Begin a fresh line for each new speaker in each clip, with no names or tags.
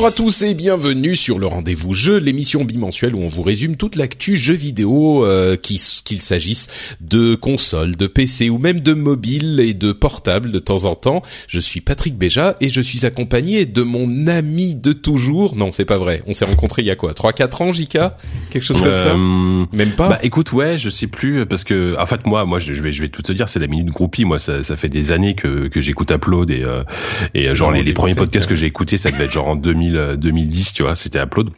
Bonjour à tous et bienvenue sur le rendez-vous jeu, l'émission bimensuelle où on vous résume toute l'actu jeu vidéo, euh, qu'il s'agisse de consoles, de PC ou même de mobiles et de portables de temps en temps. Je suis Patrick Béja et je suis accompagné de mon ami de toujours. Non, c'est pas vrai. On s'est rencontrés il y a quoi? 3 4 ans, Jika Quelque chose comme ça?
Euh,
Même pas?
Bah écoute, ouais, je sais plus parce que en fait moi, moi je vais je vais tout te dire, c'est la minute groupie. Moi, ça, ça fait des années que que j'écoute Upload et euh, et euh, genre
Non,
les, les premiers podcasts que j'ai écoutés, ça devait être genre en 2000 euh, 2010, tu vois, c'était Upload.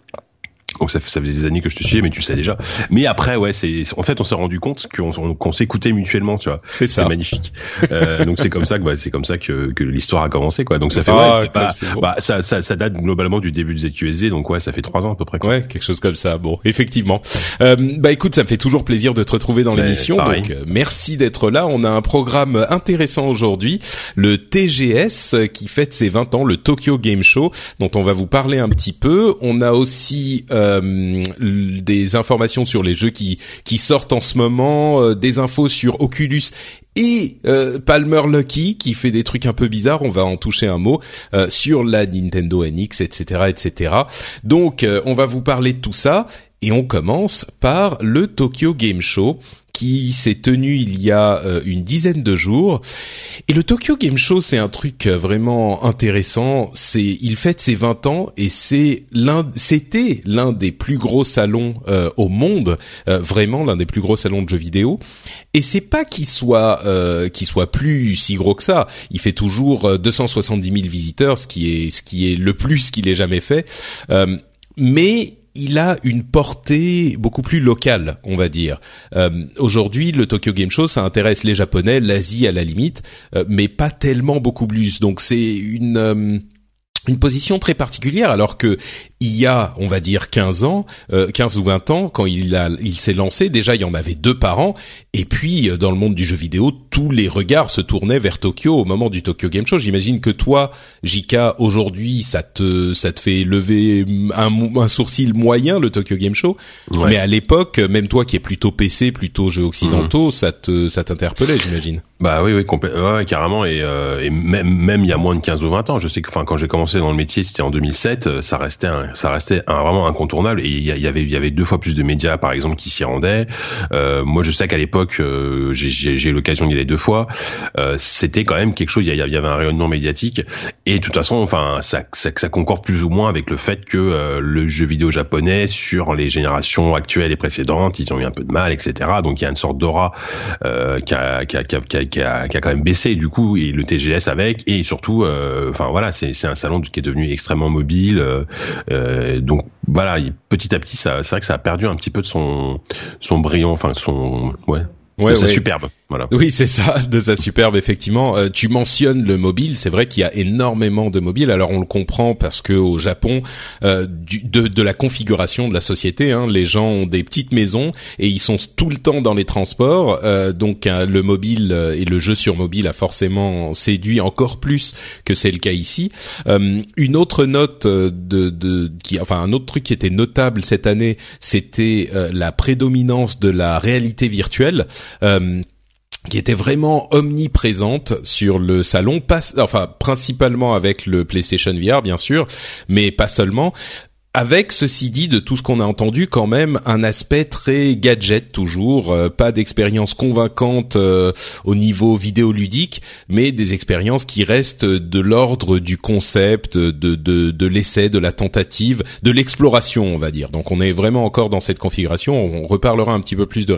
Donc ça, ça faisait des années que je te suivais, mais tu le sais déjà. Mais après, ouais, c'est en fait on s'est rendu compte qu'on on- qu'on s'écoutait mutuellement, tu vois.
C'est ça.
C'est magnifique. Euh, donc c'est comme ça que bah, c'est comme ça que, que l'histoire a commencé, quoi. Donc ça fait
Ah,
ouais,
comme
bah, bah, ça, ça ça date globalement du début du ZQSD, donc ouais, ça fait trois ans à peu près. Quoi.
Ouais, quelque chose comme ça. Bon, effectivement. Euh, bah écoute, ça me fait toujours plaisir de te retrouver dans l'émission. Donc euh, merci d'être là. On a un programme intéressant aujourd'hui, le TGS qui fête ses 20 ans, le Tokyo Game Show, dont on va vous parler un petit peu. On a aussi euh, l- des informations sur les jeux qui qui sortent en ce moment, euh, des infos sur Oculus et euh, Palmer Lucky qui fait des trucs un peu bizarres, on va en toucher un mot euh, sur la Nintendo NX, etc., etc. Donc euh, on va vous parler de tout ça et on commence par le Tokyo Game Show qui s'est tenu il y a euh, une dizaine de jours. Et le Tokyo Game Show, c'est un truc euh, vraiment intéressant. C'est, il fête ses 20 ans et c'est l'un, c'était l'un des plus gros salons euh, au monde, euh, vraiment l'un des plus gros salons de jeux vidéo. Et c'est pas qu'il soit, euh, qu'il soit plus si gros que ça. Il fait toujours euh, 270 000 visiteurs, ce qui est, ce qui est le plus qu'il ait jamais fait. Euh, mais il a une portée beaucoup plus locale, on va dire. Euh, Aujourd'hui, le Tokyo Game Show, ça intéresse les Japonais, l'Asie à la limite, euh, mais pas tellement beaucoup plus. Donc c'est une euh, une position très particulière alors que il y a, on va dire 15 ans, euh, 15 ou 20 ans quand il a il s'est lancé, déjà il y en avait deux par an et puis euh, dans le monde du jeu vidéo, tous les regards se tournaient vers Tokyo au moment du Tokyo Game Show. J'imagine que toi, Jika, aujourd'hui, ça te ça te fait lever un, un sourcil moyen le Tokyo Game Show,
Ouais.
mais à l'époque, même toi qui es plutôt PC, plutôt jeux occidentaux, ça te ça t'interpellait, j'imagine.
Bah oui, oui, ouais, carrément. Et, euh, et même, même il y a moins de 15 ou 20 ans, je sais que, enfin, quand j'ai commencé dans le métier, c'était en 2007, euh, ça restait, un, ça restait un, vraiment incontournable. Et il y, y avait, il y avait deux fois plus de médias, par exemple, qui s'y rendaient. Euh, moi, je sais qu'à l'époque, euh, j'ai- eu l'occasion d'y aller deux fois. Euh, c'était quand même quelque chose. Il y, avait un rayonnement médiatique. Et de toute façon, enfin, ça, concorde plus ou moins avec le fait que euh, le jeu vidéo japonais sur les générations actuelles et précédentes, ils ont eu un peu de mal, etc. Donc il y a une sorte d'aura qui, a, qui, a, quand même baissé du coup et le TGS avec et surtout enfin voilà c'est un salon qui est devenu extrêmement mobile donc voilà il- petit à petit ça c'est vrai que ça a perdu un petit peu de son son brillant enfin son ouais,
Ouais,
de sa
ouais.
superbe
Oui, c'est ça, de sa superbe effectivement. Euh, tu mentionnes le mobile, c'est vrai qu'il y a énormément de mobiles. Alors on le comprend parce que au Japon, euh, du, de, de, la configuration de la société, hein, les gens ont des petites maisons et ils sont tout le temps dans les transports. Euh, donc le mobile et le jeu sur mobile a forcément séduit encore plus que c'est le cas ici. une autre note de, de qui, enfin un autre truc qui était notable cette année, c'était la prédominance de la réalité virtuelle qui était vraiment omniprésente sur le salon, pas, enfin principalement avec le PlayStation VR bien sûr, mais pas seulement avec ceci dit de tout ce qu'on a entendu quand même un aspect très gadget toujours euh, pas d'expérience convaincante euh, au niveau vidéoludique mais des expériences qui restent de l'ordre du concept de de, de l'essai de la tentative de l'exploration on va dire. Donc on est vraiment encore dans cette configuration. On reparlera un petit peu plus de,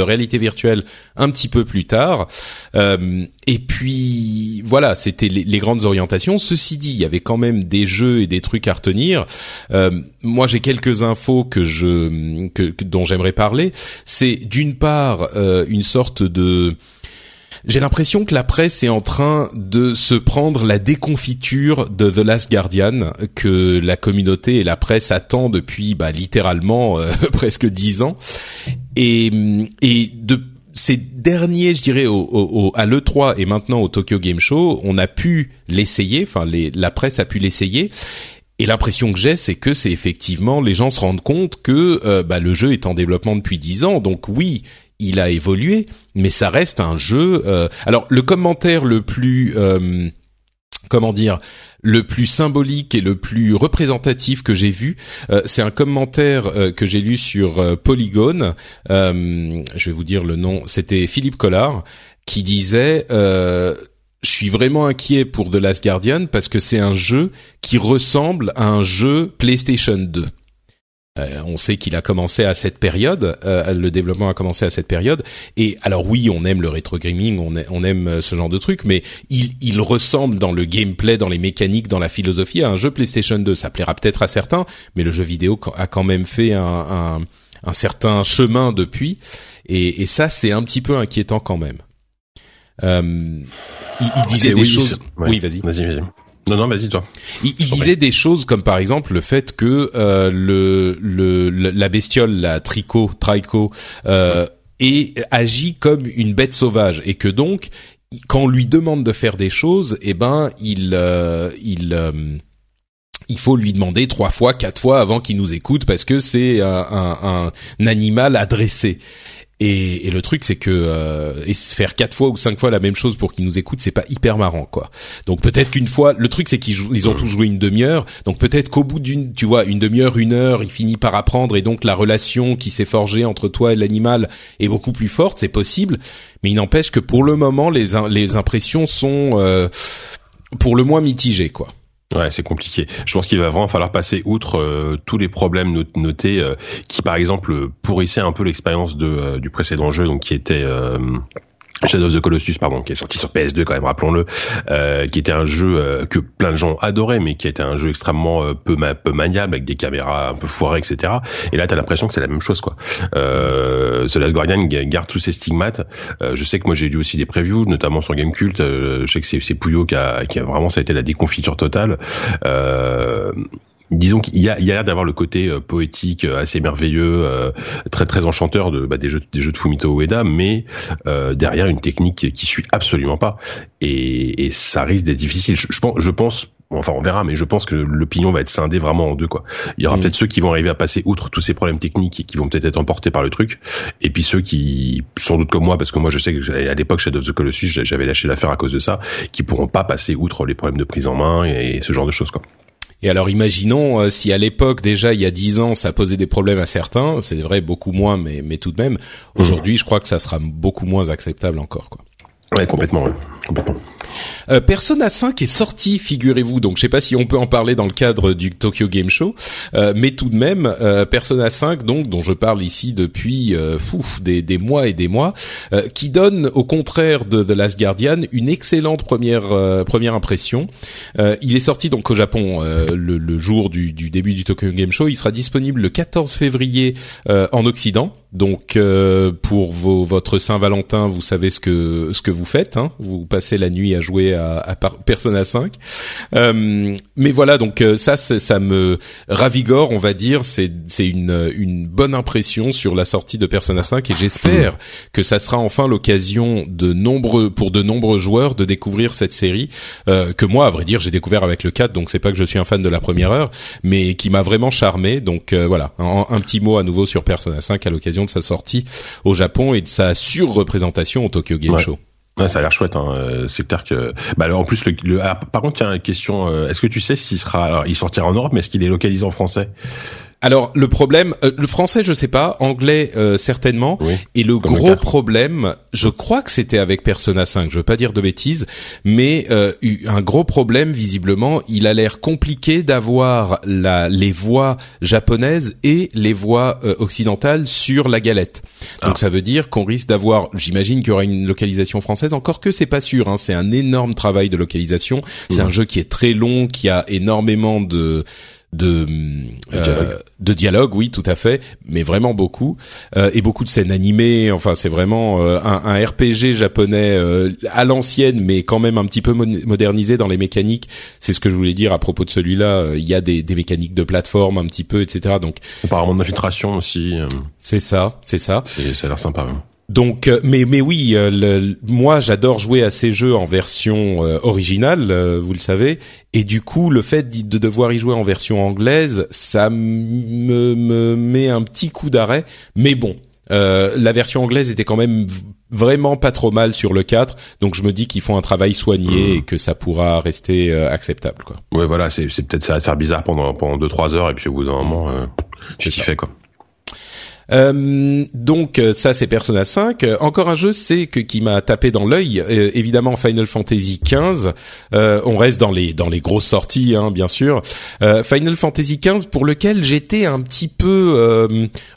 réalité virtuelle un petit peu plus tard. Euh, et puis voilà c'était les, les, grandes orientations. Ceci dit il y avait quand même des jeux et des trucs à retenir. Euh, moi, j'ai quelques infos que je que, dont j'aimerais parler. C'est d'une part euh, une sorte de j'ai l'impression que la presse est en train de se prendre la déconfiture de The Last Guardian que la communauté et la presse attend depuis bah, littéralement euh, presque dix ans et et de ces derniers, je dirais, au, au, à l'E3 et maintenant au Tokyo Game Show, on a pu l'essayer, enfin la presse a pu l'essayer, et l'impression que j'ai, c'est que c'est effectivement les gens se rendent compte que euh, bah, le jeu est en développement depuis dix ans. Donc oui, il a évolué, mais ça reste un jeu. Euh, alors le commentaire le plus euh, comment dire le plus symbolique et le plus représentatif que j'ai vu, c'est un commentaire que j'ai lu sur Polygon. je vais vous dire le nom. C'était Philippe Collard qui disait je suis vraiment inquiet pour The Last Guardian parce que c'est un jeu qui ressemble à un jeu PlayStation 2. Euh, on sait qu'il a commencé à cette période, euh, le développement a commencé à cette période. Et alors oui, on aime le rétro gaming, on, aime euh, ce genre de truc, mais il, il, ressemble dans le gameplay, dans les mécaniques, dans la philosophie à un jeu PlayStation 2. Ça plaira peut-être à certains, mais le jeu vidéo a quand même fait un, un, un certain chemin depuis. Et, et ça, c'est un petit peu inquiétant quand même. Euh, il, disait des choses. Oui, vas-y.
Vas-y, vas-y. Non, non, vas-y toi.
Il, disait des choses comme par exemple le fait que euh, le, le, la bestiole, la tricot, trico, euh, est, agit comme une bête sauvage et que donc quand on lui demande de faire des choses, eh ben il euh, il euh, il faut lui demander trois fois, quatre fois avant qu'il nous écoute parce que c'est un, un, un, animal adressé. Et, et, le truc, c'est que euh, et faire quatre fois ou cinq fois la même chose pour qu'ils nous écoutent, c'est pas hyper marrant, quoi. Donc peut-être qu'une fois, le truc, c'est qu'ils ils ont tous joué une demi-heure. Donc peut-être qu'au bout d'une, tu vois, une demi-heure, une heure, il finit par apprendre et donc la relation qui s'est forgée entre toi et l'animal est beaucoup plus forte. C'est possible, mais il n'empêche que pour le moment, les les impressions sont euh, pour le moins mitigées, quoi.
Ouais, c'est compliqué. Je pense qu'il va vraiment falloir passer outre euh, tous les problèmes notés euh, qui, par exemple, pourrissaient un peu l'expérience de euh, du précédent jeu, donc qui était Shadow of the Colossus, pardon, qui est sorti sur PS2 quand même, rappelons-le, euh, qui était un jeu euh, que plein de gens adoraient, mais qui était un jeu extrêmement euh, peu, peu maniable, avec des caméras un peu foirées, etc. Et là, t'as l'impression que c'est la même chose, quoi. Euh, The Guardian garde tous ses stigmates. Euh, je sais que moi j'ai lu aussi des previews, notamment sur Gamecult. je sais que c'est Pouillot qui a, qui a vraiment, ça a été la déconfiture totale. Euh, disons qu'il y a, il y a l'air d'avoir le côté euh, poétique euh, assez merveilleux, euh, très très enchanteur de bah, des jeux des jeux de Fumito Ueda, mais derrière une technique qui, suit absolument pas et, et ça risque d'être difficile. Je, je, pense, je pense enfin on verra, mais je pense que l'opinion va être scindée vraiment en deux quoi. Il y aura mm. peut-être ceux qui vont arriver à passer outre tous ces problèmes techniques et qui vont peut-être être emportés par le truc, et puis ceux qui, sans doute comme moi, parce que moi je sais que à l'époque Shadow of the Colossus j'avais lâché l'affaire à cause de ça, qui pourront pas passer outre les problèmes de prise en main et ce genre de choses quoi.
Et alors imaginons euh, si à l'époque déjà il y a dix ans ça posait des problèmes à certains, c'est vrai beaucoup moins mais mais tout de même aujourd'hui je crois que ça sera beaucoup moins acceptable encore quoi.
Ouais complètement.
Euh, Persona 5 est sorti, figurez-vous. Donc, je sais pas si on peut en parler dans le cadre du Tokyo Game Show, euh, mais tout de même, euh, Persona 5, donc dont je parle ici depuis fouf, des, mois et des mois, qui donne, au contraire de The Last Guardian, une excellente première première impression. il est sorti donc au Japon le, jour du, du, début du Tokyo Game Show. Il sera disponible le 14 février en Occident Donc euh, pour vos, votre Saint-Valentin, vous savez ce que ce que vous faites. Hein vous passez la nuit à jouer à, à Persona 5. Euh, mais voilà, donc euh, ça, ça me ravigore, on va dire. C'est c'est une une bonne impression sur la sortie de Persona 5 et j'espère que ça sera enfin l'occasion de nombreux pour de nombreux joueurs de découvrir cette série euh, que moi, à vrai dire, j'ai découvert avec le 4. Donc c'est pas que je suis un fan de la première heure, mais qui m'a vraiment charmé. Donc voilà, un, un petit mot à nouveau sur Persona 5 à l'occasion de sa sortie au Japon et de sa surreprésentation au Tokyo Game Show.
Ouais, ça a l'air chouette. Hein. Euh, c'est clair que. Bah, alors, en plus, le, ah, par contre, il y a une question. Euh, est-ce que tu sais s'il sera, alors, il sortira en Europe, mais est-ce qu'il est localisé en français?
Alors le problème, euh, le français je sais pas, anglais euh, certainement. et le gros problème, je crois que c'était avec Persona 5, je veux pas dire de bêtises, mais euh, un gros problème visiblement, il a l'air compliqué d'avoir la, les voix japonaises et les voix occidentales sur la galette. Donc ah. ça veut dire qu'on risque d'avoir, j'imagine qu'il y aura une localisation française, encore que c'est pas sûr. Hein, c'est un énorme travail de localisation. C'est un jeu qui est très long, qui a énormément de de euh, de dialogue, oui, tout à fait, mais vraiment beaucoup euh, et beaucoup de scènes animées. Enfin, c'est vraiment euh, un, un, RPG japonais euh, à l'ancienne, mais quand même un petit peu modernisé dans les mécaniques. C'est ce que je voulais dire à propos de celui-là. Il y a des, des mécaniques de plateforme un petit peu, etc. Donc
apparemment d'infiltration aussi.
C'est ça, c'est ça.
Ça a l'air sympa.
Donc, euh, mais mais oui, euh, moi j'adore jouer à ces jeux en version euh, originale, vous le savez, et du coup le fait de devoir y jouer en version anglaise, ça me, me met un petit coup d'arrêt. Mais bon, la version anglaise était quand même vraiment pas trop mal sur le 4, donc je me dis qu'ils font un travail soigné mmh. et que ça pourra rester acceptable, quoi.
Ouais, voilà, c'est c'est peut-être ça va faire bizarre pendant pendant deux trois heures et puis au bout d'un moment, euh, j'ai kiffé quoi.
Euh, donc euh, ça c'est Persona 5. Euh, encore un jeu c'est que qui m'a tapé dans l'œil. évidemment Final Fantasy 15. on reste dans les dans les grosses sorties hein, bien sûr. Final Fantasy 15 pour lequel j'étais un petit peu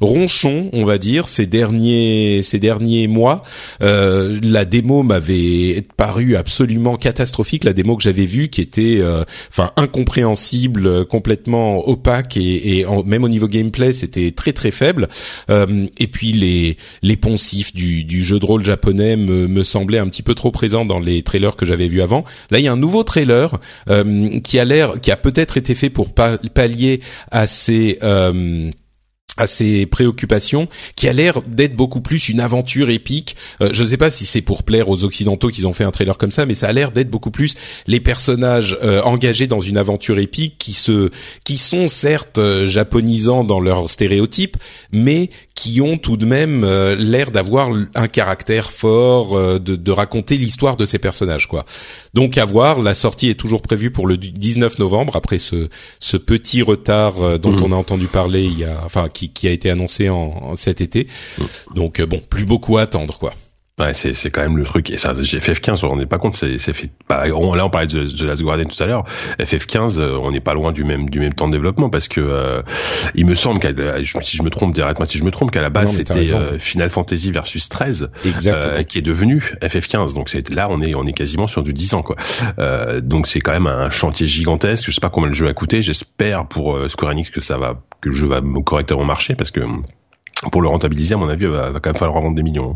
ronchon on va dire ces derniers ces derniers mois. la démo m'avait paru absolument catastrophique. La démo que j'avais vue qui était enfin incompréhensible, complètement opaque et, et même au niveau gameplay c'était très très faible. Euh, et puis les les poncifs du, du jeu de rôle japonais me, me semblaient un petit peu trop présents dans les trailers que j'avais vus avant. Là, il y a un nouveau trailer euh, qui a l'air, qui a peut-être été fait pour pallier à ces euh, à ses préoccupations, qui a l'air d'être beaucoup plus une aventure épique. Euh, je ne sais pas si c'est pour plaire aux occidentaux qu'ils ont fait un trailer comme ça, mais ça a l'air d'être beaucoup plus les personnages euh, engagés dans une aventure épique qui se, qui sont certes euh, japonisants dans leurs stéréotypes, mais qui ont tout de même l'air d'avoir un caractère fort, de, de, raconter l'histoire de ces personnages, quoi. Donc à voir. La sortie est toujours prévue pour le 19 novembre après ce, ce petit retard dont mmh. on a entendu parler il y a, enfin qui qui, a été annoncé en, cet été. Mm. Donc euh, bon, plus beaucoup à attendre quoi.
Ouais, c'est c'est quand même le truc. Enfin, FF15, on n'est pas compte. C'est c'est fait. Bah, on, là, on parlait de, de Last Guardian tout à l'heure. FF15, euh, on n'est pas loin du même du même temps de développement parce que euh, il me semble qu'à si je me trompe, dites-moi si je me trompe, qu'à la base c'était Final Fantasy versus 13, qui est devenu FF15. Donc c'est là, on est on est quasiment sur du 10 ans quoi. donc c'est quand même un chantier gigantesque. Je sais pas combien le jeu a coûté. J'espère pour Square Enix que ça va que le jeu va correctement marcher parce que pour le rentabiliser, à mon avis, il va, quand même falloir vendre des millions.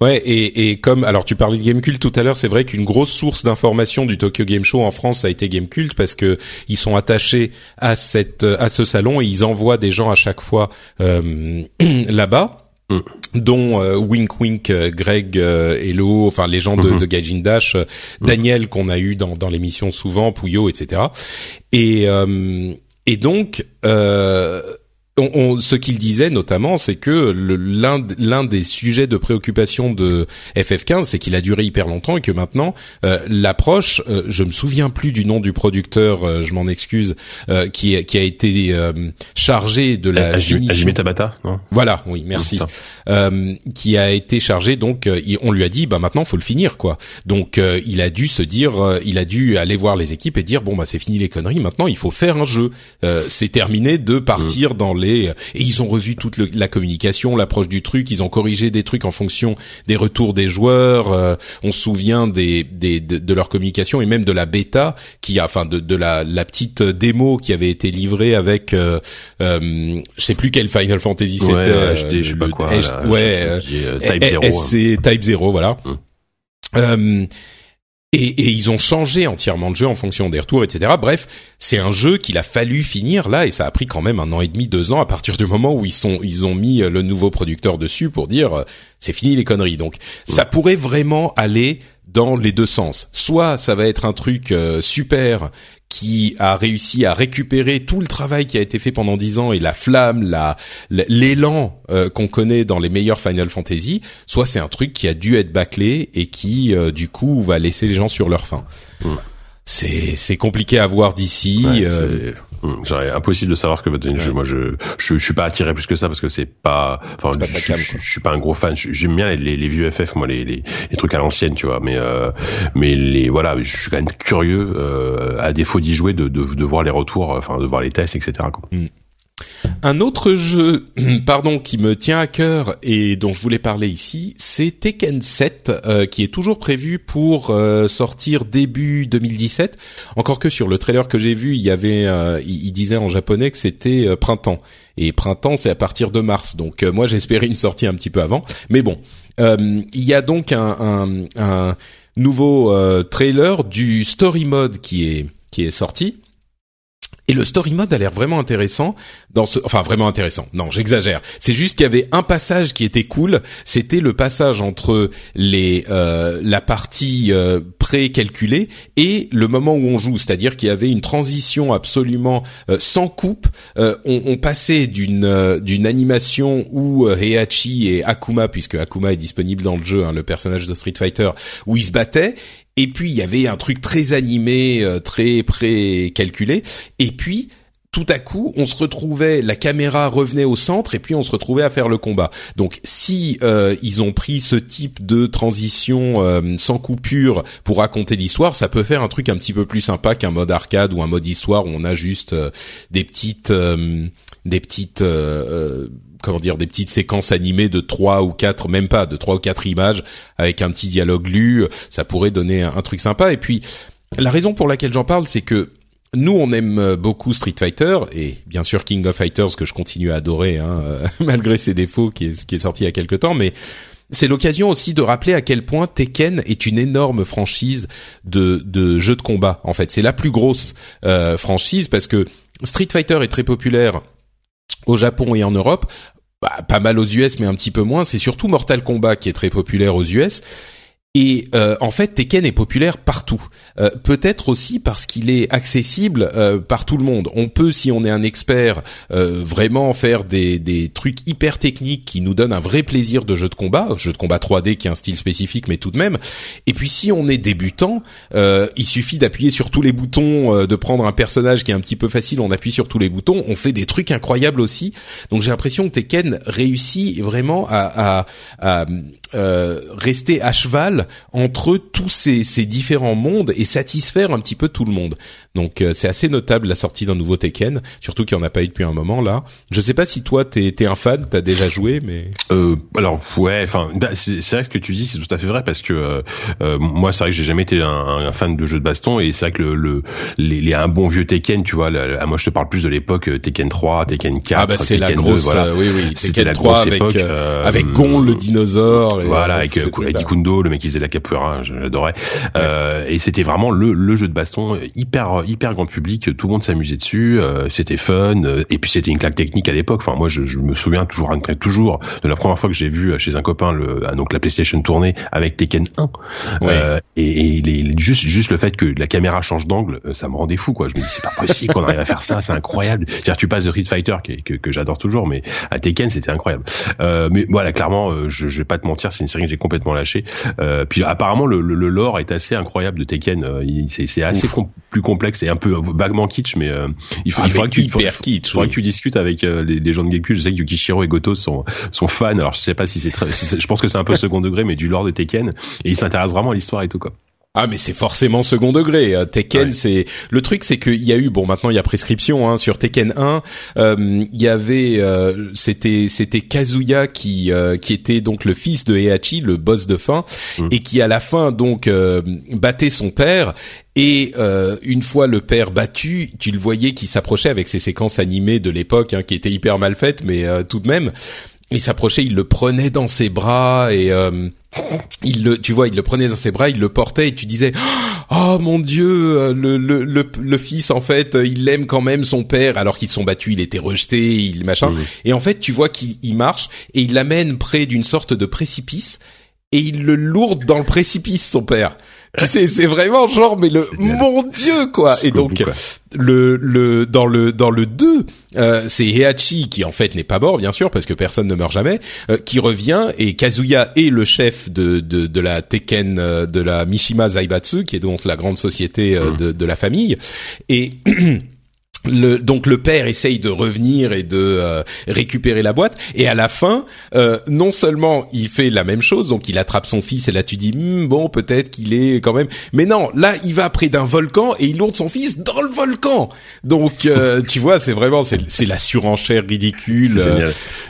Ouais, et, et comme alors tu parlais de Gamecult tout à l'heure, c'est vrai qu'une grosse source d'information du Tokyo Game Show en France ça a été Gamecult parce que ils sont attachés à cette à ce salon et ils envoient des gens à chaque fois euh, là-bas. Mm. dont euh, Wink Wink, euh, Greg, euh, Hello, enfin les gens de, mm-hmm. de Gaijin Dash, mm. Daniel qu'on a eu dans, dans l'émission souvent, Pouillot, etc. Et et donc on, on, ce qu'il disait notamment, c'est que l'un l'un des sujets de préoccupation de FF15, c'est qu'il a duré hyper longtemps et que maintenant euh, l'approche, euh, je me souviens plus du nom du producteur, euh, je m'en excuse, euh, qui qui a été chargé de la
finition. Tabata, non?
Voilà, oui, merci. qui a été chargé, donc on lui a dit, bah maintenant faut le finir quoi. Donc il a dû se dire, il a dû aller voir les équipes et dire bon bah c'est fini les conneries, maintenant il faut faire un jeu. c'est terminé de partir mm. dans les Et ils ont revu toute la communication, l'approche du truc. Ils ont corrigé des trucs en fonction des retours des joueurs. Euh, on se souvient des, des de, leur communication et même de la bêta qui a, enfin de, de la, la petite démo qui avait été livrée avec, euh, euh, je sais plus quel Final Fantasy c'était.
Ouais, je sais pas quoi.
ouais, Type 0. C'est Type 0, voilà. Hum. Euh, et, et, ils ont changé entièrement de jeu en fonction des retours, etc. Bref, c'est un jeu qu'il a fallu finir là, et ça a pris quand même un an et demi, deux ans à partir du moment où ils sont, ils ont mis le nouveau producteur dessus pour dire euh, c'est fini les conneries. Donc ça pourrait vraiment aller dans les deux sens. Soit ça va être un truc euh, super qui a réussi à récupérer tout le travail qui a été fait pendant dix ans et la flamme, la l'élan euh, qu'on connaît dans les meilleurs Final Fantasy, soit c'est un truc qui a dû être bâclé et qui euh, du coup va laisser les gens sur leur faim. C'est c'est compliqué à voir d'ici.
Euh, Hmm, impossible de savoir ce que va donner le jeu. Moi, je, je, je suis pas attiré plus que ça parce que c'est pas. Enfin, je, je, suis pas un gros fan. J'aime bien les, les, vieux FF, moi, les, les, les trucs à l'ancienne, tu vois. Mais euh, mais les voilà, je suis quand même curieux, euh, à défaut d'y jouer, de, de, de voir les retours, enfin, de voir les tests, etc. Quoi.
Un autre jeu, pardon, qui me tient à cœur et dont je voulais parler ici, c'est Tekken 7, euh, qui est toujours prévu pour euh, sortir début 2017. Encore que sur le trailer que j'ai vu, il y avait, euh, il, disait en japonais que c'était printemps. Et printemps, c'est à partir de mars. Donc moi, j'espérais une sortie un petit peu avant. Mais bon, il y a donc un, nouveau trailer du story mode qui est sorti et le story mode a l'air vraiment intéressant dans ce, enfin vraiment intéressant. Non, j'exagère. C'est juste qu'il y avait un passage qui était cool. C'était le passage entre les euh, la partie euh, pré-calculée et le moment où on joue. C'est-à-dire qu'il y avait une transition absolument euh, sans coupe. Euh, on, on, passait d'une euh, d'une animation où Heihachi et Akuma, puisque Akuma est disponible dans le jeu, hein, le personnage de Street Fighter, où ils se battaient, et puis il y avait un truc très animé, euh, très pré-calculé. Et puis tout à coup, on se retrouvait, la caméra revenait au centre et puis on se retrouvait à faire le combat. Donc, si euh, ils ont pris ce type de transition euh, sans coupure pour raconter l'histoire, ça peut faire un truc un petit peu plus sympa qu'un mode arcade ou un mode histoire où on a juste des petites, des petites comment dire des petites séquences animées de trois ou quatre même pas de trois ou quatre images avec un petit dialogue lu ça pourrait donner un, truc sympa et puis la raison pour laquelle j'en parle c'est que nous, on aime beaucoup Street Fighter et bien sûr King of Fighters que je continue à adorer hein, malgré ses défauts, qui est, qui est sorti il y a quelque temps. Mais c'est l'occasion aussi de rappeler à quel point Tekken est une énorme franchise de, de jeux de combat. En fait, c'est la plus grosse euh, franchise parce que Street Fighter est très populaire au Japon et en Europe. Bah, pas mal aux US, mais un petit peu moins. C'est surtout Mortal Kombat qui est très populaire aux US. Et euh, en fait, Tekken est populaire partout. Euh, peut-être aussi parce qu'il est accessible euh, par tout le monde. On peut, si on est un expert, vraiment faire des, des trucs hyper techniques qui nous donnent un vrai plaisir de jeu de combat, jeu de combat 3D qui est un style spécifique, mais tout de même. Et puis, si on est débutant, il suffit d'appuyer sur tous les boutons, de prendre un personnage qui est un petit peu facile, on appuie sur tous les boutons, on fait des trucs incroyables aussi. Donc, j'ai l'impression que Tekken réussit vraiment à, à, à euh, rester à cheval entre tous ces, ces, différents mondes et satisfaire un petit peu tout le monde. Donc euh, c'est assez notable la sortie d'un nouveau Tekken, surtout qu'il n'y en a pas eu depuis un moment là. Je sais pas si toi t'es es un fan, t'as déjà joué, mais
euh, alors ouais, enfin bah, c'est vrai ce que tu dis, c'est tout à fait vrai parce que euh, euh moi c'est vrai que j'ai jamais été un, un, fan de jeux de baston et c'est vrai que le, le les, un bon vieux Tekken, tu vois, moi je te parle plus de l'époque Tekken 3, Tekken 4,
ah bah c'est la grosse, voilà. oui oui, Tekken la 3 avec époque, avec Gon le dinosaure
voilà, avec euh, Kundo, le mec qui faisait la capoeira, j'adorais. Euh, et c'était vraiment le, le jeu de baston hyper hyper grand public, tout le monde s'amusait dessus, euh, c'était fun. Euh, et puis c'était une claque technique à l'époque. Enfin moi je, je, me souviens toujours toujours de la première fois que j'ai vu chez un copain le donc la PlayStation tourner avec Tekken 1. Euh, et, et les, juste juste le fait que la caméra change d'angle, ça me rendait fou quoi. Je me dis c'est pas possible qu'on arrive à faire ça, c'est incroyable. dire tu passes de Street Fighter que, que, j'adore toujours, mais à Tekken c'était incroyable. mais voilà clairement je, je vais pas te mentir c'est une série que j'ai complètement lâché. Euh, puis apparemment le, le, le, lore est assez incroyable de Tekken. Euh, c'est assez plus complexe et un peu vaguement kitsch, mais euh, il, faut,
ah,
il faudra
que tu, kitsch,
faudra que tu discutes avec euh, les, les, gens de Gamecube. Je sais que Yukishiro et Goto sont sont fans. Alors je sais pas si c'est très, je pense que c'est un peu second degré, mais du lore de Tekken et ils s'intéressent vraiment à l'histoire et tout quoi.
Ah mais c'est forcément second degré. Euh, Tekken, c'est le truc, c'est qu'il y a eu bon maintenant il y a prescription hein, sur Tekken 1. Euh, il y avait euh, c'était c'était Kazuya qui qui était donc le fils de Heihachi, le boss de fin, mm. et qui à la fin donc battait son père. Et une fois le père battu, tu le voyais qui s'approchait avec ses séquences animées de l'époque, hein, qui étaient hyper mal faites, mais tout de même, il s'approchait, il le prenait dans ses bras et il le, tu vois, il le prenait dans ses bras, il le portait et tu disais, oh mon Dieu, le, le, le, fils en fait, il aime quand même son père alors qu'ils sont battus, il était rejeté, il machin. Et en fait, tu vois qu'il marche et il l'amène près d'une sorte de précipice et il le lourde dans le précipice son père. Tu sais, c'est vraiment genre, mais le mon dieu quoi. Et donc le le dans le dans le 2, euh, c'est Heihachi qui en fait n'est pas mort bien sûr parce que personne ne meurt jamais, euh, qui revient et Kazuya est le chef de de, de la Tekken euh, de la Mishima Zaibatsu qui est donc la grande société euh, mm. de de la famille. Et le, donc le père essaye de revenir et de euh, récupérer la boîte. Et à la fin euh, non seulement il fait la même chose donc il attrape son fils et là tu dis hmm, bon peut-être qu'il est quand même. Mais non là il va près d'un volcan et il lourde son fils dans le volcan. Donc euh, tu vois c'est vraiment c'est la surenchère ridicule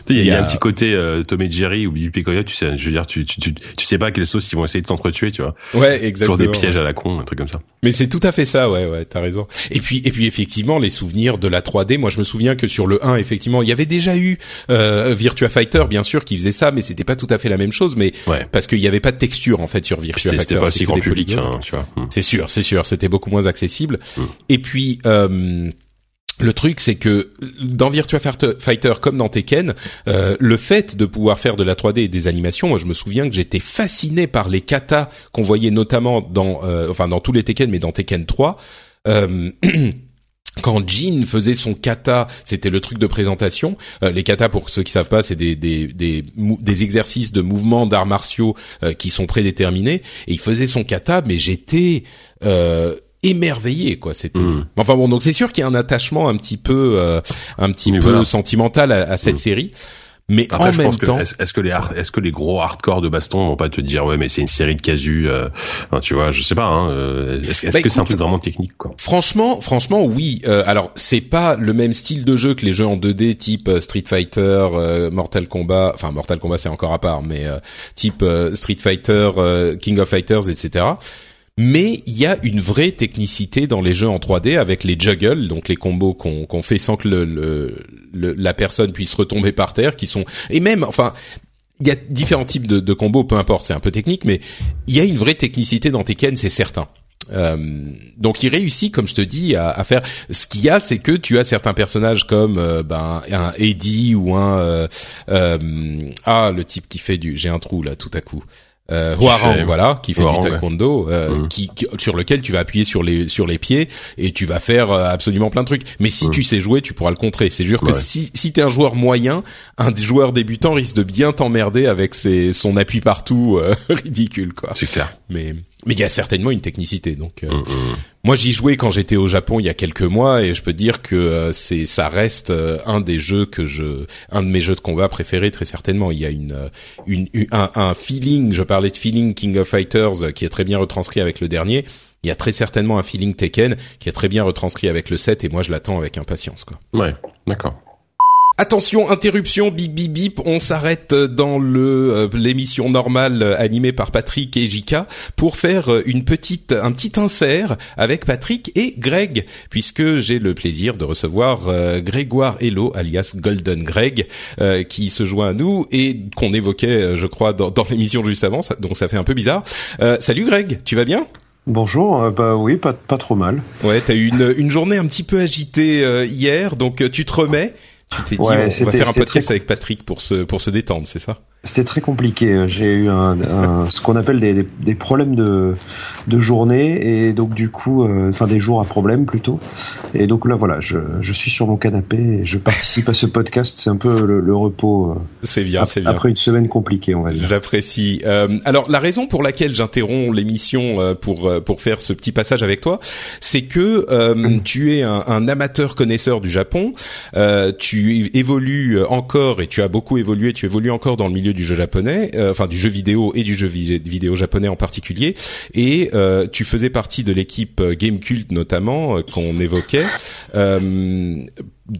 il y, a un petit côté Tom et Jerry ou Bibi Picoya tu sais je veux dire tu, tu, tu, tu sais pas quelle sauce ils vont essayer de t'entretuer tu vois.
Ouais exactement
toujours des pièges à la con un truc comme ça.
Mais c'est tout à fait ça ouais ouais t'as raison. Et puis et puis effectivement les sous souvenir de la 3D. Moi, je me souviens que sur le 1, effectivement, il y avait déjà eu euh, Virtua Fighter, bien sûr, qui faisait ça, mais c'était pas tout à fait la même chose, mais parce qu'il y avait pas de texture en fait sur Virtua Fighter.
C'était pas si grand public, hein, tu vois.
Hmm. C'est sûr, c'est sûr, c'était beaucoup moins accessible. Hmm. Et puis. Euh, le truc, c'est que dans Virtua Fighter comme dans Tekken, euh, le fait de pouvoir faire de la 3D et des animations, moi je me souviens que j'étais fasciné par les katas qu'on voyait notamment dans, euh, enfin dans tous les Tekken, mais dans Tekken 3. Euh, quand Jin faisait son kata, c'était le truc de présentation. Euh, les kata, pour ceux qui savent pas, c'est des des, des, des exercices de mouvements d'arts martiaux euh, qui sont prédéterminés. Et il faisait son kata, mais j'étais euh, émerveillé quoi c'était hmm. enfin bon donc c'est sûr qu'il y a un attachement un petit peu un petit peu sentimental à, cette hmm. série mais en même temps,
est-ce que les est-ce que les gros hardcore de baston vont pas te dire ouais mais c'est une série de casus, euh, tu vois, je sais pas. Hein, euh, est-ce, est bah, que c'est un truc vraiment technique quoi?
Franchement, franchement oui. Euh, alors c'est pas le même style de jeu que les jeux en 2D type euh, Street Fighter, Mortal Kombat. Enfin Mortal Kombat c'est encore à part, mais type Street Fighter, King of Fighters, etc mais il y a une vraie technicité dans les jeux en 3D avec les juggles, donc les combos qu'on fait sans que le, la personne puisse retomber par terre, qui sont et même, enfin, il y a différents types de, de combos, peu importe, c'est un peu technique, mais il y a une vraie technicité dans Tekken, c'est certain. Euh, donc il réussit, comme je te dis, à, à faire. Ce qu'il y a, c'est que tu as certains personnages comme euh, ben un Eddie ou un euh, euh, ah le type qui fait du. J'ai un trou là tout à coup euh, Huarang, voilà, qui fait du taekwondo, euh, qui, sur lequel tu vas appuyer sur les sur les pieds et tu vas faire euh, absolument plein de trucs. Mais si tu sais jouer, tu pourras le contrer. C'est sûr que si si t'es un joueur moyen, un joueur débutant risque de bien t'emmerder avec ses son appui partout euh, ridicule, quoi.
C'est clair.
Mais mais il y a certainement une technicité. Donc, euh, mm, mm. moi, j'y jouais quand j'étais au Japon il y a quelques mois, et je peux dire que euh, c'est, ça reste euh, un des jeux que je, un de mes jeux de combat préférés très certainement. Il y a une, une, un, un feeling. Je parlais de feeling King of Fighters qui est très bien retranscrit avec le dernier. Il y a très certainement un feeling Tekken qui est très bien retranscrit avec le 7 et moi je l'attends avec impatience quoi.
Ouais, d'accord.
Attention, interruption, bip bip bip, on s'arrête dans le euh, l'émission normale euh, animée par Patrick et Jika pour faire euh, une petite un petit insert avec Patrick et Greg puisque j'ai le plaisir de recevoir Grégoire Hello alias Golden Greg qui se joint à nous et qu'on évoquait je crois dans, dans l'émission juste avant donc ça fait un peu bizarre. salut Greg, tu vas bien?
Bonjour, bah oui, pas pas trop mal.
Ouais, t'as eu une une journée un petit peu agitée hier, donc tu te remets tu t'es dit, on va faire un podcast avec Patrick pour se pour se détendre, c'est ça?
C'était très compliqué. J'ai eu un, un, ce qu'on appelle des, des, des, problèmes de, de journée et donc du coup, euh, enfin des jours à problème plutôt. Et donc là, voilà, je, je suis sur mon canapé et je participe à ce podcast. C'est un peu le, le repos. Euh,
c'est bien, c'est bien.
Après une semaine compliquée, on va dire.
J'apprécie. Euh, alors la raison pour laquelle j'interromps l'émission euh, pour pour faire ce petit passage avec toi, c'est que mm. tu es un, un, amateur connaisseur du Japon. tu évolues encore et tu as beaucoup évolué. Tu évolues encore dans le milieu du jeu japonais, enfin du jeu vidéo et du jeu vidéo japonais en particulier. Et tu faisais partie de l'équipe Game Cult notamment qu'on évoquait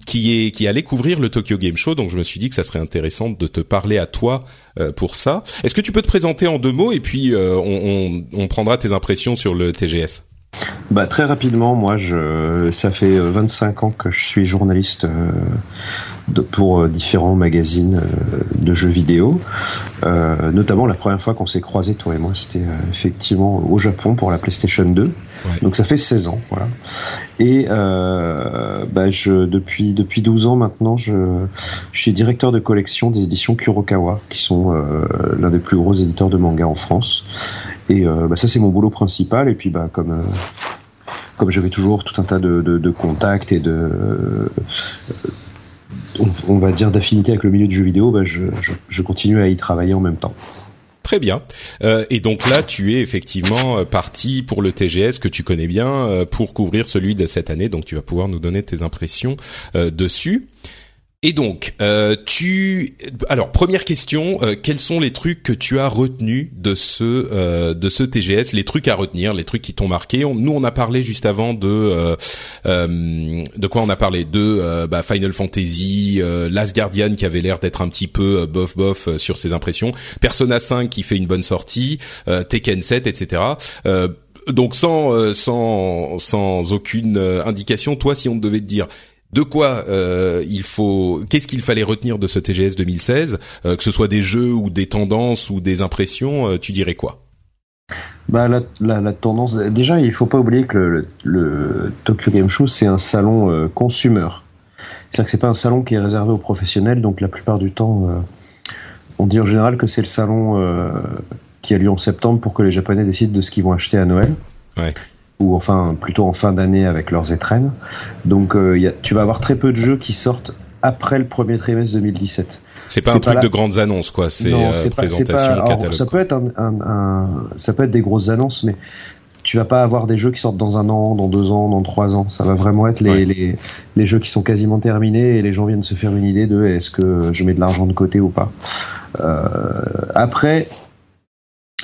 qui est qui allait couvrir le Tokyo Game Show, donc je me suis dit que ça serait intéressant de te parler à toi euh, pour ça. Est-ce que tu peux te présenter en deux mots et puis euh, on, on, prendra tes impressions sur le TGS
bah, très rapidement, moi, je, ça fait 25 ans que je suis journaliste euh, de, pour euh, différents magazines euh, de jeux vidéo. Euh, notamment, la première fois qu'on s'est croisés, toi et moi, c'était effectivement au Japon pour la PlayStation 2. Donc ça fait 16 ans, voilà. Et bah, je, depuis depuis 12 ans maintenant, je, je suis directeur de collection des éditions Kurokawa, qui sont l'un des plus gros éditeurs de manga en France. Et bah, ça, c'est mon boulot principal. Et puis, bah, comme comme j'avais toujours tout un tas de, de, de contacts et de on, va dire d'affinité avec le milieu du jeu vidéo, bah, je, je, continue à y travailler en même temps.
Très bien. Euh, et donc là, tu es effectivement euh, parti pour le TGS que tu connais bien euh, pour couvrir celui de cette année. Donc tu vas pouvoir nous donner tes impressions dessus. Et donc, euh, tu, alors première question, euh, quels sont les trucs que tu as retenus de ce euh, de ce TGS, les trucs à retenir, les trucs qui t'ont marqué? Nous, on a parlé juste avant de de quoi on a parlé? De bah, Final Fantasy, Last Guardian qui avait l'air d'être un petit peu bof bof sur ses impressions, Persona 5 qui fait une bonne sortie, Tekken 7, etc donc sans sans sans aucune indication, toi, si on devait te dire de quoi euh, il faut, qu'est-ce qu'il fallait retenir de ce TGS 2016, euh, que ce soit des jeux ou des tendances ou des impressions, euh, tu dirais quoi?
Bah la, la, tendance, déjà il faut pas oublier que le, Tokyo Game Show c'est un salon consumer, c'est-à-dire que c'est pas un salon qui est réservé aux professionnels, donc la plupart du temps on dit en général que c'est le salon qui a lieu en septembre pour que les Japonais décident de ce qu'ils vont acheter à Noël.
Ouais
ou enfin plutôt en fin d'année avec leurs étrennes. Donc euh, y a, tu vas avoir très peu de jeux qui sortent après le premier trimestre 2017.
C'est pas un truc de grandes annonces quoi, c'est euh, présentation catalogue.
Ça peut être un, un, un, ça peut être des grosses annonces, mais tu vas pas avoir des jeux qui sortent dans un an, dans deux ans, dans trois ans. Ça va vraiment être les, les, les, jeux qui sont quasiment terminés et les gens viennent se faire une idée de est-ce que je mets de l'argent de côté ou pas. Euh, après,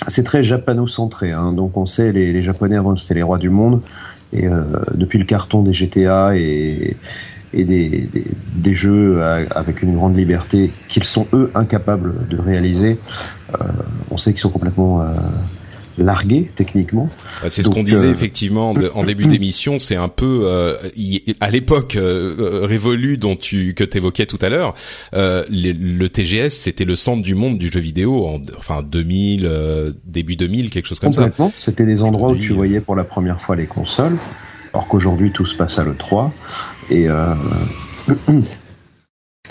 c'est très japano-centré. Hein. Donc on sait, les, les Japonais avant c'était les rois du monde. Et euh, depuis le carton des GTA et, et des, des, des, jeux avec une grande liberté qu'ils sont eux incapables de réaliser, euh, on sait qu'ils sont complètement euh, largué techniquement.
Bah, c'est ce qu'on disait euh, effectivement en début d'émission. C'est un peu euh, à l'époque euh, révolue dont tu que t'évoquais tout à l'heure. le TGS c'était le centre du monde du jeu vidéo en enfin 2000 début 2000 quelque chose comme ça.
C'était des endroits où tu voyais pour la première fois les consoles. Alors qu'aujourd'hui tout se passe à le 3 et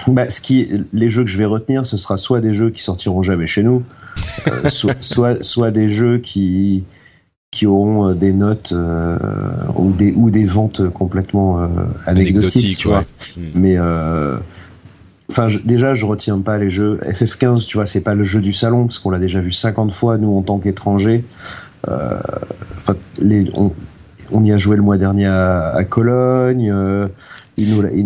bah, ce qui, les jeux que je vais retenir, ce sera soit des jeux qui sortiront jamais chez nous, euh, soit, soit, des jeux qui, qui auront euh, des notes euh, ou, des, ou des ventes complètement anecdotiques, tu vois. Hmm. Mais enfin déjà je retiens pas les jeux FF15 tu vois c'est pas le jeu du salon parce qu'on l'a déjà vu 50 fois nous en tant qu'étrangers les, on, on, y a joué le mois dernier à, à Cologne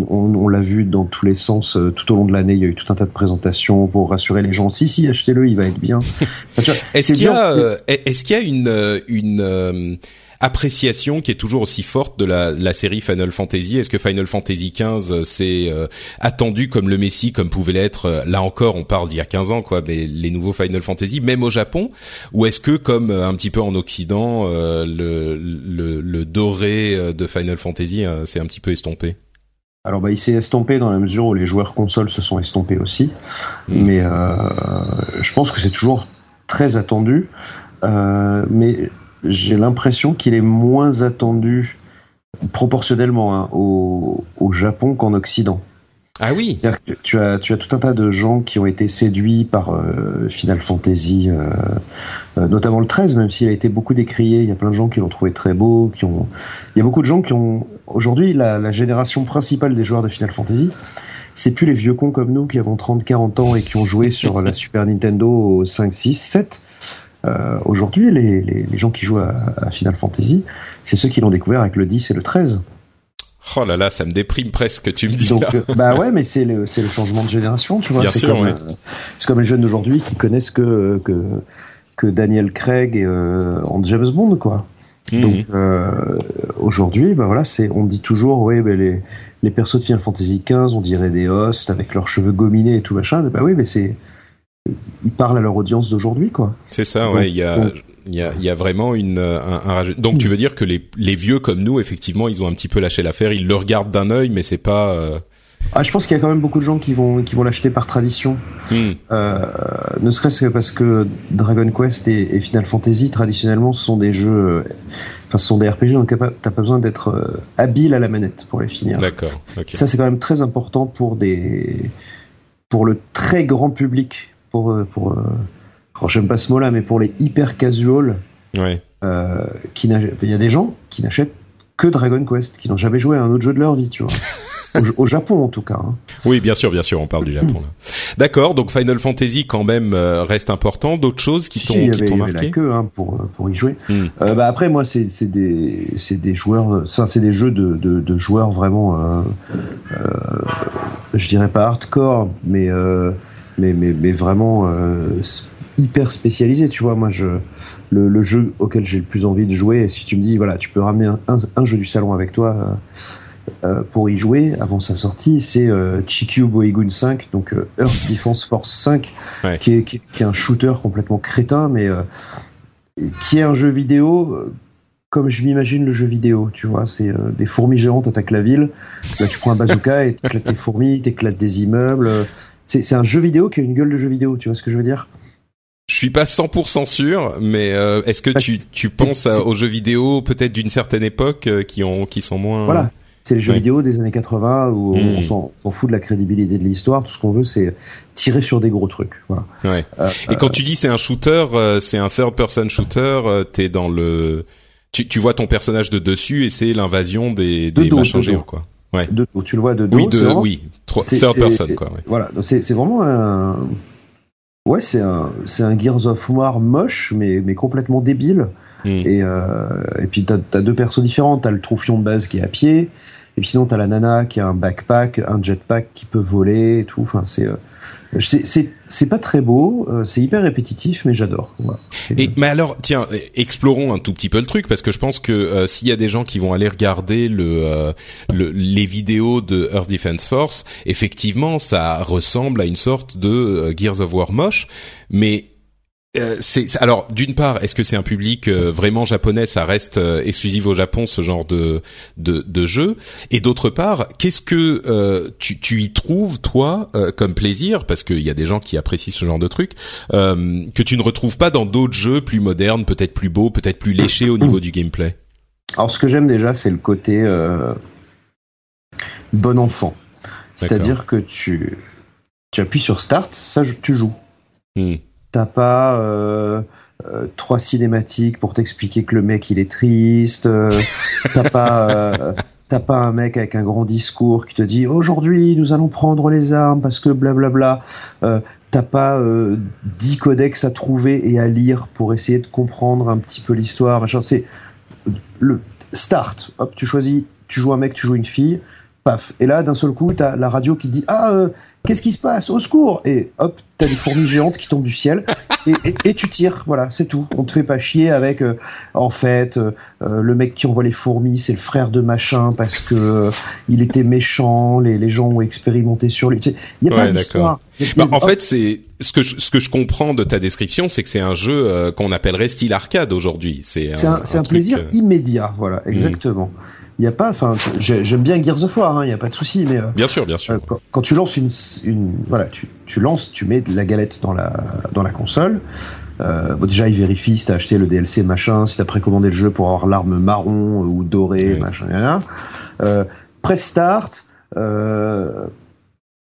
on, l'a vu dans tous les sens euh, tout au long de l'année. Il y a eu tout un tas de présentations pour rassurer les gens. Si, si, achetez-le, il va être bien.
est-ce qu'il y a, euh, qu'il y a une, euh, une appréciation qui est toujours aussi forte de la, série Final Fantasy. Est-ce que Final Fantasy XV c'est attendu comme le Messi, comme pouvait l'être Là encore, on parle d'il y a 15 ans, quoi, mais les nouveaux Final Fantasy, même au Japon, ou est-ce que comme un petit peu en Occident, le, le, le doré de Final Fantasy c'est un petit peu estompé?
Alors bah, il s'est estompé dans la mesure où les joueurs consoles se sont estompés aussi, mm. mais euh, je pense que c'est toujours très attendu, euh, mais j'ai l'impression qu'il est moins attendu proportionnellement hein, au, au, Japon qu'en Occident.
Ah oui.
tu as tu as tout un tas de gens qui ont été séduits par euh, Final Fantasy, euh, euh, notamment le 13, même s'il a été beaucoup décrié. Il y a plein de gens qui l'ont trouvé très beau, qui ont. Il y a beaucoup de gens qui ont aujourd'hui la, la génération principale des joueurs de Final Fantasy. C'est plus les vieux cons comme nous qui avons 30, 40 ans et qui ont joué sur la Super Nintendo 5, 6, 7. Euh, aujourd'hui, les, les, les, gens qui jouent à, à Final Fantasy, c'est ceux qui l'ont découvert avec le 10 et le 13.
Oh là là, ça me déprime presque, tu me dis
Donc,
là.
euh, bah ouais, mais c'est le, changement de génération, tu vois.
Bien
c'est
sûr,
comme,
ouais.
euh, c'est comme les jeunes d'aujourd'hui qui connaissent que, que, que Daniel Craig et, euh, en James Bond, quoi.
Mhm.
Donc euh, aujourd'hui, bah voilà, c'est on dit toujours, ouais, ben les les persos de Final Fantasy XV, on dirait des hosts avec leurs cheveux gominés et tout machin. Bah oui, mais c'est ils parlent à leur audience d'aujourd'hui, quoi.
C'est ça,
Donc,
ouais. Il y a,
donc-
il y a, il y a vraiment une, euh, un, un Donc tu veux dire que les, les vieux comme nous, effectivement, ils ont un petit peu lâché l'affaire. Ils le regardent d'un œil, mais c'est pas. euh,
Ah, je pense qu'il y a quand même beaucoup de gens qui vont qui vont l'acheter par tradition.
hmm,
Euh, ne serait-ce que parce que Dragon Quest et, et Final Fantasy traditionnellement ce sont des jeux, enfin ce sont des RPG donc t'as pas, besoin d'être habile à la manette pour les finir.
D'accord.
Ça c'est quand même très important pour des, pour le très grand public, pour euh, pour, euh, alors j'aime pas ce mot-là, mais pour les hyper casual,
Ouais.
euh, qui il y a des gens qui n'achètent que Dragon Quest, qui n'ont jamais joué à un autre jeu de leur vie, tu vois. au, au Japon en tout cas. hein.
Oui, bien sûr, bien sûr. On parle du Japon là. D'accord. Donc Final Fantasy quand même euh, reste important. D'autres choses qui
Si,
t'ont
y
qui
avait,
t'ont
il y avait
marqué.
la queue hein, pour pour y jouer.
Hmm.
Euh, bah après moi c'est c'est des c'est des joueurs ça c'est des jeux de, de, de joueurs vraiment je dirais pas hardcore mais mais, mais mais vraiment euh, hyper spécialisés tu vois. Moi je le, le jeu auquel j'ai le plus envie de jouer si tu me dis voilà tu peux ramener un, un, un jeu du salon avec toi euh, euh, pour y jouer avant sa sortie c'est euh, Chikyu Boigun 5 donc Earth Defense Force 5
Ouais.
qui, est, qui, est- qui est un shooter complètement crétin mais qui est un jeu vidéo comme je m'imagine le jeu vidéo, tu vois, c'est euh, des fourmis géantes attaquent la ville, là tu prends un bazooka et t'éclates des fourmis, t'éclates des immeubles, c'est un jeu vidéo qui a une gueule de jeu vidéo, tu vois ce que je veux dire?
Je suis pas 100% sûr, mais euh, est-ce que
Bah,
tu tu penses à- aux jeux vidéo peut-être d'une certaine époque euh, qui ont qui sont moins.
Voilà, c'est les jeux
Ouais.
vidéo des années 80 où
Mm.
on s'en fout de la crédibilité de l'histoire, tout ce qu'on veut c'est tirer sur des gros trucs, voilà.
Ouais.
Euh,
Et quand tu dis c'est un shooter, c'est un third person shooter, t'es dans le, tu, tu vois ton personnage de dessus et c'est l'invasion des,
De
des
dos,
machins
de dos.
géants quoi. Ouais.
de, tu le vois de dos,
Oui, de,
vraiment-
oui, Tro-
c'est-
third person quoi. Ouais.
Voilà, c'est vraiment un. Ouais, c'est un, un Gears of War moche, mais, mais complètement débile.
Hmm.
Et, euh, et puis t'as as deux persos différents. T'as le troufion de base qui est à pied, et puis sinon t'as la nana qui a un backpack, un jetpack qui peut voler, et tout. Enfin, c'est euh, c'est pas très beau, euh, c'est hyper répétitif, mais j'adore. Voilà. C'est-
Et mais alors, tiens, explorons un tout petit peu le truc parce que je pense que euh, s'il y a des gens qui vont aller regarder le, euh, le les vidéos de Earth Defense Force, effectivement, ça ressemble à une sorte de euh, Gears of War moche, mais euh, c'est alors d'une part, est-ce que c'est un public euh, vraiment japonais Ça reste euh, exclusif au Japon ce genre de de, de jeu? Et d'autre part, qu'est-ce que tu, tu y trouves toi comme plaisir? Parce qu'il y a des gens qui apprécient ce genre de truc que tu ne retrouves pas dans d'autres jeux plus modernes, peut-être plus beaux, peut-être plus léchés au niveau du gameplay.
Alors ce que j'aime déjà, c'est le côté bon enfant. C'est-à-dire que tu, tu appuies sur Start, ça tu joues.
Hmm.
T'as pas euh, euh, trois cinématiques pour t'expliquer que le mec il est triste. euh, T'as pas t'as pas un mec avec un grand discours qui te dit aujourd'hui nous allons prendre les armes parce que blablabla. Euh, T'as pas dix codex à trouver et à lire pour essayer de comprendre un petit peu l'histoire. machin. C'est le start. Hop, tu choisis, tu joues un mec, tu joues une fille. Paf. Et là, d'un seul coup, t'as la radio qui te dit ah euh, qu'est-ce qui se passe au secours! Et hop t'as des fourmis géantes qui tombent du ciel et, et, et tu tires. Voilà c'est tout. On te fait pas chier avec euh, en fait euh, euh, le mec qui envoie les fourmis c'est le frère de machin parce que euh, il était méchant les, les gens ont expérimenté sur lui. Il y a
Ouais,
pas d'histoire.
Bah, en fait, c'est ce que je, ce que je comprends de ta description, c'est que c'est un jeu euh, qu'on appellerait style arcade aujourd'hui. C'est
un, un
truc,
plaisir
euh,
immédiat voilà exactement il y a pas enfin j'ai- j'aime bien Gears of War il y a pas de souci mais euh,
Bien sûr, bien sûr.
Euh, quand, quand tu lances une, une voilà, tu, tu lances, tu mets de la galette dans la dans la console. Euh, bon, déjà, il vérifie si t'as acheté le DLC machin, si t'as précommandé le jeu pour avoir l'arme marron ou dorée,
Oui.
machin, là, là. Press start.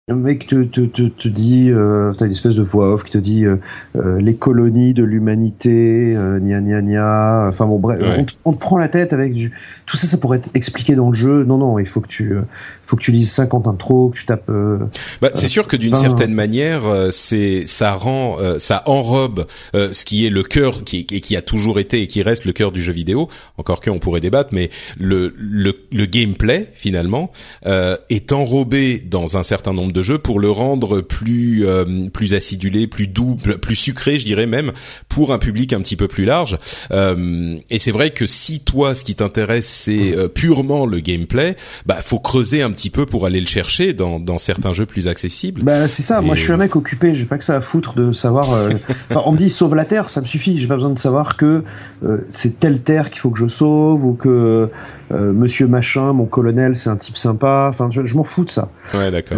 Le mec te, te, te, te dit, euh, t'as une espèce de voix off qui te dit euh, euh, les colonies de l'humanité, euh, gna gna gna. Enfin bon, bref,
Ouais.
on, te- on te prend la tête avec du. Tout ça, ça pourrait être expliqué dans le jeu. Non, non, il faut que tu, euh, faut que tu lises 50 intros, que tu tapes. euh,
Bah, c'est sûr que d'une
ben-
certaine manière, euh, c'est ça rend, euh, ça enrobe euh, ce qui est le cœur qui et qui a toujours été et qui reste le cœur du jeu vidéo. Encore que on pourrait débattre, mais le le, le gameplay finalement euh, est enrobé dans un certain nombre de jeux pour le rendre plus euh, plus acidulé, plus doux, plus sucré, je dirais même, pour un public un petit peu plus large. Euh, et c'est vrai que si toi, ce qui t'intéresse, c'est euh, purement le gameplay, bah faut creuser un petit peu pour aller le chercher dans dans certains jeux plus accessibles.
Bah c'est ça. Moi, je suis un mec occupé. J'ai pas que ça à foutre de savoir. euh, enfin, on me dit sauve la terre, ça me suffit. J'ai pas besoin de savoir que euh, c'est telle terre qu'il faut que je sauve ou que euh, Monsieur machin, mon colonel, c'est un type sympa. Enfin, je, je m'en fous de ça.
Ouais, d'accord.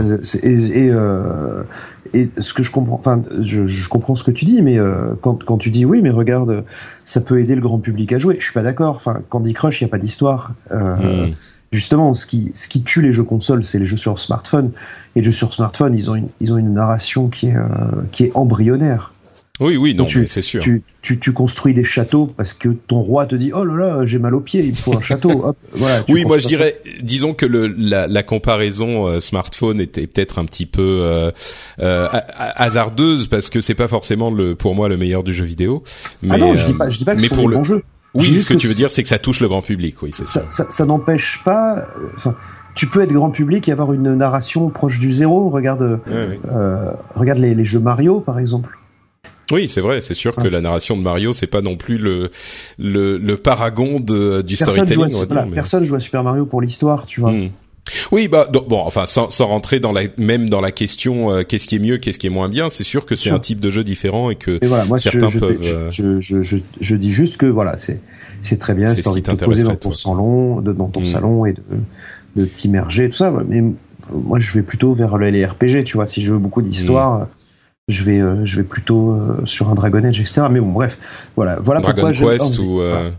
Euh, et, et, euh, et ce que je comprends, enfin, je, je comprends ce que tu dis, mais euh, quand, quand tu dis oui, mais regarde, ça peut aider le grand public à jouer. Je suis pas d'accord. Enfin, Candy Crush, il y a pas d'histoire. Euh,
Hmm.
Justement, ce qui, ce qui tue les jeux consoles, c'est les jeux sur smartphone. Et les jeux sur smartphone, ils ont une, ils ont une narration qui est, qui est embryonnaire.
Oui, oui, non, c'est sûr.
Tu, tu, tu construis des châteaux parce que ton roi te dit, oh là là, j'ai mal aux pieds, il me faut un château. Hop, voilà.
Oui, moi je dirais, disons que le, la, la comparaison euh, smartphone était peut-être un petit peu euh, euh, ha- ha- hasardeuse parce que c'est pas forcément le, pour moi le meilleur du jeu vidéo. Mais,
Ah non, je dis
euh,
pas, je dis pas que
mais
ce sont
pour
des
le,
bons jeux.
oui, ce que
que
tu veux
c'est-
dire, c'est que ça touche le grand public, oui, c'est
ça, ça, ça n'empêche pas. euh, Enfin, tu peux être grand public et avoir une narration proche du zéro. Regarde,
Ouais,
euh, regarde les, les jeux Mario, par exemple.
Oui, c'est vrai, c'est sûr que la narration de Mario, c'est pas non plus le le, le paragon de, du
Personne joue,
storytelling,
à, voilà,
dire. mais-
personne joue à Super Mario pour l'histoire, tu vois.
Hmm. Oui, bah donc, bon, enfin, sans, sans rentrer dans la même dans la question, euh, qu'est-ce qui est mieux, qu'est-ce qui est moins bien, c'est sûr que c'est un type de jeu différent et que
Et voilà, moi, je,
Certains
je,
peuvent,
je,
euh,
je, je, je, dis juste que voilà, c'est c'est très bien,
C'est
envie de te poser dans ton
toi.
salon, de, dans ton
Mm.
salon et de, de t'immerger, tout ça. Mais euh, moi, je vais plutôt vers le- les RPG, tu vois. Si je veux beaucoup d'histoire,
Mm.
Je vais euh, je vais plutôt euh, sur un Dragon Age, etc. Mais bon, bref, voilà, voilà
Dragon
pourquoi
Quest ou, euh,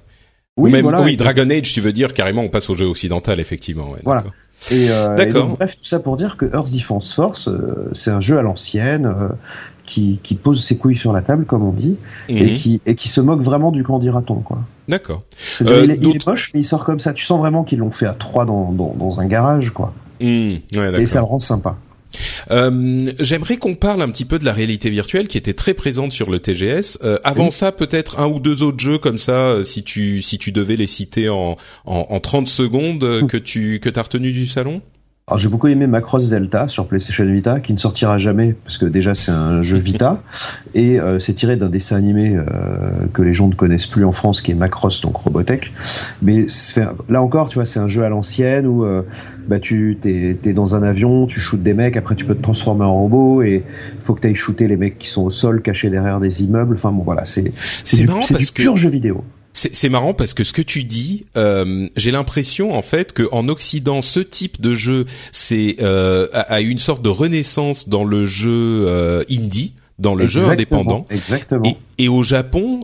ou
Oui,
même
voilà,
oui
et-
Dragon Age, tu veux dire carrément, on passe au jeu occidental, effectivement. Ouais,
Voilà.
d'accord.
Et,
D'accord.
et donc, bref, tout ça pour dire que Earth Defense Force, c'est un jeu à l'ancienne qui, qui pose ses couilles sur la table, comme on dit, et
Mhm.
qui et qui se moque vraiment du candidat quoi.
D'accord.
Il, est, moche, mais il sort comme ça. Tu sens vraiment qu'ils l'ont fait à trois dans, dans, dans un garage, quoi.
Hmm, ouais,
Et ça le rend sympa.
Euh, J'aimerais qu'on parle un petit peu de la réalité virtuelle qui était très présente sur le TGS. Euh, avant
Oui.
ça, peut-être un ou deux autres jeux comme ça, euh, si tu si tu devais les citer en en, en 30 secondes que tu que t'as retenu du salon?
Alors j'ai beaucoup aimé Macross Delta sur PlayStation Vita, qui ne sortira jamais parce que déjà c'est un jeu Vita et euh, c'est tiré d'un dessin animé euh, que les gens ne connaissent plus en France, qui est Macross, donc Robotech. Mais là encore, tu vois, c'est un jeu à l'ancienne où euh, bah tu t'es es dans un avion, tu shootes des mecs, après tu peux te transformer en robot et il faut que tu ailles shooter les mecs qui sont au sol, cachés derrière des immeubles. Enfin bon, voilà, c'est
C'est
du,
marrant
c'est
parce
du
que
pur jeu vidéo.
C'est marrant parce que ce que tu dis, euh, j'ai l'impression en fait que en Occident, ce type de jeu, c'est euh, a, a eu une sorte de renaissance dans le jeu euh, indie, dans le jeu indépendant,
Exactement.
et, et au Japon.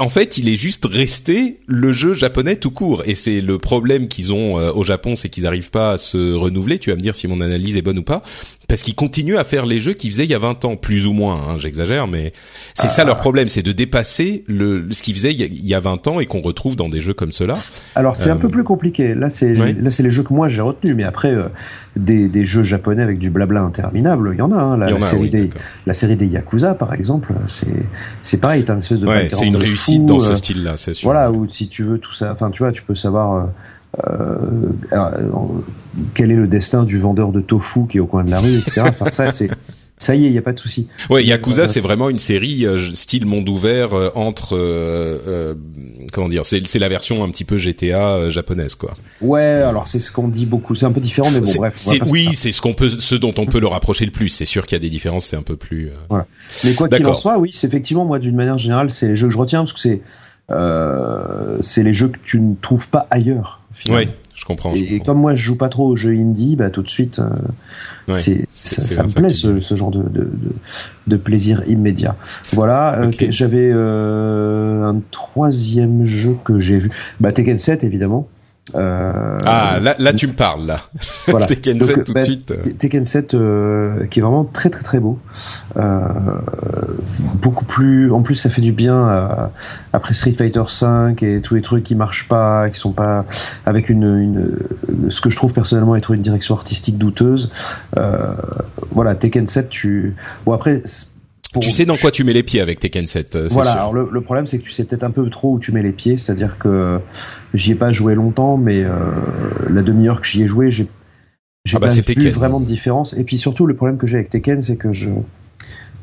En fait, il est juste resté le jeu japonais tout court, et c'est le problème qu'ils ont euh, au Japon, c'est qu'ils n'arrivent pas à se renouveler. Tu vas me dire si mon analyse est bonne ou pas, parce qu'ils continuent à faire les jeux qu'ils faisaient il y a 20 ans, plus ou moins. Hein, J'exagère, mais c'est ça leur problème, c'est de dépasser le ce qu'ils faisaient il y a- il y a 20 ans et qu'on retrouve dans des jeux comme cela.
Alors c'est un
Euh,
peu plus compliqué. Là c'est
ouais.
là c'est les jeux que moi j'ai retenus, mais après euh, des, des jeux japonais avec du blabla interminable, il y en a. Hein. La,
Il y en
la
a,
série
oui,
des la série des Yakuza par exemple, c'est c'est pareil, t'as une espèce de
Ouais, c'est une
de
réussite
fou,
dans
euh,
ce style-là, c'est sûr.
Voilà, ou si tu veux tout ça, enfin tu vois, tu peux savoir euh, euh, euh, quel est le destin du vendeur de tofu qui est au coin de la rue, etc. Enfin ça c'est ça y est, il y a pas de souci.
Ouais, Yakuza,
Euh,
c'est vraiment une série euh, style monde ouvert euh, entre euh, euh, comment dire, c'est c'est la version un petit peu GTA euh, japonaise quoi.
Ouais, alors c'est ce qu'on dit beaucoup. C'est un peu différent, mais bon bref.
oui, c'est ce qu'on peut, ce dont on peut le rapprocher le plus. C'est sûr qu'il y a des différences, c'est un peu plus. euh,
Mais quoi qu'il en soit, oui, c'est effectivement moi d'une manière générale, c'est les jeux que je retiens parce que c'est euh, c'est les jeux que tu ne trouves pas ailleurs.
Ouais, je comprends.
Et,
comprends.
comme moi je joue pas trop aux jeux indie, bah tout de suite, euh,
Ouais,
c'est ça, me
ça
plaît ce, genre de, de, de, de plaisir immédiat. Voilà, euh, j'avais euh, un troisième jeu que j'ai vu, bah Tekken 7 évidemment.
Euh, ah, là, là, tu me parles, là. Voilà. Tekken 7 tout de bah, suite.
Tekken 7 euh, qui est vraiment très très très beau. Euh, beaucoup plus. En plus, ça fait du bien après Street Fighter 5 et tous les trucs qui marchent pas, qui sont pas avec une, une ce que je trouve personnellement être une direction artistique douteuse. voilà, Tekken 7, tu. Bon après
tu sais dans quoi tu mets les pieds avec Tekken 7.
Euh, voilà. Alors le, problème c'est que tu sais peut-être un peu trop où tu mets les pieds, c'est-à-dire que j'y ai pas joué longtemps, mais euh, la demi-heure que j'y ai joué, j'ai j'ai ah bah, pas vu vraiment de différence. Et puis surtout le problème que j'ai avec Tekken, c'est que je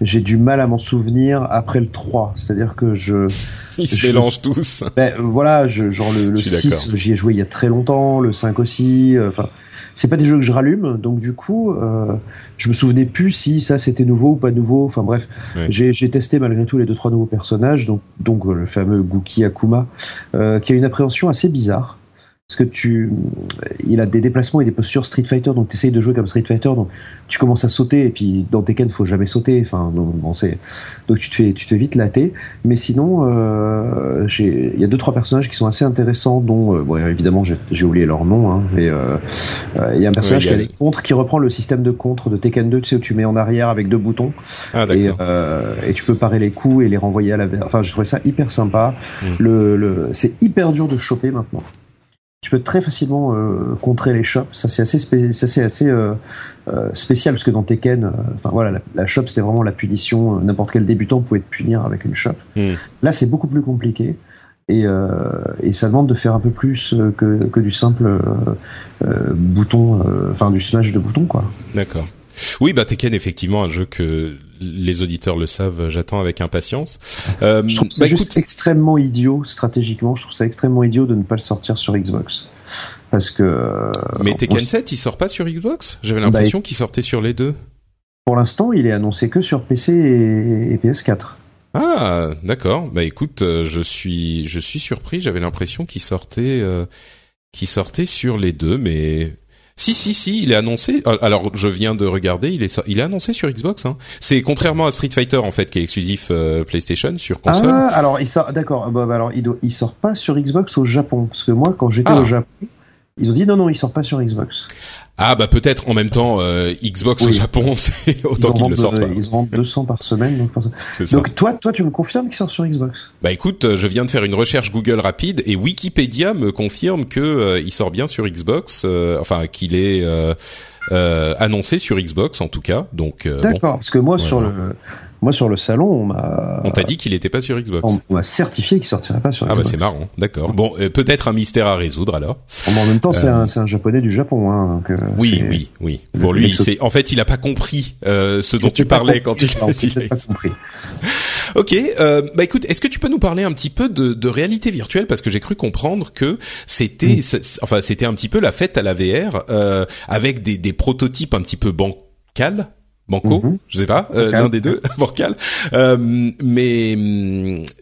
j'ai du mal à m'en souvenir après le 3. C'est-à-dire que je...
Ils se mélangent tous.
Ben, voilà, je, genre le, le 6, j'y ai joué il y a très longtemps, le 5 aussi. Euh, enfin, c'est pas des jeux que je rallume, donc du coup, euh, je me souvenais plus si ça c'était nouveau ou pas nouveau. Enfin bref, j'ai testé malgré tout les deux trois nouveaux personnages, donc donc le fameux Guki Akuma, euh, qui a une appréhension assez bizarre parce que tu, il a des déplacements et des postures Street Fighter, donc tu essayes de jouer comme Street Fighter, donc tu commences à sauter, et puis dans Tekken, faut jamais sauter, enfin, donc, donc tu te fais, tu te fais vite latter. Mais sinon, euh, il y a deux trois personnages qui sont assez intéressants, dont, euh, bon, évidemment, j'ai oublié leur nom, hein, mais euh, il y a un personnage qui a des contres, qui reprend le système de contre de Tekken 2, tu sais où tu mets en arrière avec deux boutons,
ah,
et, et, tu peux parer les coups et les renvoyer à la, enfin, j'ai trouvé ça hyper sympa. Mm. Le, le, c'est hyper dur de choper maintenant tu peux très facilement euh, contrer les shops. Ça c'est assez, c'est assez euh, euh, spécial parce que dans Tekken, enfin voilà, la, la shop c'était vraiment la punition. N'importe quel débutant pouvait te punir avec une shop. Hmm. Là c'est beaucoup plus compliqué. Et, et, ça demande de faire un peu plus que, que du simple bouton, enfin du smash de bouton quoi.
D'accord. Oui, bah Tekken effectivement un jeu que les auditeurs le savent, j'attends avec impatience.
Euh, je trouve ça bah, juste extrêmement idiot stratégiquement. Je trouve ça extrêmement idiot de ne pas le sortir sur Xbox parce que. Euh,
Mais Tekken 7, il sort pas sur Xbox? J'avais bah, l'impression qu'il sortait sur les deux.
Pour l'instant, il est annoncé que sur PC et, PS4.
Ah, d'accord. Bah écoute, euh, je suis je suis surpris. J'avais l'impression qu'il sortait euh, qu'il sortait sur les deux, mais si, si, si, il est annoncé. Alors, je viens de regarder, il est, il est annoncé sur Xbox. Hein. C'est contrairement à Street Fighter en fait, qui est exclusif euh, PlayStation sur console.
Ah, alors il sort, d'accord. Bah, bah, alors il, il sort pas sur Xbox au Japon, parce que moi, quand j'étais ah. au Japon, ils ont dit non, non, il sort pas sur Xbox.
Ah bah peut-être en même temps euh, Xbox au Japon, c'est autant qu'ils le sortent.
Ils vendent 200 par semaine. Donc, donc toi, toi, tu me confirmes qu'il sort sur Xbox?
Bah écoute, euh, je viens de faire une recherche Google rapide et Wikipédia me confirme que euh, il sort bien sur Xbox, enfin qu'il est annoncé sur Xbox en tout cas. Donc
d'accord, parce que moi sur le moi, sur le salon, on m'a.
On t'a dit qu'il n'était pas sur Xbox.
On m'a certifié qu'il sortirait pas sur Xbox.
Ah bah c'est marrant, d'accord. Bon, euh, peut-être un mystère à résoudre alors.
en même temps, c'est euh, un, un, japonais du Japon. Hein,
euh, oui, oui, oui. Pour lui, c'est en fait, il a pas compris ce dont tu parlais quand tu l'as dit. pas compris. ok, bah écoute, est-ce que tu peux nous parler un petit peu de, de réalité virtuelle? Parce que j'ai cru comprendre que c'était, enfin, c'était un petit peu la fête à la VR avec des, des prototypes un petit peu bancals Banco, mhm. je sais pas, euh, l'un des deux, Bancal, euh, mais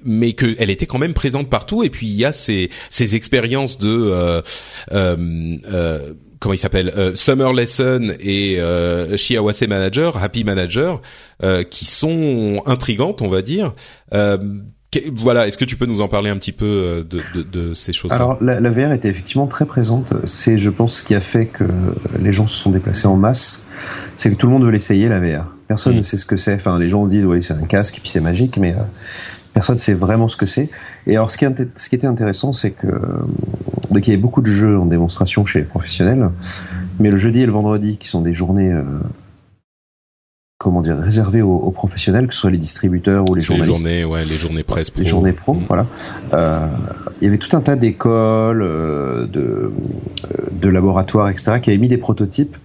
mais que elle était quand même présente partout. Et puis il y a ces ces expériences de euh, euh, comment il s'appelle Summer Lesson et euh, Shiawase Manager, Happy Manager, qui sont intrigantes, on va dire. Voilà, est-ce que tu peux nous en parler un petit peu de, de, de ces choses-là?
Alors, la, la, VR était effectivement très présente. C'est, je pense, ce qui a fait que les gens se sont déplacés en masse c'est que tout le monde veut l'essayer la VR. Personne mm. ne sait ce que c'est. Enfin, les gens disent oui c'est un casque et puis c'est magique, mais euh, personne ne sait vraiment ce que c'est. Et alors ce qui, ce qui était intéressant, c'est que euh, qu'il y avait beaucoup de jeux en démonstration chez les professionnels, mais le jeudi et le vendredi, qui sont des journées euh, comment dire réservées aux, professionnels, que ce soit les distributeurs ou les journalistes.
Les journées, ouais, les journées presse
pro. Les journées pro, mm. voilà. Euh, il y avait tout un tas d'écoles, de, de laboratoires, etc., qui avaient mis des prototypes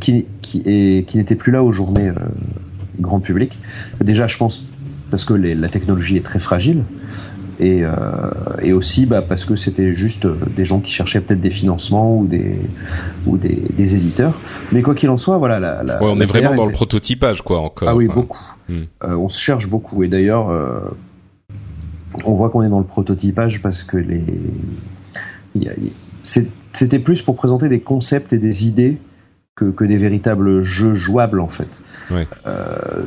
qui, qui, est, qui n'était plus là aux journées euh, grand public. Déjà, je pense parce que les, la technologie est très fragile et, euh, et aussi bah, parce que c'était juste des gens qui cherchaient peut-être des financements ou des ou des, des éditeurs. Mais quoi qu'il en soit, voilà. La, la,
ouais, on est vraiment dans le prototypage, quoi, encore.
Ah oui, beaucoup. Hmm. Euh, on se cherche beaucoup et d'ailleurs, euh, on voit qu'on est dans le prototypage parce que les c'était plus pour présenter des concepts et des idées que, que des véritables jeux jouables en fait.
Ouais.
Euh,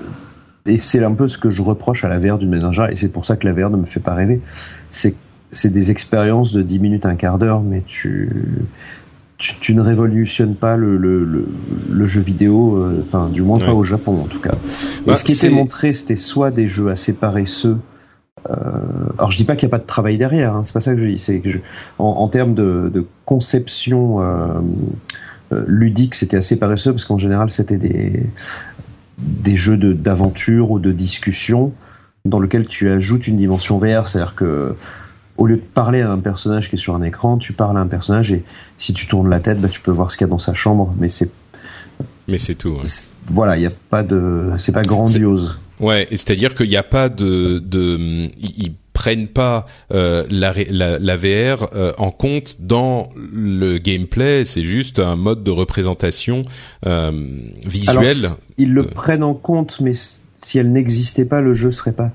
et c'est un peu ce que je reproche à la VR d'une manière et c'est pour ça que la VR ne me fait pas rêver. C'est c'est des expériences de 10 minutes, un quart d'heure, mais tu, tu, ne révolutionnes pas le, le, le, jeu vidéo, euh, enfin du moins pas au Japon en tout cas. Bah, ce qui était montré, c'était soit des jeux assez paresseux. Euh, alors je dis pas qu'il n'y a pas de travail derrière, hein, c'est pas ça que je dis. C'est que en, en, termes de, de conception euh, ludique, c'était assez paresseux parce qu'en général c'était des des jeux d'aventure ou de discussion dans lequel tu ajoutes une dimension VR, c'est-à-dire que au lieu de parler à un personnage qui est sur un écran, tu parles à un personnage et si tu tournes la tête, bah, tu peux voir ce qu'il y a dans sa chambre, mais c'est
mais c'est tout.
Voilà, il y a pas de, c'est pas grandiose.
Ouais, c'est-à-dire qu'il n'y a pas de, prennent pas euh, la, la, la, VR euh, en compte dans le gameplay. C'est juste un mode de représentation euh, visuelle.
ils le prennent en compte, mais si elle n'existait pas, le jeu serait pas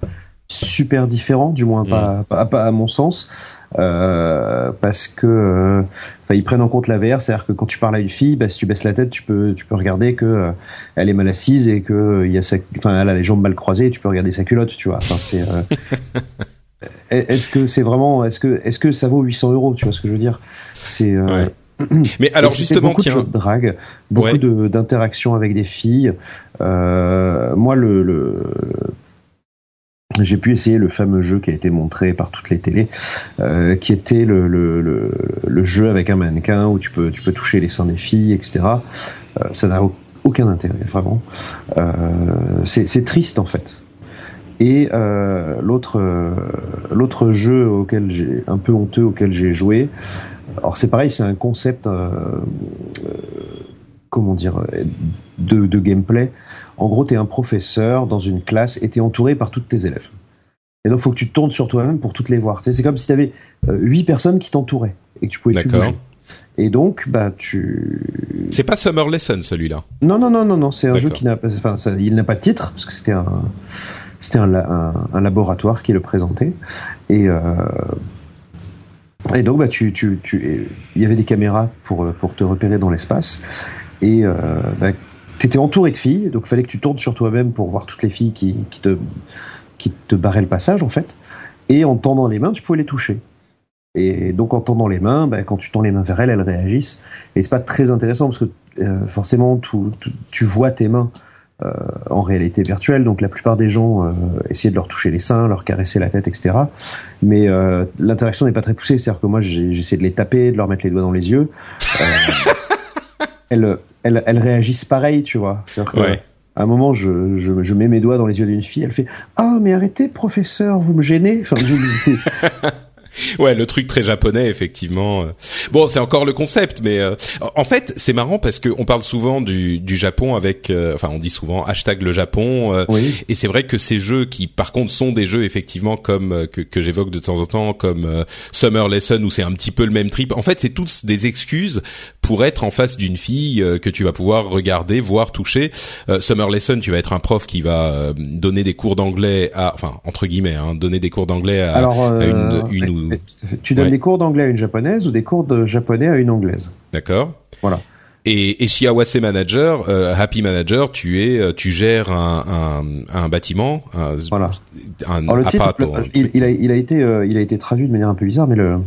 super différent, du moins pas, mm. pas, à mon sens, euh, parce que euh, ils prennent en compte la VR, c'est-à-dire que quand tu parles à une fille, bah, si tu baisses la tête, tu peux tu peux regarder que euh, elle est mal assise et que il y a sa, enfin elle a les jambes mal croisées, et tu peux regarder sa culotte, tu vois. Enfin c'est est-ce que c'est vraiment est-ce que est-ce que ça vaut 800 euros, tu vois ce que je veux dire? C'est
Mais alors justement,
beaucoup
tiens,
de, drague, beaucoup d'interactions avec des filles. Euh, moi, le, le j'ai pu essayer le fameux jeu qui a été montré par toutes les télés, euh, qui était le, le, le, le, jeu avec un mannequin où tu peux, tu peux toucher les seins des filles, etc. Euh, ça n'a aucun intérêt, vraiment. Euh, c'est triste, en fait. Et euh, l'autre l'autre jeu auquel j'ai un peu honteux auquel j'ai joué, alors c'est pareil, c'est un concept, euh, comment dire, de, de gameplay en gros, tu es un professeur dans une classe et tu es entouré par tous tes élèves. Et donc, il faut que tu tournes sur toi-même pour toutes les voir. c'est comme si tu avais euh, huit personnes qui t'entouraient et que tu pouvais plus bouger. Et donc, bah, tu.
C'est pas Summer Lesson celui-là.
Non, non, non, non, non. C'est un jeu qui n'a pas, enfin, il n'a pas de titre parce que c'était un, c'était un, laboratoire qui le présentait. Et euh, donc, bah, tu, tu, tu, il y avait des caméras pour pour te repérer dans l'espace. Et euh, bah, t'étais entouré de filles, donc il fallait que tu tournes sur toi-même pour voir toutes les filles qui, te, qui barraient le passage, en fait. Et en tendant les mains, tu pouvais les toucher. Et donc en tendant les mains, ben, quand tu tends les mains vers elles, elles réagissent. Et c'est pas très intéressant parce que euh, forcément, tu vois tes mains euh, en réalité virtuelle. Donc la plupart des gens euh, essayaient de leur toucher les seins, leur caresser la tête, etc. Mais l'interaction n'est pas très poussée. C'est-à-dire que moi, j'essaie de les taper, de leur mettre les doigts dans les yeux. elles, elles, elles réagissent pareil, tu vois. À un moment, je, je, je, mets mes doigts dans les yeux d'une fille, elle fait Ah, oh, mais arrêtez, professeur, vous me gênez. Enfin, je,
ouais, le truc très japonais, effectivement. Bon, c'est encore le concept, mais euh, en fait, c'est marrant parce que on parle souvent du, du Japon avec, euh, enfin, on dit souvent hashtag le Japon, euh, et c'est vrai que ces jeux qui, par contre, sont des jeux effectivement comme que, que j'évoque de temps en temps, comme Summer Lesson où c'est un petit peu le même trip. En fait, c'est tous des excuses pour être en face d'une fille que tu vas pouvoir regarder, voir, toucher. Summer Lesson, tu vas être un prof qui va donner des cours d'anglais à, enfin, entre guillemets, hein, donner des cours d'anglais à, à, une, une
tu donnes des cours d'anglais à une japonaise ou des cours de japonais à une anglaise.
D'accord.
Voilà.
Et, et chez Awase Manager, euh, Happy Manager, tu es, euh, tu gères un, un, un bâtiment, un,
voilà. un Alors, le titre, il, il, a, il, a, été, euh, il a été traduit de manière un peu bizarre, mais le,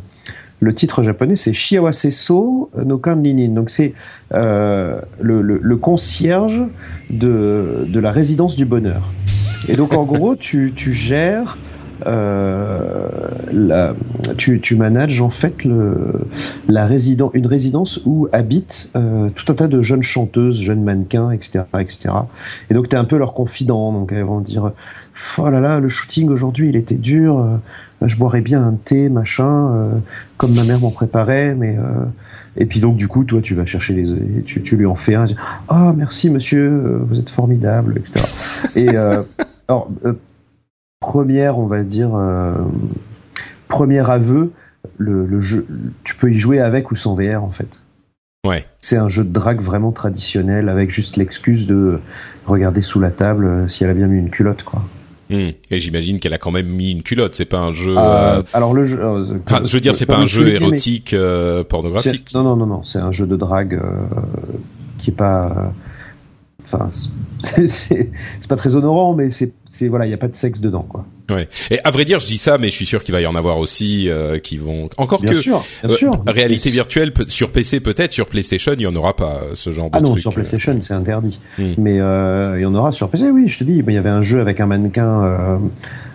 le titre japonais c'est Shiawase So no Kanrinin. Donc c'est euh, le, le, le, concierge de, de la résidence du bonheur. Et donc en gros, tu, tu gères euh, la, tu, tu manages en fait le, la résident, une résidence où habitent euh, tout un tas de jeunes chanteuses, jeunes mannequins, etc., etc. Et donc tu es un peu leur confident. Donc elles vont dire, oh là là, le shooting aujourd'hui il était dur. Euh, je boirais bien un thé, machin, euh, comme ma mère m'en préparait, mais et puis donc du coup, toi, tu vas chercher les, tu, tu lui en fais un. Ah oh, merci monsieur, vous êtes formidable, etc. Et alors première, on va dire, euh, premier aveu, le, jeu, tu peux y jouer avec ou sans VR en fait.
Ouais.
C'est un jeu de drague vraiment traditionnel avec juste l'excuse de regarder sous la table euh, si elle a bien mis une culotte quoi.
Hmm. Et j'imagine qu'elle a quand même mis une culotte. C'est pas un jeu.
Euh, alors le jeu.
enfin, je veux dire, c'est pas un jeu érotique pornographique.
Non, non, non, non. C'est un jeu de drague qui est pas enfin, c'est pas très honorant, mais c'est voilà, il y a pas de sexe dedans, quoi.
Ouais. Et à vrai dire, je dis ça, mais je suis sûr qu'il va y en avoir aussi euh, qui vont. Encore
bien
que
sûr, bien sûr.
réalité virtuelle sur PC peut-être, sur PlayStation, il y en aura pas ce genre de
ah
truc.
Ah non, sur PlayStation, c'est interdit.
Hmm.
Mais euh, il y en aura sur PC. Oui, je te dis, il y avait un jeu avec un mannequin euh,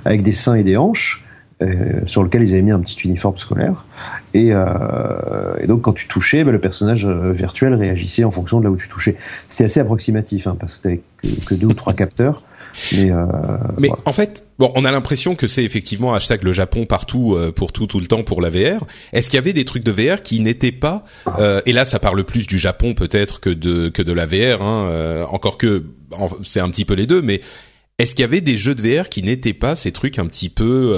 avec des seins et des hanches. Sur lequel ils avaient mis un petit uniforme scolaire et, et donc quand tu touchais, bah, le personnage virtuel réagissait en fonction de là où tu touchais. C'était assez approximatif hein, parce que c'était que, que deux ou trois capteurs. Mais, euh,
mais en fait, bon, on a l'impression que c'est effectivement hashtag le Japon partout euh, pour tout tout le temps pour la VR. Est-ce qu'il y avait des trucs de VR qui n'étaient pas euh, Et là, ça parle plus du Japon peut-être que de que de la VR. Hein, euh, encore que c'est un petit peu les deux, mais est-ce qu'il y avait des jeux de VR qui n'étaient pas ces trucs un petit peu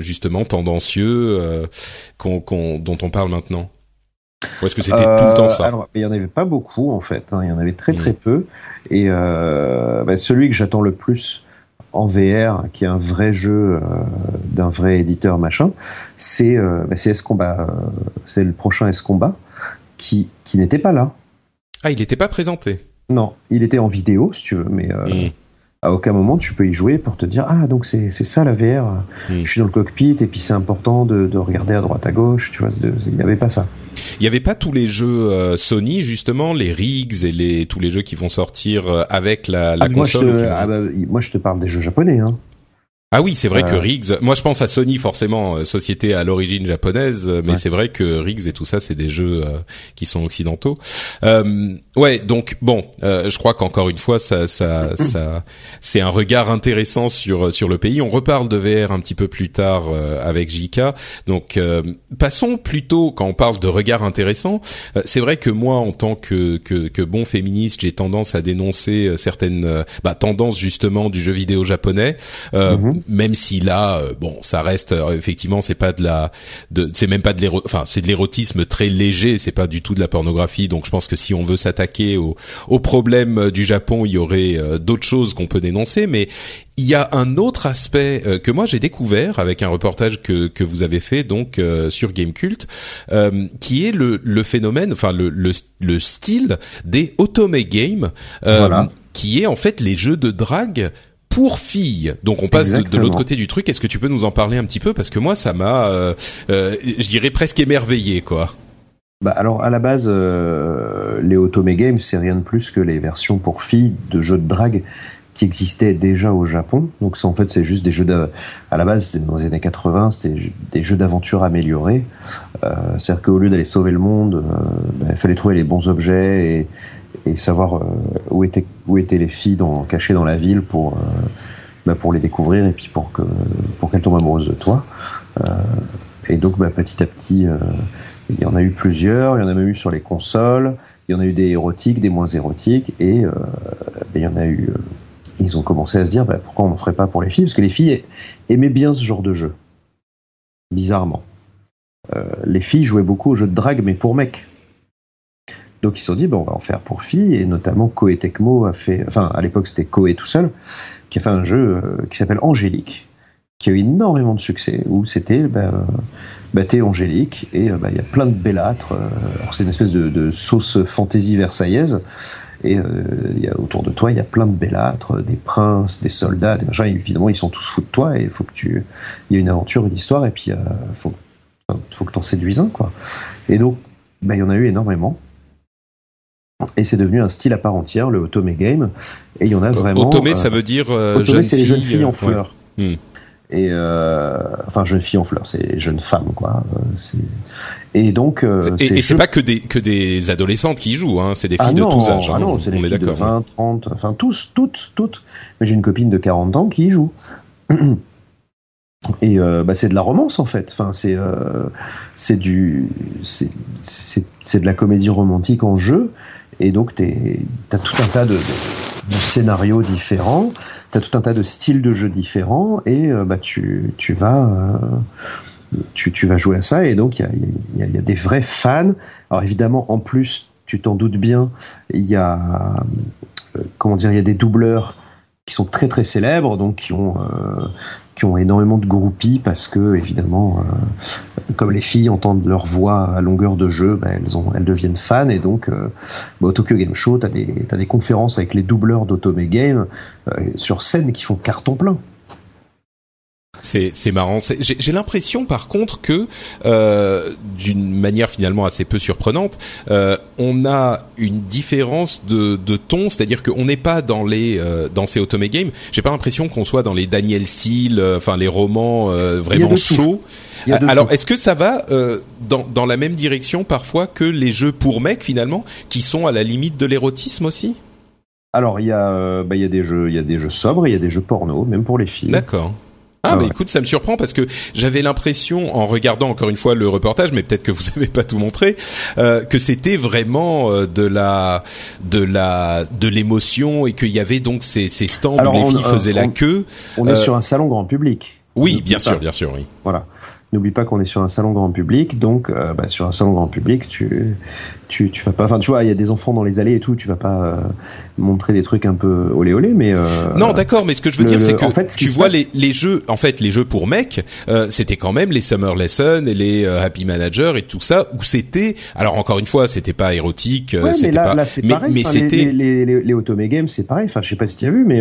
justement tendancieux qu'on, qu'on, dont on parle maintenant? Ou est-ce que c'était tout le temps ça?
alors, Il y en avait pas beaucoup en fait. Hein. Il y en avait très très mmh. peu. Et euh, bah, celui que j'attends le plus en VR, qui est un vrai jeu euh, d'un vrai éditeur machin, c'est euh, bah. Euh, c'est le prochain S-Combat qui, qui n'était pas là.
Ah, il n'était pas présenté?
Non, il était en vidéo, si tu veux, mais euh, mmh à aucun moment tu peux y jouer pour te dire ah donc c'est ça la VR hmm. je suis dans le cockpit et puis c'est important de, de, regarder à droite à gauche tu vois il n'y avait pas ça.
Il n'y avait pas tous les jeux euh, Sony justement les rigs et les tous les jeux qui vont sortir euh, avec la, la
ah,
console
moi je, te, ah bah, moi je te parle des jeux japonais hein
ah oui, c'est vrai que euh. Riggs. Moi, je pense à Sony forcément, euh, société à l'origine japonaise, euh, mais c'est vrai que Riggs et tout ça, c'est des jeux qui sont occidentaux. Euh, ouais, donc bon, je crois qu'encore une fois, ça, ça, ça, c'est un regard intéressant sur sur le pays. On reparle de VR un petit peu plus tard avec JK. Donc, passons plutôt quand on parle de regard intéressant. c'est vrai que moi, en tant que que, que bon féministe, j'ai tendance à dénoncer certaines bah, tendances justement du jeu vidéo japonais. Mm-hmm même si là, euh, bon, ça reste euh, effectivement, c'est pas de la, de, c'est même pas de l'éro, enfin, c'est de l'érotisme très léger, c'est pas du tout de la pornographie. Donc, je pense que si on veut s'attaquer au, au problème euh, du Japon, il y aurait d'autres choses qu'on peut dénoncer, mais il y a un autre aspect que moi j'ai découvert avec un reportage que que vous avez fait donc sur Gamecult, euh, qui est le, le phénomène, enfin le, le, le style des otome games, qui est en fait les jeux de drague pour filles. Donc on passe de, l'autre côté du truc. Est-ce que tu peux nous en parler un petit peu? Parce que moi ça m'a, euh, euh, je dirais presque émerveillé quoi.
Bah alors à la base, euh, les Otome Games c'est rien de plus que les versions pour filles de jeux de drague qui existaient déjà au Japon. Donc ça, en fait c'est juste des jeux de, à la base dans les années 80 c'était des jeux d'aventure améliorés. C'est-à-dire qu'au lieu d'aller sauver le monde, bah, il fallait trouver les bons objets et et savoir euh, où étaient les filles cachées dans la ville pour euh, bah, pour les découvrir et puis pour que pour qu'elles tombent amoureuses de toi. Euh, et donc bah, petit à petit, il y en a eu plusieurs. Il y en a même eu sur les consoles. Il y en a eu des érotiques, des moins érotiques, et il y en a eu. ils ont commencé à se dire bah, pourquoi on ne ferait pas pour les filles? Parce que les filles aimaient bien ce genre de jeu. Bizarrement. les filles jouaient beaucoup aux jeux de drague, mais pour mecs. Donc ils se sont dit, bon, on va en faire pour filles, et notamment Koei Tecmo a fait, enfin à l'époque c'était Koei tout seul, qui a fait un jeu euh, qui s'appelle Angélique, qui a eu énormément de succès, où c'était, ben, bah, t'es Angélique, et euh, bah, il y a plein de bellâtres, euh, alors c'est une espèce de, sauce fantaisie versaillaise, et il y a, autour de toi il y a plein de bellâtres, des princes, des soldats, des machins, évidemment ils sont tous fous de toi, et il faut que tu, il y a une aventure, une histoire, et puis il faut, faut que t'en séduises un, quoi. Et donc, bah, il y en a eu énormément. Et c'est devenu un style à part entière, le Otome Game. Et il y en a vraiment.
Otome, ça veut dire
euh,
jeune
c'est les jeunes filles en fleurs.
Hmm.
Et euh, enfin, jeunes filles en fleurs, c'est jeunes femmes, quoi. Euh, et donc. Euh,
et c'est pas que des que des adolescentes qui y jouent, hein. C'est des filles
ah
de tous âges.
Hein. Ah non, c'est des filles de 20, 30, enfin tous, toutes, toutes. J'ai une copine de 40 ans qui y joue. Et euh, bah, c'est de la romance en fait. Enfin, c'est euh, c'est du c'est c'est de la comédie romantique en jeu et donc tu as tout un tas de, scénarios différents, tu as tout un tas de styles de jeu différents, et euh, bah, tu, tu, vas, euh, tu, tu, vas jouer à ça, et donc il y a, y, y a, des vrais fans. Alors évidemment, en plus, tu t'en doutes bien, il y a, euh, comment dire, il y a des doubleurs qui sont très très célèbres, donc qui ont qui ont énormément de groupies parce que évidemment, comme les filles entendent leur voix à longueur de jeu, bah, elles, ont, elles deviennent fans et donc bah, au Tokyo Game Show, t'as des as des conférences avec les doubleurs d'Otome Game sur scène qui font carton plein.
C'est c'est marrant. J'ai l'impression par contre que euh, d'une manière finalement assez peu surprenante, euh, on a une différence de, de ton, c'est-à-dire qu'on n'est pas dans les euh, dans ces Otome Games. J'ai pas l'impression qu'on soit dans les Daniel Steele, euh, enfin les romans euh, vraiment chauds. Alors est-ce que ça va dans dans la même direction parfois que les jeux pour mecs finalement, qui sont à la limite de l'érotisme aussi?
Alors il y a bah, il y a des jeux il y a des jeux sobres, il y a des jeux porno, même pour les filles.
D'accord. Ah, bah écoute, ça me surprend parce que j'avais l'impression, en regardant encore une fois le reportage, mais peut-être que vous n'avez pas tout montré, euh, que c'était vraiment euh, de la, de la, de l'émotion et qu'il y avait donc ces, ces stands où les filles faisaient la queue.
On est euh, sur un salon grand public.
Oui, bien sûr, bien sûr, oui.
Voilà. N'oublie pas qu'on est sur un salon grand public, donc euh, bah, sur un salon grand public, tu, tu, tu vas pas. Enfin, tu vois, il y a des enfants dans les allées et tout. Tu vas pas euh, montrer des trucs un peu olé olé, mais. Euh,
non, d'accord. Mais ce que je veux dire, c'est que en fait, tu vois les, les jeux. En fait, les jeux pour mecs, c'était quand même les Summer Lesson et les Happy Manager et tout ça, où c'était. Alors encore une fois, c'était pas érotique. c'était
mais
pas.
Là, mais, pareil, mais c'était les, les, les, Otome Games, c'est pareil. Enfin, je sais pas si tu as vu, mais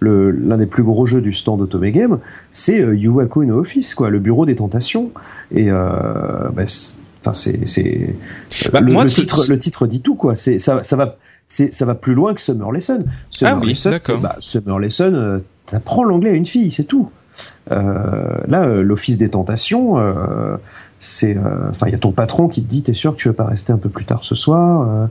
l'un des plus gros jeux du stand Otome Game, c'est Yuaku no Office, quoi, le bureau des tentations. Et euh, bah, enfin c'est c'est bah, le, le, titre le titre dit tout quoi. C'est ça ça va c'est ça va plus loin que Summer Lesson. Summer
ah oui d'accord.
bah, Summer Lesson euh, t'apprends l'anglais à une fille c'est tout. Euh, là euh, l'office des tentations euh, c'est enfin il y a ton patron qui te dit t'es sûr que tu veux pas rester un peu plus tard ce soir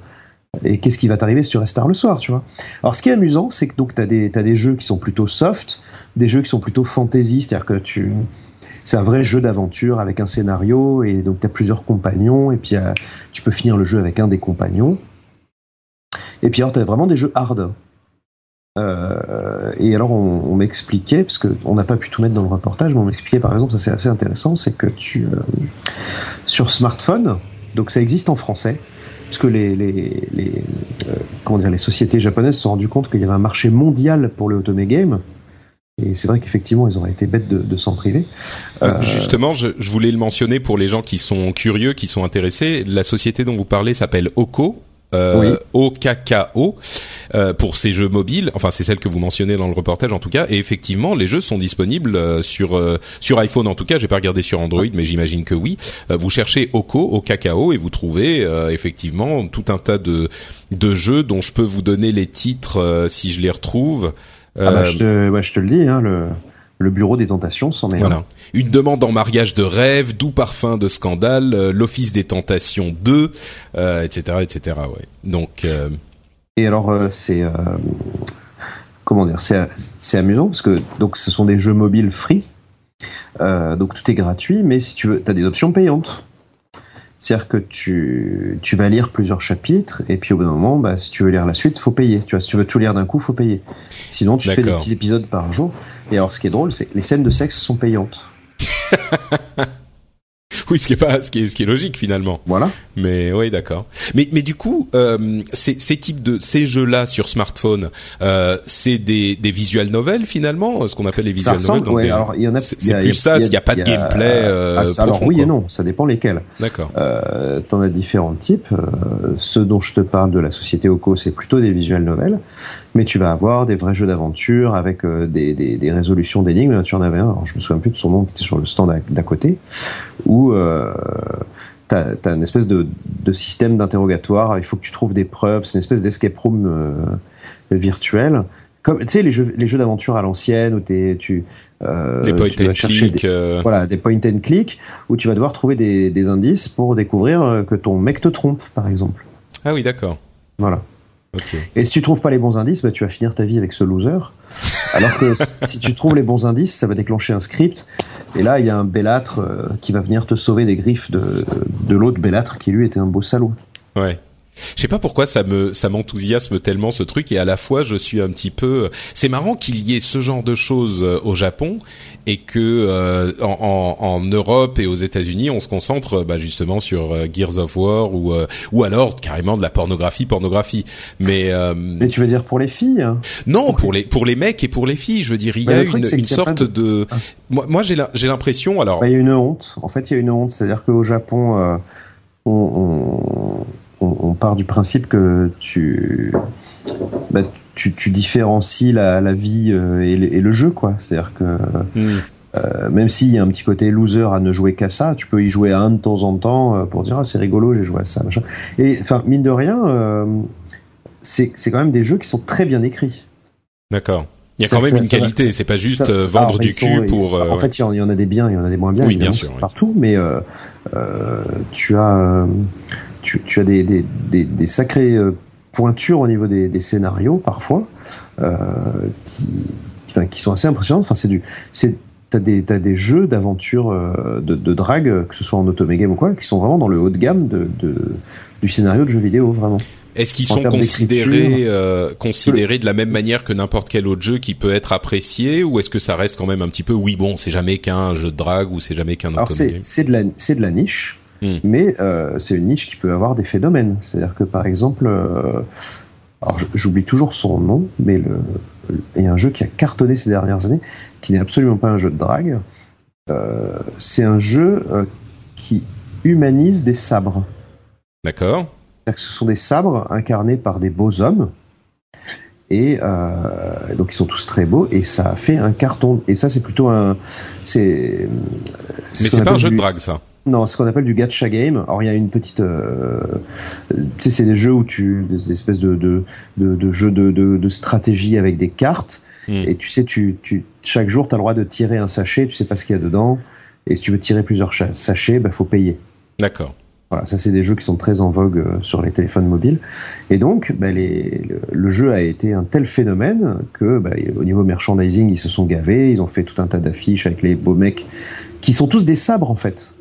et qu'est-ce qui va t'arriver si tu restes tard le soir tu vois. Alors ce qui est amusant c'est que donc t'as des t'as des jeux qui sont plutôt soft des jeux qui sont plutôt fantasy c'est-à-dire que tu c'est un vrai jeu d'aventure avec un scénario et donc tu as plusieurs compagnons et puis euh, tu peux finir le jeu avec un des compagnons. Et puis alors tu as vraiment des jeux hard. Euh, et alors on, m'expliquait, parce qu'on n'a pas pu tout mettre dans le reportage, mais on m'expliquait par exemple, ça c'est assez intéressant, c'est que tu euh, sur smartphone, donc ça existe en français, parce que les, les, les sociétés japonaises se sont rendues compte qu'il y avait un marché mondial pour le Otome Game, et c'est vrai qu'effectivement, ils auraient été bêtes de, de s'en priver.
Euh, justement, je, je, voulais le mentionner pour les gens qui sont curieux, qui sont intéressés. La société dont vous parlez s'appelle Oko. Euh, OKKO euh, pour ces jeux mobiles. Enfin, c'est celle que vous mentionnez dans le reportage en tout cas. Et effectivement, les jeux sont disponibles euh, sur euh, sur iPhone en tout cas. J'ai pas regardé sur Android, mais j'imagine que oui. Euh, vous cherchez Oko, OKKO, et vous trouvez effectivement tout un tas de de jeux dont je peux vous donner les titres si je les retrouve.
Ah bah, je, te, ouais, je te le dis, hein, le, le bureau des tentations s'en est.
Voilà. Une demande en mariage de rêve, doux parfum de scandale, euh, l'office des tentations 2, euh, etc., etc. Ouais. Donc. Euh...
Et alors euh, c'est comment dire, c'est c'est amusant parce que donc ce sont des jeux mobiles free, donc tout est gratuit, mais si tu veux, t'as des options payantes. C'est-à-dire que tu, tu vas lire plusieurs chapitres et puis au bout d'un moment, bah, si tu veux lire la suite, faut payer. Tu vois, si tu veux tout lire d'un coup, faut payer. Sinon, tu fais des petits épisodes par jour. Et alors, ce qui est drôle, c'est que les scènes de sexe sont payantes.
oui, ce qui est pas, ce qui est, ce qui est logique finalement.
Voilà.
Mais oui, d'accord. Mais mais du coup, euh, ces, ces types de ces jeux-là sur smartphone, euh, c'est des des visual novels finalement, ce qu'on appelle les visual novels.
Donc ouais, alors il y en a.
C'est plus ça, il n'y a, pas de gameplay. Euh,
ah, alors oui et non, ça dépend lesquels.
D'accord.
Euh, T'en as différents types. Euh, ceux dont je te parle de la société Oko, c'est plutôt des visual novels mais tu vas avoir des vrais jeux d'aventure avec euh, des, des, des, résolutions d'énigmes. Tu en avais un, alors je me souviens plus de son nom, qui était sur le stand d'à côté, où euh, tu as, une espèce de, de système d'interrogatoire. Il faut que tu trouves des preuves. C'est une espèce d'escape room euh, virtuel. Comme tu sais les jeux, les jeux d'aventure à l'ancienne où es, tu
euh, des point and click,
des, euh. voilà des point and click où tu vas devoir trouver des, des indices pour découvrir que ton mec te trompe par exemple.
Ah oui d'accord.
Voilà. Et si tu trouves pas les bons indices, bah, tu vas finir ta vie avec ce loser. Alors que si tu trouves les bons indices, ça va déclencher un script. Et là, il y a un bellâtre euh, qui va venir te sauver des griffes de, de l'autre bellâtre qui lui était un beau salaud.
Ouais. Je sais pas pourquoi ça me ça m'enthousiasme tellement ce truc et à la fois je suis un petit peu. C'est marrant qu'il y ait ce genre de choses euh, au Japon et que euh, en, en, Europe et aux États-Unis on se concentre bah, justement sur euh, Gears of War ou ou alors carrément de la pornographie pornographie. Mais
mais tu veux dire pour les filles hein?
Non, pour les pour les mecs et pour les filles. Je veux dire il y a une, une sorte de... Ah. moi, moi j'ai j'ai l'impression alors.
Bah, il y a une honte. En fait il y a une honte, c'est-à-dire qu'au Japon on, on on, part du principe que tu, bah, tu, différencies la, vie euh, et, le, jeu, quoi. C'est-à-dire que hmm. euh, même s'il y a un petit côté loser à ne jouer qu'à ça, tu peux y jouer à un de temps en temps euh, pour dire ah, c'est rigolo, j'ai joué à ça. Machin. Et enfin, mine de rien, c'est quand même des jeux qui sont très bien écrits.
D'accord. Il y a quand même une qualité, c'est pas juste vendre du cul pour.
en fait, il y, en a des biens, il y en a des moins bien.
Oui, bien sûr.
Partout, mais tu as tu, as des, des, des, sacrées euh, pointures au niveau des, scénarios parfois euh, qui, qui sont assez impressionnantes. Enfin, c'est du, c'est t'as des t'as des jeux d'aventure euh, de, de drague que ce soit en automégame ou quoi qui sont vraiment dans le haut de gamme de, de du scénario de jeu vidéo vraiment.
Est-ce qu'ils sont considérés considérés de la même manière que n'importe quel autre jeu qui peut être apprécié ou est-ce que ça reste quand même un petit peu oui bon c'est jamais qu'un jeu de drague ou c'est jamais qu'un automégame
c'est de la c'est de la niche Hmm. Mais euh, c'est une niche qui peut avoir des phénomènes. C'est-à-dire que par exemple, euh, alors j'oublie toujours son nom, mais le, il y a un jeu qui a cartonné ces dernières années, qui n'est absolument pas un jeu de drague. Euh, c'est un jeu qui humanise des sabres.
D'accord.
Ce sont des sabres incarnés par des beaux hommes. Et donc ils sont tous très beaux et ça a fait un carton. Et ça c'est plutôt un. C'est.
Mais c'est pas un jeu de drague ça.
Non, ce qu'on appelle du gacha game. Alors il y a une petite, euh, tu sais, c'est des jeux où tu, des espèces de de de, de jeux de, de, de stratégie avec des cartes. Hmm. Et tu sais, tu, tu chaque jour, tu as le droit de tirer un sachet. Tu sais pas ce qu'il y a dedans. Et si tu veux tirer plusieurs sachets, bah faut payer.
D'accord.
Voilà, ça c'est des jeux qui sont très en vogue euh, sur les téléphones mobiles. Et donc, bah, les, le, jeu a été un tel phénomène que, bah, au niveau merchandising, ils se sont gavés. Ils ont fait tout un tas d'affiches avec les beaux mecs qui sont tous des sabres en fait.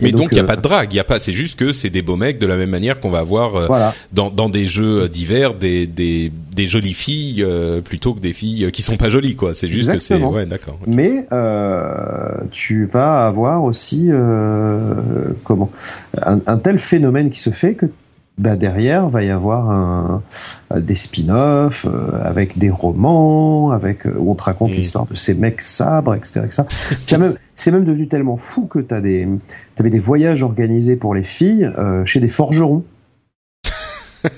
Mais donc il n'y a euh, pas de drague, il y a pas. C'est juste que c'est des beaux mecs de la même manière qu'on va avoir euh, dans dans des jeux divers des des des jolies filles euh, plutôt que des filles qui sont pas jolies quoi. C'est juste que c'est ouais d'accord.
Mais tu vas avoir aussi comment? Un, un, tel phénomène qui se fait que bah derrière va y avoir un, des spin-offs euh, avec des romans, avec euh, où on te raconte l'histoire de ces mecs sabres, etc. etc. c'est même devenu tellement fou que tu des, avais des voyages organisés pour les filles euh, chez des forgerons.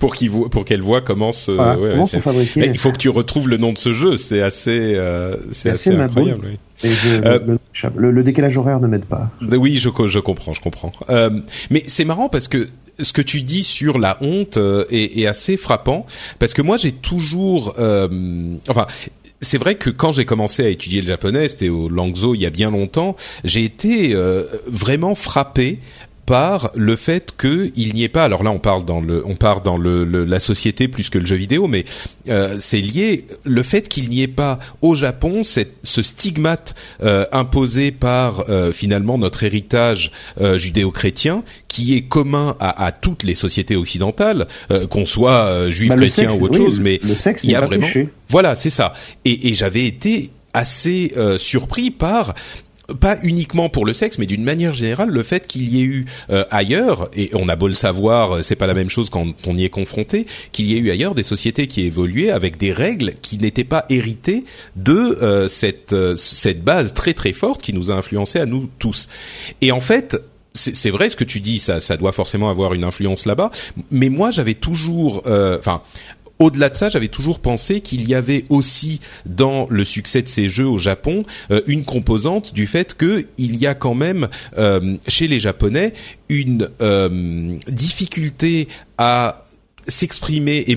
pour qu'ils pour qu'elles voient comment se
comment sont fabriqués.
il faut que tu retrouves le nom de ce jeu, c'est assez c'est assez, incroyable.
le, le, décalage horaire ne m'aide pas.
Oui, je, je comprends, je comprends. mais c'est marrant parce que ce que tu dis sur la honte euh, est, assez frappant. Parce que moi j'ai toujours, euh, enfin c'est vrai que quand j'ai commencé à étudier le japonais, c'était au Langzhou il y a bien longtemps, j'ai été euh, vraiment frappé par le fait qu'il n'y ait pas. Alors là, on parle dans le, on part dans le, la société plus que le jeu vidéo, mais euh, c'est lié le fait qu'il n'y ait pas au Japon cette, ce stigmate euh, imposé par euh, finalement notre héritage euh, judéo-chrétien qui est commun à, à, toutes les sociétés occidentales, euh, qu'on soit euh, juif, bah, chrétien ou autre chose. Mais
le sexe
il y a vraiment.
Péché.
Voilà, c'est ça. Et, et j'avais été assez surpris par pas uniquement pour le sexe, mais d'une manière générale, le fait qu'il y ait eu euh, ailleurs, et on a beau le savoir, euh, c'est pas la même chose quand on y est confronté, qu'il y ait eu ailleurs des sociétés qui évoluaient avec des règles qui n'étaient pas héritées de euh, cette cette base très très forte qui nous a influencé à nous tous. Et en fait, c'est vrai ce que tu dis, ça, ça doit forcément avoir une influence là-bas. Mais moi, j'avais toujours, enfin, au-delà de ça, j'avais toujours pensé qu'il y avait aussi dans le succès de ces jeux au Japon euh, une composante du fait qu'il y a quand même euh, chez les Japonais une euh, difficulté à s'exprimer et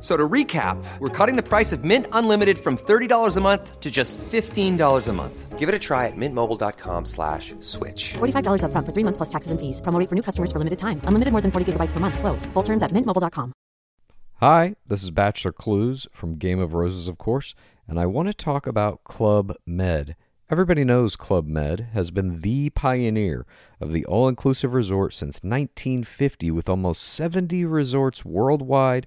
So to recap, we're cutting the price of Mint Unlimited from $30 a month to just $15 a month. Give it a try at mintmobile.com slash switch.
$45 upfront for three months plus taxes and fees. Promo rate for new customers for limited time. Unlimited more than 40 gigabytes per month. Slows. Full terms at mintmobile.com.
Hi, this is Bachelor Clues from Game of Roses, of course, and I want to talk about Club Med. Everybody knows Club Med has been the pioneer of the all inclusive resort since 1950, with almost 70 resorts worldwide,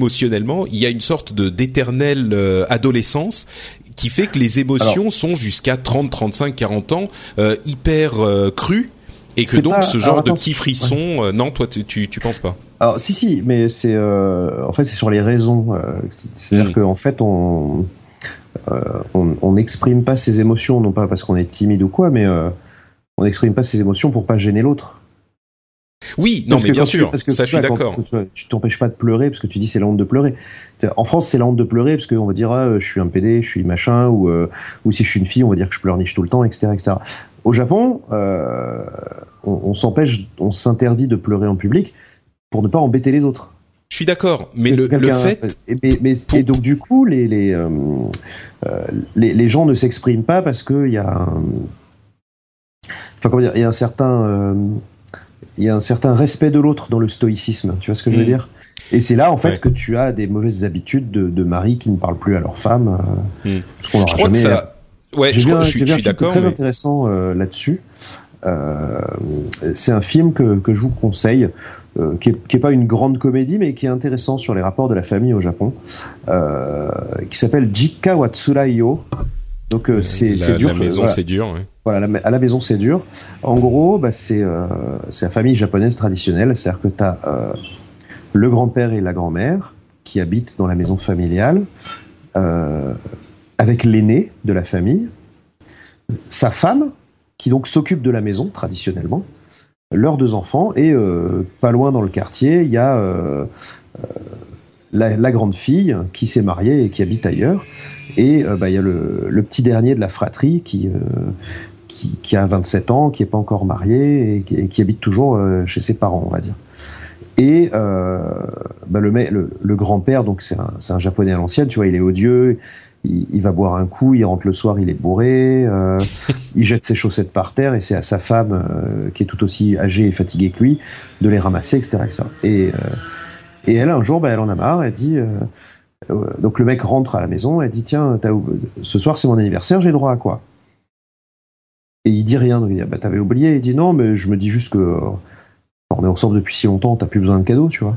Émotionnellement, il y a une sorte de d'éternelle euh, adolescence qui fait que les émotions
Alors-
sont jusqu'à 30, 35, 40 ans euh, hyper euh, crues et que donc
pas-
ce genre
alors,
de petits frissons, non, toi tu, tu tu penses pas?
Alors si si, mais c'est en fait c'est sur les raisons. C'est-à-dire
Mm.
qu'en fait on on n'exprime pas ses émotions non pas parce qu'on est timide ou quoi, mais on n'exprime pas ses émotions pour pas gêner l'autre.
Oui, non
Parce
mais bien
tu-
sûr,
parce que
ça je suis d'accord.
Tu t'empêches pas de pleurer parce que tu dis c'est la honte de pleurer. En France, c'est la honte de pleurer parce qu'on va dire ah, je suis un PD, je suis machin, ou euh, ou si je suis une fille, on va dire que je pleurniche tout le temps, etc., etc. Au Japon, euh, on, on s'empêche, on s'interdit de pleurer en public pour ne pas embêter les autres.
Je suis d'accord, mais le, le fait
et, mais- mais-
pour-
et donc du coup, les les, euh, les les gens ne s'expriment pas parce que il y a, un, enfin comment dire, il y a un certain il y a un certain respect de l'autre dans le stoïcisme. Tu vois ce que je veux
Mm.
dire? Et c'est là en fait
Ouais.
que tu as des mauvaises habitudes de, de maris qui ne parlent plus à leur femme. euh,
Mm.
parce qu'on leur
je
a
crois que
jamais-
ça Ouais,
j'ai
je,
vu
crois-
un-
je suis, d'accord
Très
mais
intéressant euh, là-dessus. Euh, c'est un film que, que je vous conseille, euh, qui, est, qui est pas une grande comédie, mais qui est intéressant sur les rapports de la famille au Japon, euh, qui s'appelle Jikka wa Tsuraiyo. Donc euh, c'est dur.
la maison
voilà.
c'est dur, ouais.
Voilà, à la maison c'est dur. En gros, bah, c'est euh, c'est la famille japonaise traditionnelle, c'est-à-dire que tu as le grand-père et la grand-mère qui habitent dans la maison familiale, euh, avec l'aîné de la famille, sa femme qui donc s'occupe de la maison traditionnellement, leurs deux enfants et euh, pas loin dans le quartier, il y a euh, euh, la, grande fille qui s'est mariée et qui habite ailleurs, et euh, bah, il y a le, petit dernier de la fratrie qui euh, qui, qui a 27 ans, qui est pas encore marié et qui, habite toujours euh, chez ses parents, on va dire. Et euh, bah, le, le, grand-père, donc c'est un, un japonais à l'ancienne, tu vois, il est odieux, il, il va boire un coup, il rentre le soir, il est bourré, euh, il jette ses chaussettes par terre et c'est à sa femme, euh, qui est tout aussi âgée et fatiguée que lui, de les ramasser, etc. etc. Et, euh, et elle, un jour, bah, elle en a marre, elle dit... euh, donc le mec rentre à la maison, elle dit tiens, ce soir c'est mon anniversaire, j'ai droit à quoi? Et il dit rien, donc il dit ah, bah t'avais oublié, il dit non, mais je me dis juste que euh, on est ensemble depuis si longtemps, t'as plus besoin de cadeau, tu vois.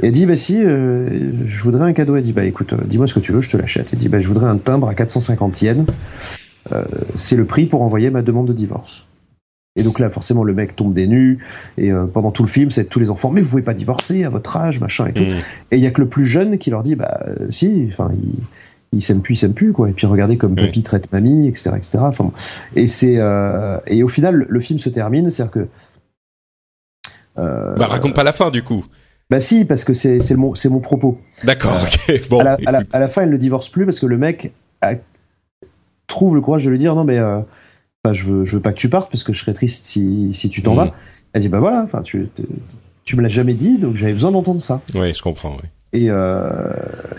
Et elle dit bah si, euh, je voudrais un cadeau. Elle dit bah écoute, euh, dis-moi ce que tu veux, je te l'achète. Elle dit bah je voudrais un timbre à 450 yens, c'est le prix pour envoyer ma demande de divorce. Et donc là, forcément, le mec tombe des nues, et euh, pendant tout le film, c'est tous les enfants, mais vous pouvez pas divorcer à votre âge, machin et tout.
Mm.
Et il y a que le plus jeune qui leur dit, bah euh, si, enfin, il, il s'aime plus, il s'aime plus, quoi. Et puis regardez comme
Oui.
papy traite mamie, etc., etc. Enfin, et c'est euh, et au final, le, film se termine, c'est-à-dire que euh,
Bah raconte pas la fin du coup.
bah si, parce que c'est c'est mon c'est mon propos.
D'accord, ok. Bon,
à, la, à, la,
écoute.
à la fin, elle ne divorce plus parce que le mec a- trouve le courage de lui dire non mais euh, bah, je veux je veux pas que tu partes parce que je serais triste si si tu t'en
Mhm.
vas. Elle dit bah voilà, enfin tu tu me l'as jamais dit donc j'avais besoin d'entendre ça.
ouais, je comprends. Ouais.
Et, euh,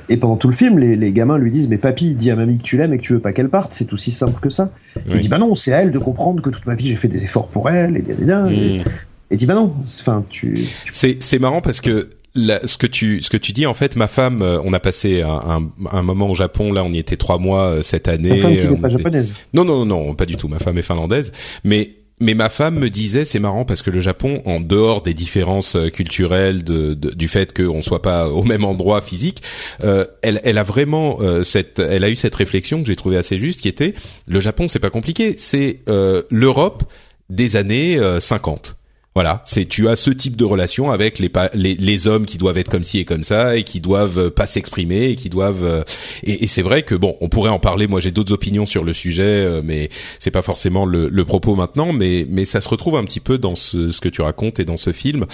et pendant tout le film, les, les gamins lui disent Mais papy, dis à mamie que tu l'aimes et que tu veux pas qu'elle parte, c'est aussi simple que ça. Il dit Bah non, c'est à elle de comprendre que toute ma vie j'ai fait des efforts pour elle, et bien, bien, Et,
Mm.
et dit Bah non, enfin, tu. tu-
C'est c'est marrant parce que la- ce que tu ce que tu dis en fait, ma femme, euh, on a passé un, un, un moment au Japon. Là, on y était trois mois euh, cette année.
Ta femme qui
euh,
n'est
on
pas
était-
japonaise.
Non, non, non, non, pas du tout. Ma femme est finlandaise, mais mais ma femme me disait, c'est marrant parce que le Japon, en dehors des différences euh, culturelles, de, de- du fait qu'on soit pas au même endroit physique, euh, elle, elle a vraiment euh, cette, elle a eu cette réflexion que j'ai trouvée assez juste, qui était le Japon, c'est pas compliqué, c'est euh, l'Europe des années euh, 50. Voilà, c'est tu as ce type de relation avec les, les, les hommes qui doivent être comme ci et comme ça et qui doivent euh, pas s'exprimer et qui doivent euh, et, et c'est vrai que bon, on pourrait en parler. Moi, j'ai d'autres opinions sur le sujet, euh, mais c'est pas forcément le, le, propos maintenant. Mais mais ça se retrouve un petit peu dans ce, ce que tu racontes et dans ce film.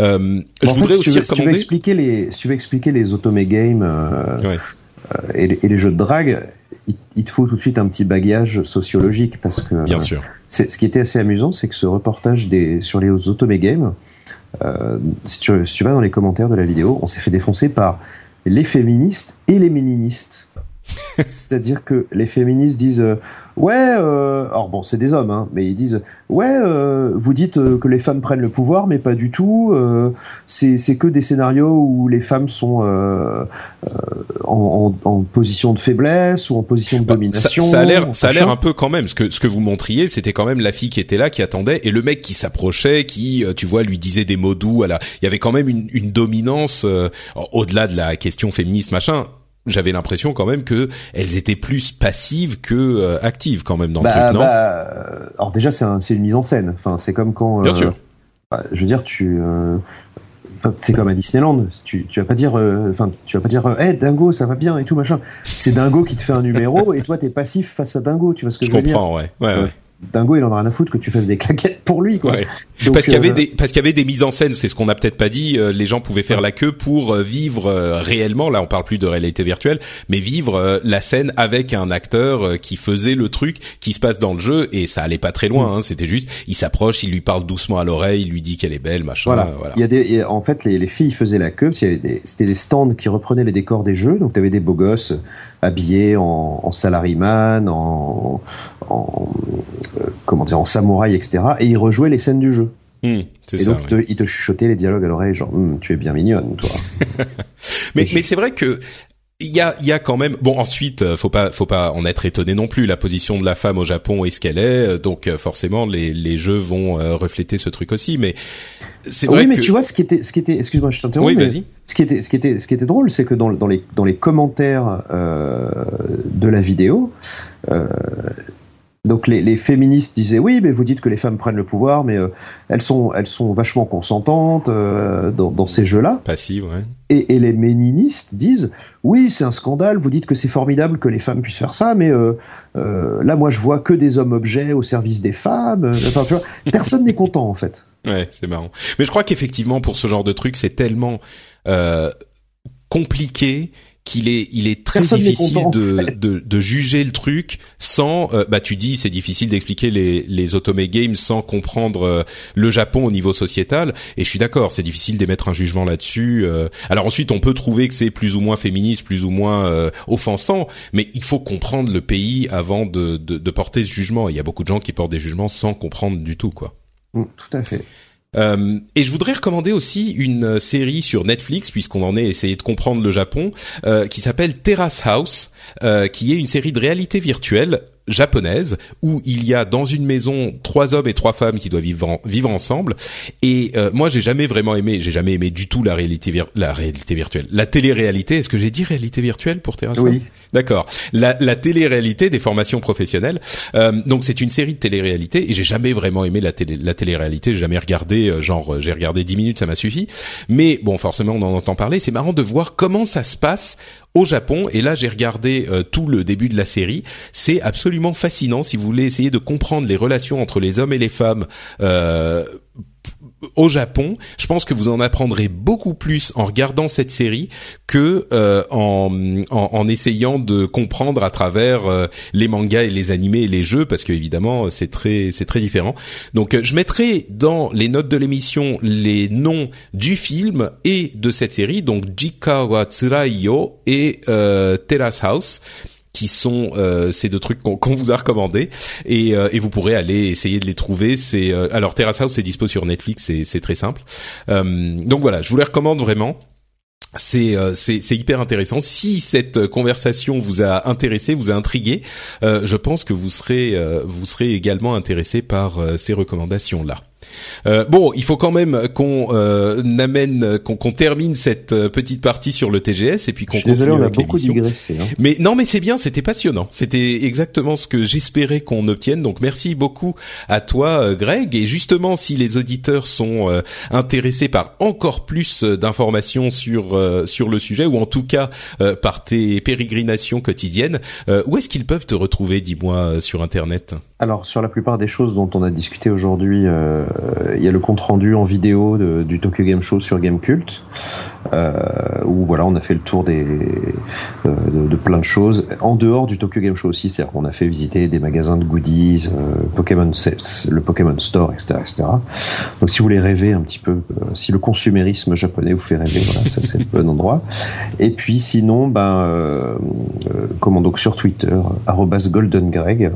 Euh, je voudrais aussi tu veux, recommander. Si tu veux expliquer les, si tu veux expliquer les automé games ouais. et, les, et, les, jeux de drague, il, il, te faut tout de suite un petit bagage sociologique parce que.
Bien sûr
ce qui était assez amusant, c'est que ce reportage des, sur les Otome Games, euh, si, tu, si, tu, vas dans les commentaires de la vidéo, on s'est fait défoncer par les féministes et les méninistes. C'est-à-dire que les féministes disent euh, ouais, euh, alors bon, c'est des hommes, hein, mais ils disent ouais, euh, vous dites euh, que les femmes prennent le pouvoir, mais pas du tout. Euh, c'est que des scénarios où les femmes sont euh, en, en, en, position de faiblesse ou en position de bah, domination.
Ça, ça a l'air, ça a l'air un peu quand même. Ce que ce que vous montriez, c'était quand même la fille qui était là, qui attendait, et le mec qui s'approchait, qui, tu vois, lui disait des mots doux. À la... Il y avait quand même une, une dominance au-delà de la question féministe, machin j'avais l'impression quand même que elles étaient plus passives que euh, actives quand même dans
bah,
le truc, non
bah, euh, Alors déjà, c'est un, une mise en scène. Enfin, c'est comme quand.
Bien euh, sûr.
Bah, je veux dire, tu. C'est comme à Disneyland. Tu, tu vas pas dire, enfin, tu vas pas dire, hé, hey, Dingo, ça va bien et tout machin. C'est Dingo qui te fait un numéro et toi t'es passif face à Dingo. Tu vois ce que je,
je
veux dire?
comprends, ouais, ouais, ouais.
Dingo, il en a rien à foutre que tu fasses des claquettes pour lui, quoi.
Ouais. Donc, parce qu'il y avait euh... des parce qu'il y avait des mises en scène, c'est ce qu'on n'a peut-être pas dit. Euh, les gens pouvaient faire ouais. la queue pour euh, vivre réellement. Là, on parle plus de réalité virtuelle, mais vivre la scène avec un acteur qui faisait le truc qui se passe dans le jeu et ça allait pas très loin. Mm. Hein, C'était juste, il s'approche, il lui parle doucement à l'oreille, il lui dit qu'elle est belle, machin.
Voilà.
voilà.
Il y a des, en fait, les, les filles faisaient la queue. C'était des, des stands qui reprenaient les décors des jeux. Donc, tu avais des beaux gosses habillés en, en salaryman, en, en euh, comment dire, en samouraï, etc. Et ils rejouaient les scènes du jeu.
Mmh,
et
ça,
donc
ouais.
il, te, il te chuchotait les dialogues à l'oreille, genre hm, tu es bien mignonne, toi.
mais mais c'est vrai que il y a, il y a quand même bon ensuite faut pas faut pas en être étonné non plus la position de la femme au Japon est ce qu'elle est donc forcément les les jeux vont refléter ce truc aussi mais c'est vrai
oui mais
que...
tu vois ce qui était ce qui était excuse-moi je t'interromps
oui vas-y
ce qui était ce qui était ce qui était drôle c'est que dans dans les dans les commentaires euh, de la vidéo euh, donc les, les, féministes disaient oui, mais vous dites que les femmes prennent le pouvoir, mais euh, elles sont elles sont vachement consentantes euh, dans, dans, ces jeux-là.
Passives, ouais.
Et, et, les méninistes disent oui, c'est un scandale. Vous dites que c'est formidable que les femmes puissent faire ça, mais euh, là, moi, je vois que des hommes objets au service des femmes. Enfin, tu vois, personne n'est content en fait.
Ouais, c'est marrant. Mais je crois qu'effectivement, pour ce genre de truc, c'est tellement compliqué qu'il est il est très
Personne
difficile de, de, de juger le truc sans euh, bah tu dis c'est difficile d'expliquer les les automé games sans comprendre euh, le Japon au niveau sociétal. Et je suis d'accord c'est difficile d'émettre un jugement là-dessus euh. alors ensuite on peut trouver que c'est plus ou moins féministe plus ou moins euh, offensant mais il faut comprendre le pays avant de, de de porter ce jugement. Il y a beaucoup de gens qui portent des jugements sans comprendre du tout quoi.
Mm, tout à fait
euh, et je voudrais recommander aussi une série sur Netflix, puisqu'on en est essayé de comprendre le Japon, euh, qui s'appelle Terrace House, euh, qui est une série de réalité virtuelle japonaise où il y a dans une maison trois hommes et trois femmes qui doivent vivre, en, vivre ensemble. Et euh, moi j'ai jamais vraiment aimé j'ai jamais aimé du tout la réalité la réalité virtuelle. La télé-réalité est-ce que j'ai dit réalité virtuelle pour Terrace
Oui.
D'accord. La, la télé-réalité des formations professionnelles. Euh, donc c'est une série de télé-réalité et j'ai jamais vraiment aimé la télé la télé-réalité. J'ai jamais regardé euh, genre j'ai regardé 10 minutes ça m'a suffi. Mais bon forcément on en entend parler. C'est marrant de voir comment ça se passe au Japon. Et là j'ai regardé euh, tout le début de la série. C'est absolument fascinant si vous voulez essayer de comprendre les relations entre les hommes et les femmes. Euh, au Japon, je pense que vous en apprendrez beaucoup plus en regardant cette série que euh, en, en, en, essayant de comprendre à travers euh, les mangas et les animés et les jeux, parce que évidemment c'est très c'est très différent. Donc euh, je mettrai dans les notes de l'émission les noms du film et de cette série, donc Jika wa Tsuraiyo et euh, Terrace House qui sont euh, ces deux trucs qu'on qu vous a recommandés et, euh, et, vous pourrez aller essayer de les trouver. C'est euh, alors Terrace House c'est dispo sur Netflix, c'est très simple. Euh, donc voilà, je vous les recommande vraiment. C'est hyper intéressant. Si cette conversation vous a intéressé, vous a intrigué, je pense que vous serez vous serez également intéressé par ces recommandations là. Euh, bon, il faut quand même qu'on euh, amène, qu'on termine cette euh, petite partie sur le TGS et puis qu'on continue
désolé, on a
avec
beaucoup digressé. Hein.
Mais non, mais c'est bien, c'était passionnant. C'était exactement ce que j'espérais qu'on obtienne. Donc merci beaucoup à toi, euh, Greg. Et justement, si les auditeurs sont euh, intéressés par encore plus euh, d'informations sur euh, sur le sujet, ou en tout cas euh, par tes pérégrinations quotidiennes, euh, où est-ce qu'ils peuvent te retrouver, dis-moi, sur Internet?
Alors, sur la plupart des choses dont on a discuté aujourd'hui, euh, il y a le compte rendu en vidéo de- du Tokyo Game Show sur Gamecult, euh, où voilà, on a fait le tour des, euh, de, de plein de choses. En dehors du Tokyo Game Show aussi, c'est-à-dire qu'on a fait visiter des magasins de goodies, euh, Pokémon, le Pokémon Store, etc., etc. Donc, si vous voulez rêver un petit peu, euh, si le consumérisme japonais vous fait rêver, voilà, ça c'est le bon endroit. Et puis sinon, ben, euh, euh, comment donc sur Twitter, @goldengreg.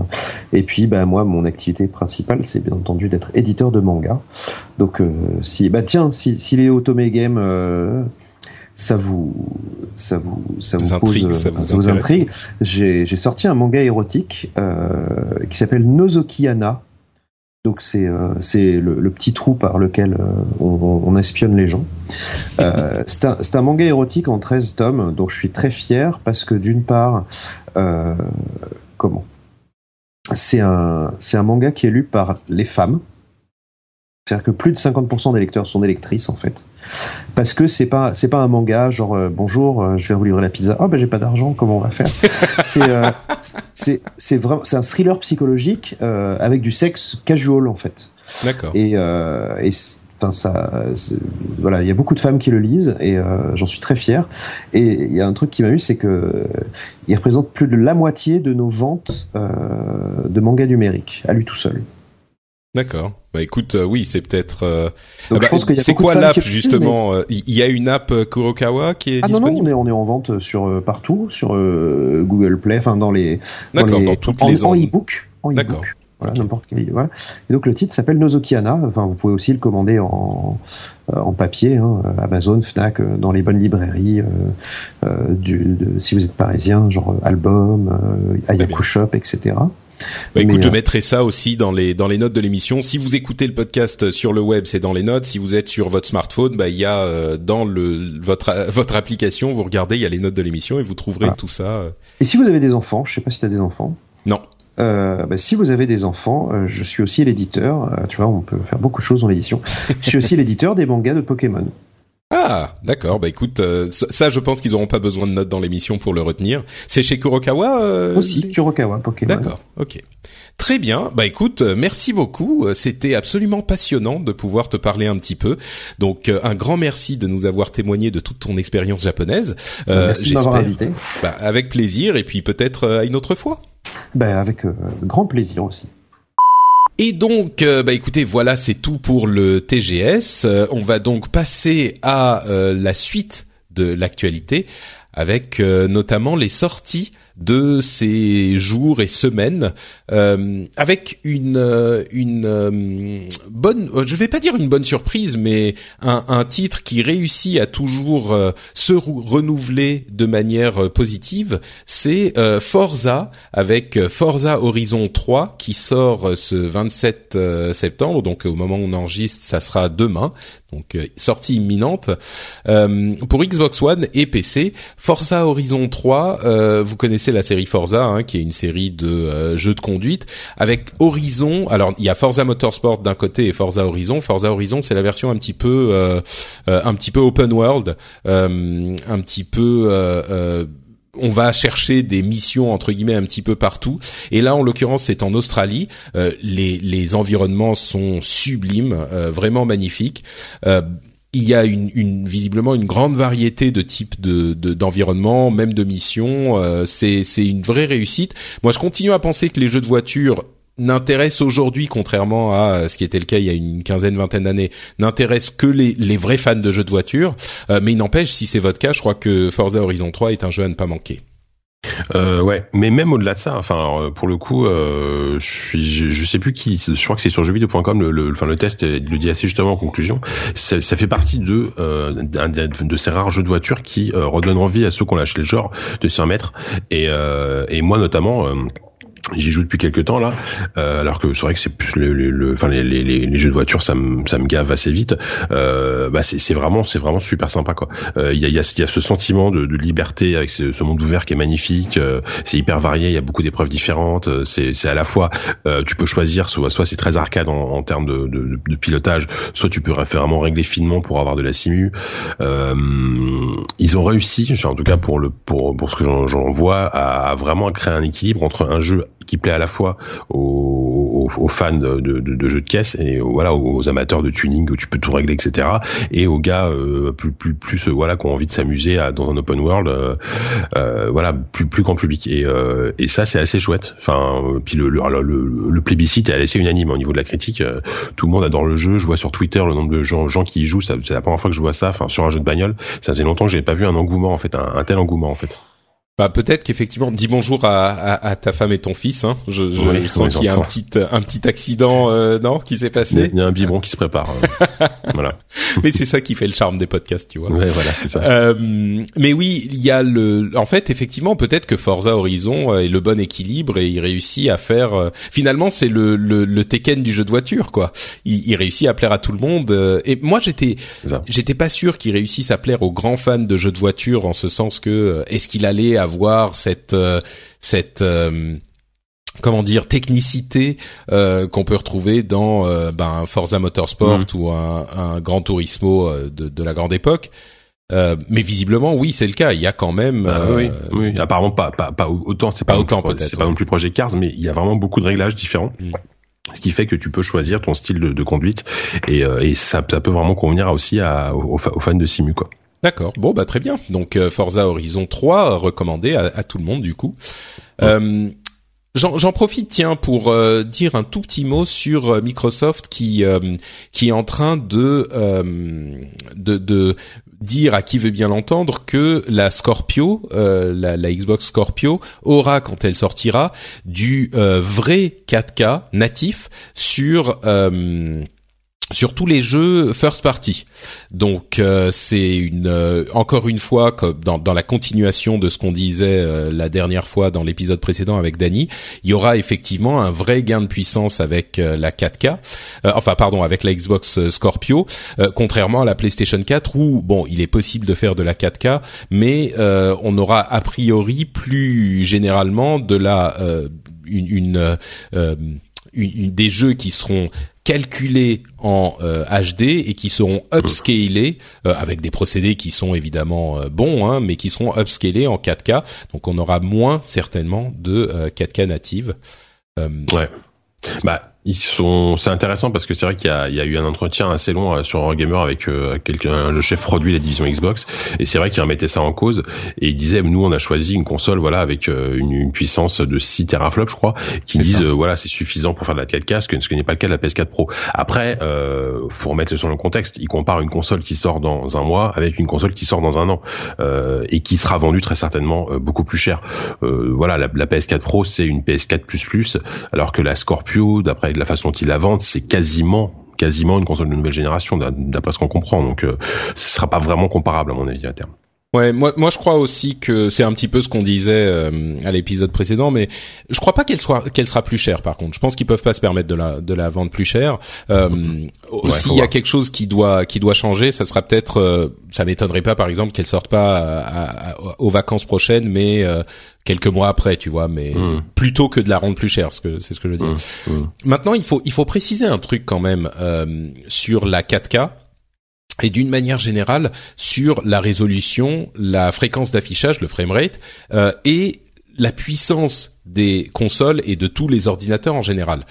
Et puis, ben moi, mon activité principale, c'est bien entendu d'être éditeur de manga. Donc, euh, si, bah tiens, si, si les Otome Games, euh, ça vous, ça vous, ça vous
Ça
pose,
intrigue,
euh,
ça vous
intrigue. J'ai, sorti un manga érotique euh, qui s'appelle Nozokiana. Donc c'est euh, c'est le, le petit trou par lequel euh, on, on espionne les gens. C'est un, un manga érotique en 13 tomes dont je suis très fier parce que d'une part, comment? C'est un c'est un manga qui est lu par les femmes. C'est-à-dire que plus de 50% des lecteurs sont des lectrices en fait. Parce que c'est pas c'est pas un manga genre euh, bonjour euh, je viens vous livrer la pizza oh ben j'ai pas d'argent comment on va faire? C'est euh, c'est c'est vraiment c'est un thriller psychologique euh, avec du sexe casual en fait
D'accord.
et, euh, et enfin ça voilà il y a beaucoup de femmes qui le lisent et euh, j'en suis très fier et il y a un truc qui m'a eu c'est que il représente plus de la moitié de nos ventes euh, de mangas numériques à lui tout seul
D'accord. Bah écoute, euh, oui, c'est peut-être. euh, ah bah, c'est quoi l'app justement euh, Il y a une app euh, Kurokawa qui est
Ah non, non, on est, on est en vente sur euh, partout, sur euh, Google Play, enfin dans les,
D'accord, dans toutes
en,
les
en e-book, en e-book.
D'accord.
Voilà,
Ok.
n'importe quel. Voilà. Et donc le titre s'appelle Nozokiana. Enfin, vous pouvez aussi le commander en, en papier, hein, Amazon, Fnac, dans les bonnes librairies. du, de- si vous êtes parisien, genre Album, euh. Ayaku Shop, etc.
Bah écoute,
Mais,
je
euh,
mettrai ça aussi dans les dans les notes de l'émission. Si vous écoutez le podcast sur le web, c'est dans les notes. Si vous êtes sur votre smartphone, bah il y a euh, dans le votre votre application, vous regardez, il y a les notes de l'émission et vous trouverez tout ça. euh.
Et si vous avez des enfants, je sais pas si tu as des enfants.
Non.
Euh, bah, si vous avez des enfants, euh, je suis aussi l'éditeur. euh, tu vois, on peut faire beaucoup de choses dans l'édition. je suis aussi l'éditeur des mangas de Pokémon.
Ah, d'accord. Bah écoute, euh, ça, je pense qu'ils auront pas besoin de notes dans l'émission pour le retenir. C'est chez Kurokawa euh,
Aussi, Kurokawa Pokémon.
D'accord, ok. Très bien. Bah écoute, euh, merci beaucoup. C'était absolument passionnant de pouvoir te parler un petit peu. Donc un grand merci de nous avoir témoigné de toute ton expérience japonaise. Euh,
Merci de m'avoir invité.
Bah, avec plaisir et puis peut-être à une autre fois.
Ben, avec grand plaisir aussi.
Et donc, euh, bah écoutez, voilà, c'est tout pour le TGS. Euh, on va donc passer à euh, la suite de l'actualité avec notamment les sorties de ces jours et semaines euh, avec une euh, une euh, bonne euh, je vais pas dire une bonne surprise mais un, un titre qui réussit à toujours euh, se renouveler de manière euh, positive c'est Forza avec Forza Horizon 3 qui sort ce 27 euh, septembre. Donc au moment où on enregistre ça sera demain. Donc sortie imminente pour Xbox One et PC Forza Horizon 3 euh, vous connaissez la série Forza hein, qui est une série de euh, jeux de conduite avec Horizon alors il y a Forza Motorsport d'un côté et Forza Horizon Forza Horizon c'est la version un petit peu euh, euh, un petit peu open world euh, un petit peu euh, on va chercher des missions entre guillemets un petit peu partout. Et là, en l'occurrence, c'est en Australie. Euh, les, les environnements sont sublimes, euh, vraiment magnifiques. Euh, il y a une, une, visiblement une grande variété de types de de- d'environnements, même de missions. Euh, c'est c'est une vraie réussite. Moi, je continue à penser que les jeux de voiture n'intéressent aujourd'hui, contrairement à ce qui était le cas il y a une quinzaine, vingtaine d'années, n'intéressent que les, les vrais fans de jeux de voiture. Euh, mais il n'empêche, si c'est votre cas, je crois que Forza Horizon 3 est un jeu à ne pas manquer.
Euh, ouais, mais même au-delà de ça, enfin euh, pour le coup, euh, je suis, je, sais plus qui, je crois que c'est sur jeuxvideo.com le, le, enfin le test le dit assez justement en conclusion. Ça, ça fait partie de euh, de ces rares jeux de voiture qui euh, redonnent envie à ceux qui ont lâché le genre de s'y remettre. Et, euh, et moi notamment. Euh, J'y joue depuis quelques temps là, euh, alors que c'est vrai que c'est plus le, le, le enfin les, les, les, jeux de voiture, ça me ça me gave assez vite. Euh, bah c'est vraiment c'est vraiment super sympa quoi. Il euh, y a y y a ce sentiment de, de liberté avec ce, ce, monde ouvert qui est magnifique. Euh, c'est hyper varié, il y a beaucoup d'épreuves différentes. Euh, c'est c'est à la fois tu peux choisir soit soit c'est très arcade en, en termes de, de, de, pilotage, soit tu peux vraiment régler finement pour avoir de la simu. ils ont réussi, en tout cas pour le pour pour ce que j'en vois, à, à vraiment créer un équilibre entre un jeu qui plaît à la fois aux, fans de, jeux de caisse et voilà aux amateurs de tuning où tu peux tout régler etc et aux gars euh, plus plus plus euh, voilà qui ont envie de s'amuser dans un open world euh, voilà plus plus grand public. Et et ça c'est assez chouette. Enfin puis le le, le, le plébiscite est assez unanime au niveau de la critique. Tout le monde adore le jeu. Je vois sur Twitter le nombre de gens gens qui y jouent. C'est la première fois que je vois ça enfin sur un jeu de bagnole. Ça faisait longtemps que j'avais pas vu un engouement en fait un tel engouement en fait
bah peut-être qu'effectivement, dis bonjour à, à, à, ta femme et ton fils. Hein. Je, je sens qu'il y a un petit un petit accident, euh, non, qui s'est passé.
Il y a un biberon qui se prépare. Euh, voilà.
Mais c'est ça qui fait le charme des podcasts, tu vois.
Ouais, voilà, c'est ça.
Euh, mais oui, il y a le. En fait, effectivement, peut-être que Forza Horizon est le bon équilibre et il réussit à faire. Euh, finalement, c'est le, le, le Tekken du jeu de voiture, quoi. Il, il réussit à plaire à tout le monde. Et moi, j'étais j'étais pas sûr qu'il réussisse à plaire aux grands fans de jeux de voiture en ce sens que est-ce qu'il allait avoir cette euh, cette euh, comment dire technicité euh, qu'on peut retrouver dans ben Forza Motorsport mm. ou un, un Gran Turismo de, de, la grande époque. mais visiblement, oui, c'est le cas. Il y a quand même.
Ah oui, oui, apparemment pas, pas, pas autant. C'est pas, autant peut-être. C'est pas non plus Project Cars, mais il y a vraiment beaucoup de réglages différents. Mm. Ce qui fait que tu peux choisir ton style de, de conduite et, et ça, ça, peut vraiment convenir aussi à, aux, aux, fans de simu quoi.
D'accord. Bon, bah très bien. Donc euh, Forza Horizon 3 recommandé à, à, tout le monde du coup. Euh, J'en profite, tiens, pour euh, dire un tout petit mot sur euh, Microsoft qui qui est en train de, de, de dire à qui veut bien l'entendre que la Scorpio, la, la, Xbox Scorpio, aura quand elle sortira du vrai 4K natif sur sur tous les jeux first party. Donc euh, c'est une euh, encore une fois comme dans, dans la continuation de ce qu'on disait euh, la dernière fois dans l'épisode précédent avec Danny, il y aura effectivement un vrai gain de puissance avec la 4K, enfin pardon avec la Xbox Scorpio, contrairement à la PlayStation 4 où bon il est possible de faire de la 4K, mais on aura a priori plus généralement de la une une, des jeux qui seront calculés en HD euh, et qui seront upscalés euh, avec des procédés qui sont évidemment euh, bons, hein, mais qui seront upscalés en 4K. Donc on aura moins certainement de 4K native.
ouais. Bah ils sont, c'est intéressant parce que c'est vrai qu'il y a, il y a eu un entretien assez long euh, sur Eurogamer avec euh, quelqu'un, le chef produit de la division Xbox, et c'est vrai qu'il remettait ça en cause et il disait, nous on a choisi une console, voilà, avec euh, une, une puissance de 6 teraflops, je crois, qui disent, voilà, c'est suffisant pour faire de la 4K, ce, que, ce n'est pas le cas de la PS4 Pro. Après, euh, faut remettre sur le contexte. Il compare une console qui sort dans un mois avec une console qui sort dans un an euh, et qui sera vendue très certainement beaucoup plus cher. voilà, la, la PS4 Pro c'est une PS4 alors que la Scorpio, d'après de la façon dont il la vend, c'est quasiment quasiment une console de nouvelle génération d'après ce qu'on comprend. Donc, euh, ce sera pas vraiment comparable à mon avis à terme.
Ouais, moi, moi je crois aussi que c'est un petit peu ce qu'on disait euh, à l'épisode précédent, mais je crois pas qu'elle soit qu'elle sera plus chère. Par contre, je pense qu'ils peuvent pas se permettre de la de la vendre plus chère. Euh, S'il y a quelque chose qui doit qui doit changer, ça sera peut-être, euh, ça m'étonnerait pas par exemple qu'elle sorte pas aux vacances prochaines, mais euh, quelques mois après, tu vois, mais hmm. plutôt que de la rendre plus chère, ce que c'est ce que je veux dire. Hmm. Hmm. Maintenant, il faut il faut préciser un truc quand même sur la 4K et d'une manière générale sur la résolution, la fréquence d'affichage, le framerate, euh, et la puissance des consoles et de tous les ordinateurs en général.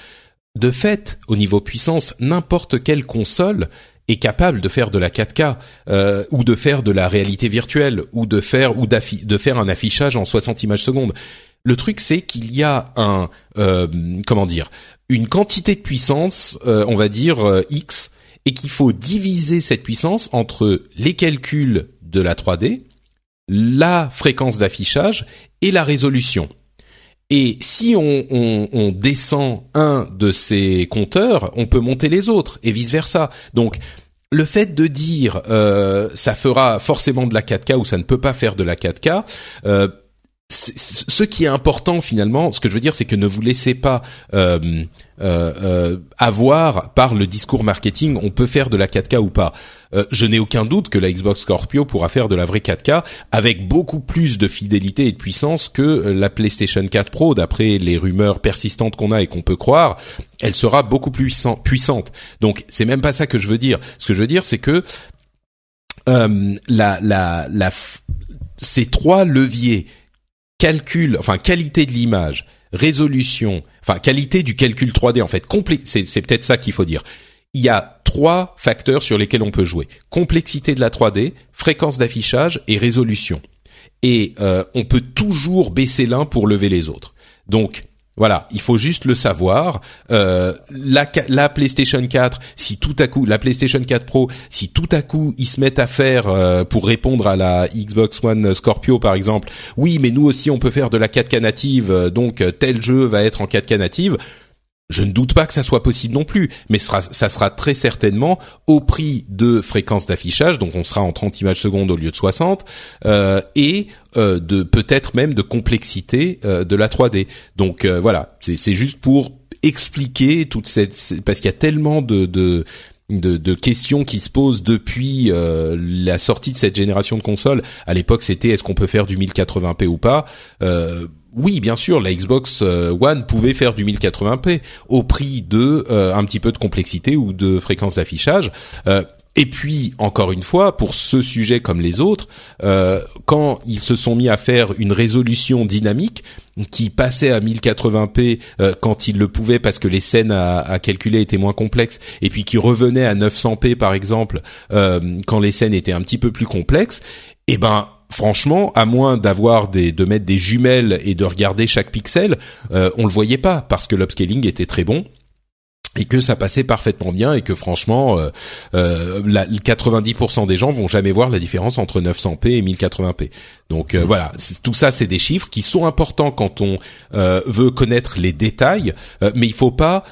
De fait, au niveau puissance, n'importe quelle console est capable de faire de la 4K euh, ou de faire de la réalité virtuelle ou de faire ou de faire un affichage en 60 images secondes. Le truc c'est qu'il y a un euh, comment dire une quantité de puissance, euh, on va dire X et qu'il faut diviser cette puissance entre les calculs de la 3D, la fréquence d'affichage et la résolution. Et si on, descend un de ces compteurs, on peut monter les autres et vice versa. Donc le fait de dire euh, ça fera forcément de la 4K ou ça ne peut pas faire de la 4K, euh, ce qui est important finalement, ce que je veux dire, c'est que ne vous laissez pas euh, euh, euh, avoir par le discours marketing. On peut faire de la 4K ou pas. Euh, je n'ai aucun doute que la Xbox Scorpio pourra faire de la vraie 4K avec beaucoup plus de fidélité et de puissance que euh, la PlayStation 4 Pro. D'après les rumeurs persistantes qu'on a et qu'on peut croire, elle sera beaucoup plus puissante. Donc c'est même pas ça que je veux dire. Ce que je veux dire, c'est que euh, la, la, la, ces trois leviers calcul, enfin qualité de l'image, résolution, enfin qualité du calcul 3D en fait, c'est peut-être ça qu'il faut dire. Il y a trois facteurs sur lesquels on peut jouer complexité de la 3D, fréquence d'affichage et résolution. Et euh, on peut toujours baisser l'un pour lever les autres. Donc voilà, il faut juste le savoir. Euh, la, la, PlayStation 4, si tout à coup, la PlayStation 4 Pro, si tout à coup ils se mettent à faire euh, pour répondre à la Xbox One Scorpio par exemple, oui, mais nous aussi on peut faire de la 4K native, euh, donc tel jeu va être en 4K native. Je ne doute pas que ça soit possible non plus, mais ça sera, très certainement au prix de fréquence d'affichage, donc on sera en 30 images secondes au lieu de 60, euh, et euh, de peut-être même de complexité euh, de la 3D. Donc voilà, c'est juste pour expliquer toute cette parce qu'il y a tellement de, de de, questions qui se posent depuis la sortie de cette génération de consoles. À l'époque, c'était est-ce qu'on peut faire du 1080p ou pas? Oui, bien sûr, la Xbox euh, One pouvait faire du 1080p au prix de euh, un petit peu de complexité ou de fréquence d'affichage. Euh, et puis, encore une fois, pour ce sujet comme les autres, quand ils se sont mis à faire une résolution dynamique qui passait à 1080p quand ils le pouvaient parce que les scènes à, à, calculer étaient moins complexes, et puis qui revenait à 900p par exemple quand les scènes étaient un petit peu plus complexes, eh ben franchement, à moins d'avoir des de mettre des jumelles et de regarder chaque pixel, euh, on le voyait pas parce que l'upscaling était très bon et que ça passait parfaitement bien et que franchement, euh, euh, la, 90% des gens vont jamais voir la différence entre 900p et 1080p. Donc euh, mmh. voilà, tout ça c'est des chiffres qui sont importants quand on veut connaître les détails, mais il faut pas,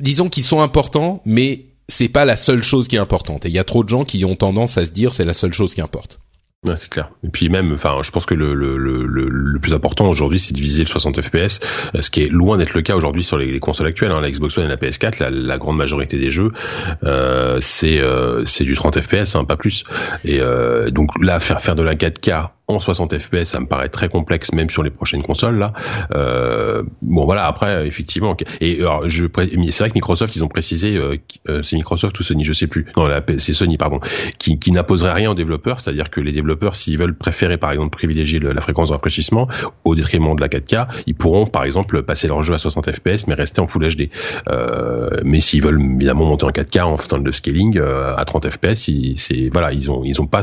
disons qu'ils sont importants, mais c'est pas la seule chose qui est importante. Et il y a trop de gens qui ont tendance à se dire c'est la seule chose qui importe.
Ouais, c'est clair. Et puis même, enfin, je pense que le, le, le, le plus important aujourd'hui, c'est de viser le 60 FPS, euh, ce qui est loin d'être le cas aujourd'hui sur les, les, consoles actuelles. Hein, la Xbox One et la PS4, la, la grande majorité des jeux, euh, c'est euh, c'est du 30 FPS, hein, pas plus. Et euh, donc là, faire faire de la 4K en 60 FPS, ça me paraît très complexe, même sur les prochaines consoles là. Euh, bon voilà, après effectivement, et alors je, c'est vrai que Microsoft ils ont précisé, euh, euh, c'est Microsoft ou Sony, je sais plus, non c'est Sony pardon, qui, qui n'imposerait rien aux développeurs, c'est-à-dire que les développeurs s'ils veulent préférer par exemple privilégier la fréquence de rafraîchissement au détriment de la 4K, ils pourront par exemple passer leur jeu à 60 FPS mais rester en Full HD. Euh, mais s'ils veulent évidemment monter en 4K en faisant de scaling euh, à 30 FPS, c'est voilà, ils ont ils ont pas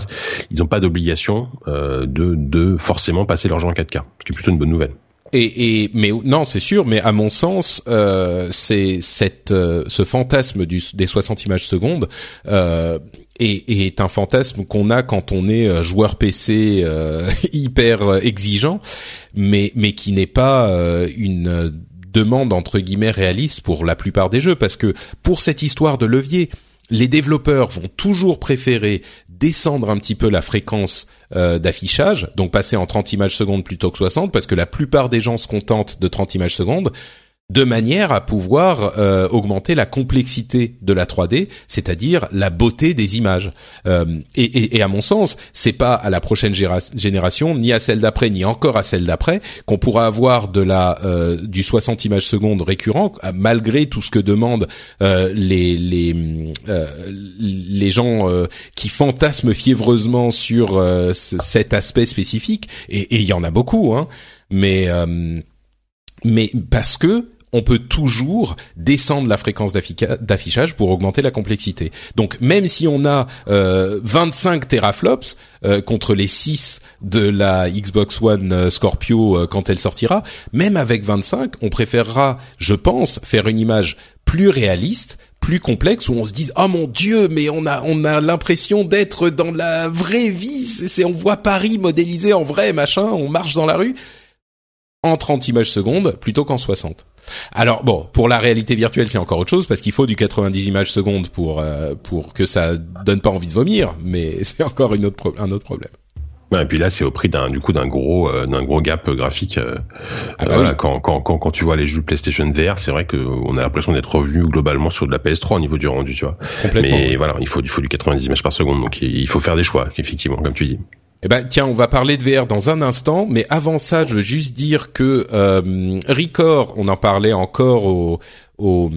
ils ont pas d'obligation euh, de, de forcément passer l'argent en 4K, ce qui est plutôt une bonne nouvelle.
Et, et mais non, c'est sûr, mais à mon sens, euh, c'est cette euh, ce fantasme des 60 images secondes euh, est, est, un fantasme qu'on a quand on est euh, joueur PC euh, hyper exigeant, mais mais qui n'est pas une demande entre guillemets réaliste pour la plupart des jeux, parce que pour cette histoire de levier, les développeurs vont toujours préférer descendre un petit peu la fréquence euh, d'affichage, donc passer en 30 images secondes plutôt que 60, parce que la plupart des gens se contentent de 30 images secondes de manière à pouvoir euh, augmenter la complexité de la 3D, c'est-à-dire la beauté des images. Euh, et, et, et, à mon sens, c'est pas à la prochaine génération, ni à celle d'après, ni encore à celle d'après, qu'on pourra avoir de la euh, du 60 images secondes récurrent, malgré tout ce que demandent euh, les les euh, les gens qui fantasment fiévreusement sur cet aspect spécifique. Et il y en a beaucoup, hein. Mais mais parce que on peut toujours descendre la fréquence d'affichage pour augmenter la complexité. Donc même si on a euh, 25 teraflops euh, contre les 6 de la Xbox One euh, Scorpio euh, quand elle sortira, même avec 25, on préférera, je pense, faire une image plus réaliste, plus complexe où on se dise "Oh mon dieu, mais on a on a l'impression d'être dans la vraie vie, c'est on voit Paris modélisé en vrai, machin, on marche dans la rue." En 30 images secondes plutôt qu'en 60. Alors bon, pour la réalité virtuelle, c'est encore autre chose parce qu'il faut du 90 images secondes pour euh, pour que ça donne pas envie de vomir, mais c'est encore une autre un autre problème.
et puis là, c'est au prix d'un du coup d'un gros euh, d'un gros gap graphique. Euh, ah bah voilà, quand, quand, quand quand tu vois les jeux PlayStation VR, c'est vrai qu'on a l'impression d'être revenu globalement sur de la PS3 au niveau du rendu, tu vois. Mais voilà, il faut il faut du 90 images par seconde, donc il faut faire des choix, effectivement, comme tu dis.
Eh ben tiens, on va parler de VR dans un instant, mais avant ça, je veux juste dire que euh, Record, on en parlait encore au,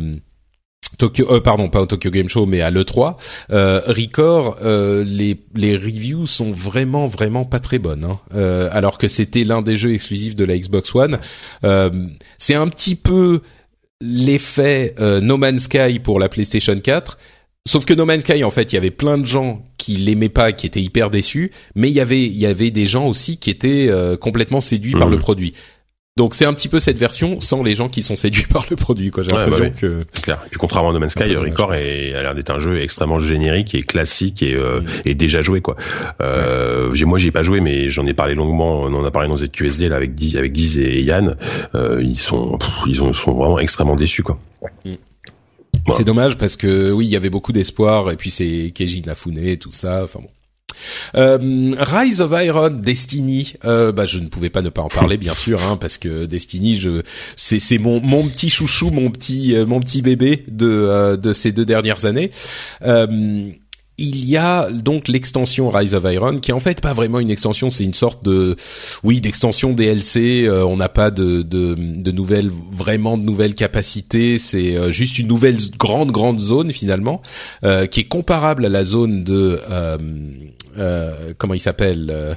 Tokyo, euh, pardon, pas au Tokyo Game Show, mais à l'E3, euh, Record, euh, les, les reviews sont vraiment, vraiment pas très bonnes. Hein. Euh, alors que c'était l'un des jeux exclusifs de la Xbox One. C'est un petit peu l'effet No Man's Sky pour la PlayStation 4. Sauf que No Man's Sky, en fait, il y avait plein de gens qui l'aimaient pas, qui étaient hyper déçus, mais il y avait il y avait des gens aussi qui étaient complètement séduits par le mmh. produit. Donc c'est un petit peu cette version sans les gens qui sont séduits par le produit quoi. J'ai l'impression bah que
c'est clair. Et puis contrairement à No Man's Sky, Record est, a l'air d'être un jeu extrêmement générique et classique et, euh, mm. et déjà joué quoi. Euh, j'ai moi j'ai pas joué mais j'en ai parlé longuement. On en a parlé dans ZQSD là avec Guy, avec et Yann. Euh, ils sont ils ont, sont vraiment extrêmement déçus quoi. Mm.
C'est dommage parce que oui, il y avait beaucoup d'espoir et puis c'est Keiji Nafune tout ça. Enfin bon. Euh, Rise of Iron, Destiny, euh, bah je ne pouvais pas ne pas en parler bien sûr, hein, parce que Destiny, je c'est c'est mon mon petit chouchou, mon petit euh, mon petit bébé de de ces deux dernières années. Euh, il y a donc l'extension Rise of Iron qui est en fait pas vraiment une extension, c'est une sorte de oui d'extension DLC. Euh, on n'a pas de, de, de nouvelles vraiment de nouvelles capacités. C'est euh, juste une nouvelle grande grande zone finalement euh, qui est comparable à la zone de comment il s'appelle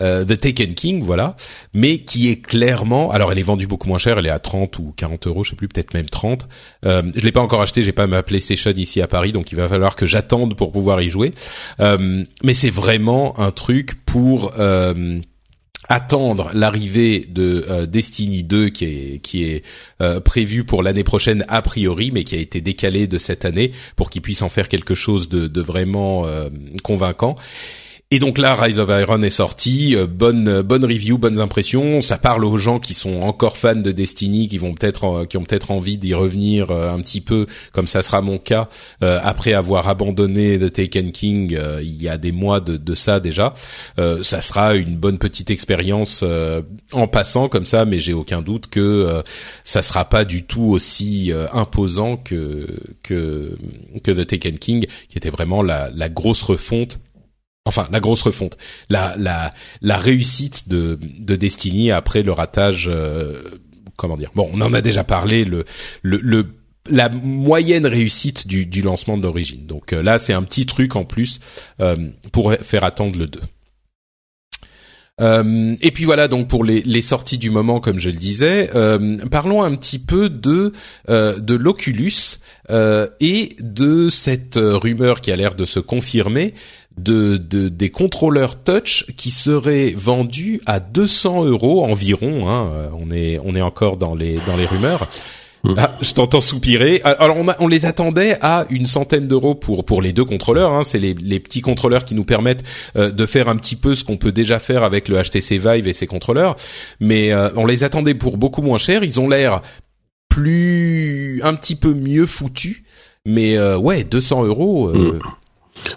euh, The Taken King, voilà, mais qui est clairement, alors elle est vendue beaucoup moins cher, elle est à 30 ou 40 euros, je sais plus, peut-être même 30. Euh, je l'ai pas encore acheté, j'ai pas ma PlayStation ici à Paris, donc il va falloir que j'attende pour pouvoir y jouer. Euh, mais c'est vraiment un truc pour euh, attendre l'arrivée de euh, Destiny 2 qui est qui est euh, prévu pour l'année prochaine a priori mais qui a été décalé de cette année pour qu'il puisse en faire quelque chose de, de vraiment euh, convaincant et donc là, Rise of Iron est sorti, euh, bonne euh, bonne review, bonnes impressions. Ça parle aux gens qui sont encore fans de Destiny, qui vont peut-être euh, qui ont peut-être envie d'y revenir un petit peu, comme ça sera mon cas après avoir abandonné The Taken King il y a des mois de, de ça déjà. ça sera une bonne petite expérience en passant comme ça, mais j'ai aucun doute que ça sera pas du tout aussi imposant que que que The Taken King, qui était vraiment la, la grosse refonte enfin la grosse refonte, la réussite de de Destiny après le ratage. Euh, comment dire? Bon, on en a déjà parlé. La moyenne réussite du, du lancement d'origine. Donc euh, là, c'est un petit truc en plus euh, pour faire attendre le 2. Euh, et puis voilà donc pour les, sorties du moment comme je le disais, parlons un petit peu de l'Oculus et de cette rumeur qui a l'air de se confirmer de, de, des contrôleurs touch qui seraient vendus à 200 euros environ. Hein, on est on est encore dans les dans les rumeurs. Mmh. Ah, je t'entends soupirer. Alors on, on, les attendait à une centaine d'euros pour pour les deux contrôleurs. Hein. C'est les, les petits contrôleurs qui nous permettent euh, de faire un petit peu ce qu'on peut déjà faire avec le HTC Vive et ses contrôleurs. Mais euh, on les attendait pour beaucoup moins cher. Ils ont l'air plus un petit peu mieux foutus. Mais euh, ouais, 200 euros. Mmh.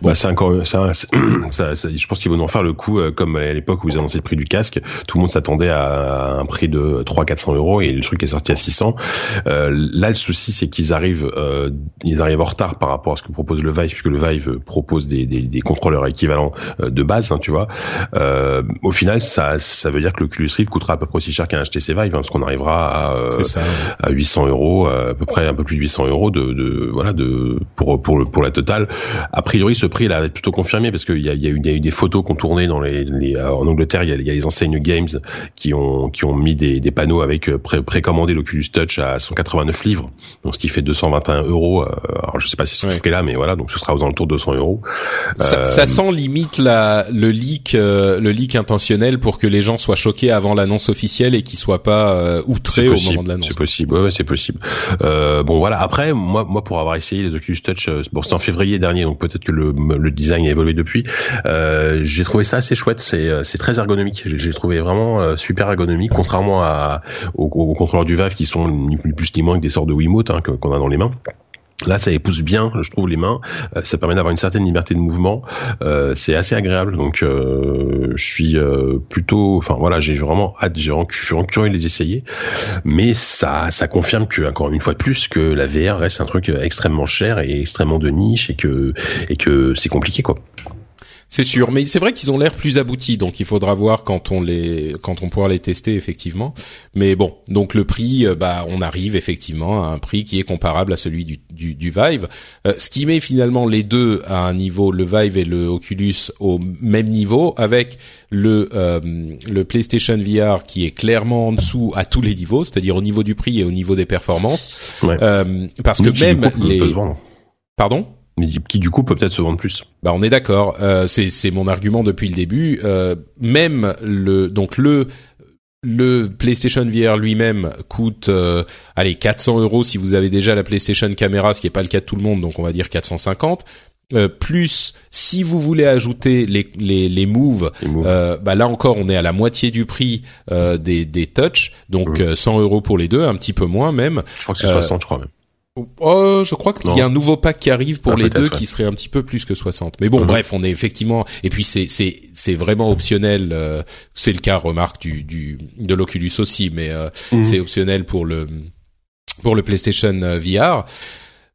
Bah, c'est encore ça, ça, ça, je pense qu'ils vont en faire le coup euh, comme à l'époque où ils annonçaient le prix du casque. Tout le monde s'attendait à un prix de 300-400 euros et le truc est sorti à 600. Euh, là, le souci, c'est qu'ils arrivent, euh, ils arrivent en retard par rapport à ce que propose le Vive, puisque le Vive propose des, des, des contrôleurs équivalents euh, de base, hein, tu vois. Euh, au final, ça, ça veut dire que l'Oculus Rift coûtera à peu près aussi cher qu'un HTC Vive, hein, parce qu'on arrivera à, ça, à 800 euros, à peu près un peu plus de 800 euros de, de voilà de pour pour le pour la totale. A priori ce prix là est plutôt confirmé parce qu'il y a, y, a eu, y a eu des photos qu'on tournait dans les, les euh, en Angleterre. Il y a, y a, les enseignes Games qui ont qui ont mis des, des panneaux avec euh, pré précommandé l'Oculus Touch à 189 livres, donc ce qui fait 221 euros. Euh, alors je sais pas si c'est ce prix là, mais voilà, donc ce sera aux alentours de 200 euros.
Ça, ça, sent limite la le leak le leak intentionnel pour que les gens soient choqués avant l'annonce officielle et qu'ils soient pas outrés au moment de l'annonce.
C'est possible, ouais, ouais c'est possible. Euh, bon voilà. Après, moi, moi pour avoir essayé les Oculus Touch, bon c'était en février dernier, donc peut-être que le design a évolué depuis. Euh, j'ai trouvé ça assez chouette. C'est euh, très ergonomique. J'ai trouvé vraiment euh, super ergonomique, contrairement à aux, contrôleurs du Vive qui sont ni plus ni moins que des sortes de Wiimote hein, qu'on a dans les mains. Là, ça épouse bien, je trouve, les mains. Euh, ça permet d'avoir une certaine liberté de mouvement. Euh, c'est assez agréable. Donc, euh, je suis plutôt, enfin voilà, j'ai vraiment hâte, j'ai je suis curieux de les essayer. Mais ça, ça confirme que, encore une fois de plus, que la VR reste un truc extrêmement cher et extrêmement de niche et que et que c'est compliqué, quoi.
C'est sûr, mais c'est vrai qu'ils ont l'air plus aboutis, donc il faudra voir quand on les, quand on pourra les tester effectivement. Mais bon, donc le prix, euh, bah, on arrive effectivement à un prix qui est comparable à celui du, du, du Vive, euh, ce qui met finalement les deux à un niveau, le Vive et le Oculus au même niveau, avec le euh, le PlayStation VR qui est clairement en dessous à tous les niveaux, c'est-à-dire au niveau du prix et au niveau des performances, parce que même les, pardon?
Qui du coup peut peut-être se vendre plus.
Bah on est d'accord. Euh, c'est mon argument depuis le début. Euh, même le donc le le PlayStation VR lui-même coûte euh, allez 400 euros si vous avez déjà la PlayStation Camera, ce qui est pas le cas de tout le monde, donc on va dire 450. Euh, plus si vous voulez ajouter les les, les moves, Euh, bah là encore on est à la moitié du prix euh, des des touch, donc 100 euros pour les deux, un petit peu moins même.
Je crois que c'est 60, je crois même.
Oh, je crois qu'il y a un nouveau pack qui arrive pour ah, les deux qui serait un petit peu plus que 60. Mais bon, mhm. bref, on est effectivement et puis c'est c'est c'est vraiment optionnel. Euh, c'est le cas, remarque du du de l'Oculus aussi, mais euh, mhm. c'est optionnel pour le pour le PlayStation euh, VR.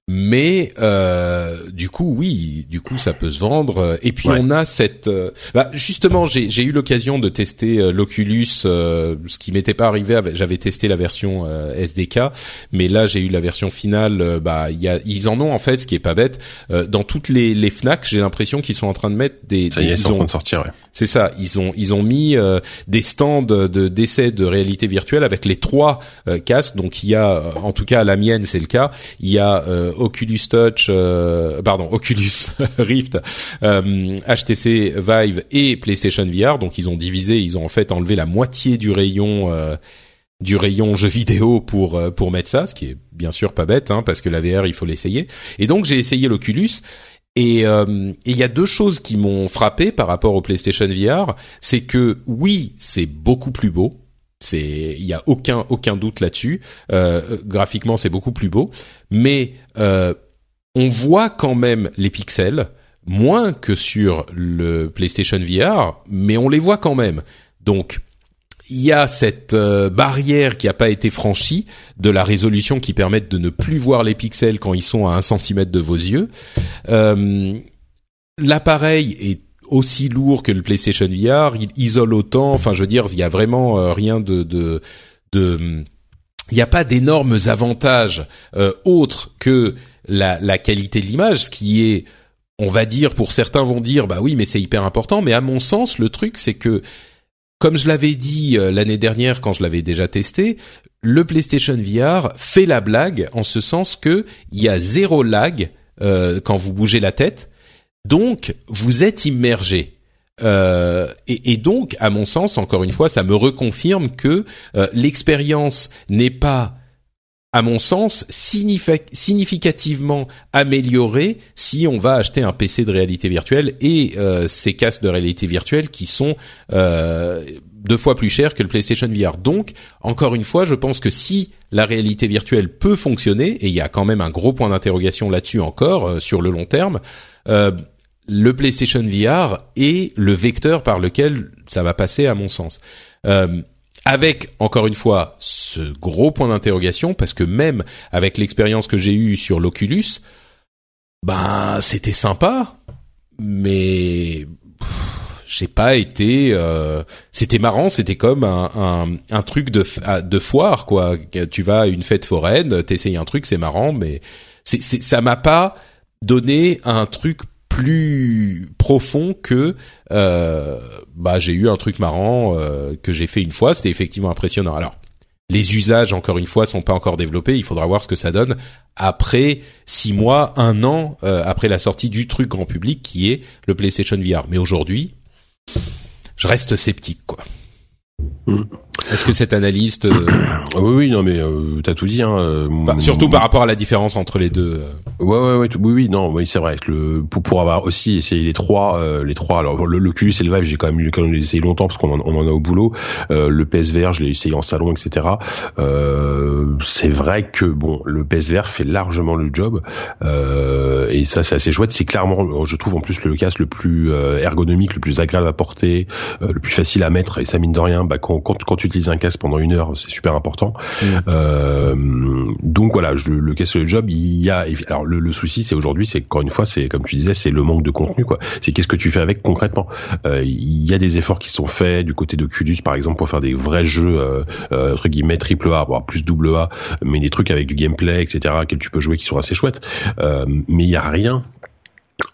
Mais euh, du coup, oui, du coup, ça peut se vendre. Et puis on a cette, euh, bah, justement, j'ai eu l'occasion de tester euh, l'Oculus, euh, ce qui m'était pas arrivé. J'avais testé la version SDK, mais là j'ai eu la version finale. bah, y a, ils en ont en fait, ce qui est pas bête. dans toutes les, les Fnac, j'ai l'impression qu'ils sont en train de mettre des.
Ça y est, ils sont en train de sortir. Ouais.
C'est ça. Ils ont ils ont mis des stands de d'essais de réalité virtuelle avec les trois casques. Donc il y a, en tout cas à la mienne, c'est le cas. Il y a Oculus Touch, euh, pardon, Oculus Rift, HTC euh, Vive et PlayStation VR. Donc ils ont divisé, ils ont en fait enlevé la moitié du rayon euh, du rayon jeux vidéo pour pour mettre ça, ce qui est bien sûr pas bête, hein, parce que la VR il faut l'essayer. Et donc j'ai essayé l'Oculus. Et il y a deux choses qui m'ont frappé par rapport au PlayStation VR, c'est que oui, c'est beaucoup plus beau, il y a aucun aucun doute là-dessus. Euh, graphiquement, c'est beaucoup plus beau, mais euh, on voit quand même les pixels moins que sur le PlayStation VR, mais on les voit quand même. Donc il y a cette euh, barrière qui n'a pas été franchie de la résolution qui permet de ne plus voir les pixels quand ils sont à un centimètre de vos yeux. L'appareil est aussi lourd que le PlayStation VR, il isole autant. Enfin, je veux dire, il y a vraiment euh, rien de de de il n'y a pas d'énormes avantages euh, autres que la, la qualité de l'image, ce qui est, on va dire, pour certains vont dire, bah oui, mais c'est hyper important. Mais à mon sens, le truc, c'est que, comme je l'avais dit euh, l'année dernière quand je l'avais déjà testé, le PlayStation VR fait la blague en ce sens que il y a zéro lag euh, quand vous bougez la tête donc, vous êtes immergé. Euh, et, donc, à mon sens, encore une fois, ça me reconfirme que euh, l'expérience n'est pas, à mon sens, significativement améliorée si on va acheter un PC de réalité virtuelle et euh, ces casques de réalité virtuelle qui sont deux fois plus chers que le PlayStation VR. Donc, encore une fois, je pense que si la réalité virtuelle peut fonctionner, et il y a quand même un gros point d'interrogation là-dessus encore sur le long terme, le PlayStation VR est le vecteur par lequel ça va passer à mon sens. Euh, avec encore une fois ce gros point d'interrogation parce que même avec l'expérience que j'ai eue sur l'Oculus, ben c'était sympa, mais j'ai pas été. Euh, c'était marrant, c'était comme un, un, truc de de foire quoi. Tu vas à une fête foraine, t'essayes un truc, c'est marrant, mais c'est ça m'a pas donné un truc plus profond que euh, bah j'ai eu un truc marrant euh, que j'ai fait une fois. C'était effectivement impressionnant. Alors les usages encore une fois sont pas encore développés. Il faudra voir ce que ça donne après six mois un an euh, après la sortie du truc grand public qui est le PlayStation VR mais aujourd'hui je reste sceptique quoi.
Mmh.
Est-ce que cette analyste euh,
Oui, oui, non, mais euh, t'as tout dit. Hein, euh,
bah, surtout par rapport à la différence entre les deux. euh.
Ouais, ouais, ouais, tout- oui, oui, non, oui, c'est vrai. que Le, pour, pour avoir aussi essayé les trois, euh, les trois. Alors, le, l'Oculus et le Vive, j'ai quand même eu de les essayer longtemps parce qu'on en, on en a au boulot. Euh, le PSVR, je l'ai essayé en salon, etc. Euh, c'est vrai que bon, le PSVR fait largement le job euh, et ça, c'est assez chouette. C'est clairement, je trouve en plus le casque le plus ergonomique, le plus agréable à porter, euh, le plus facile à mettre et ça mine de rien. Bah, quand, quand, quand tu utilises un casque pendant une heure, c'est super important. Euh, donc voilà, je, le casque le job, il y a. Alors le, le souci, c'est aujourd'hui, c'est encore une fois, c'est comme tu disais, c'est le manque de contenu, quoi. C'est qu'est-ce que tu fais avec concrètement? Euh, il y a des efforts qui sont faits du côté d'Oculus, par exemple, pour faire des vrais jeux, euh, euh, entre guillemets triple A, voire plus double A, mais des trucs avec du gameplay, etc., que tu peux jouer qui sont assez chouettes. Mais il y a rien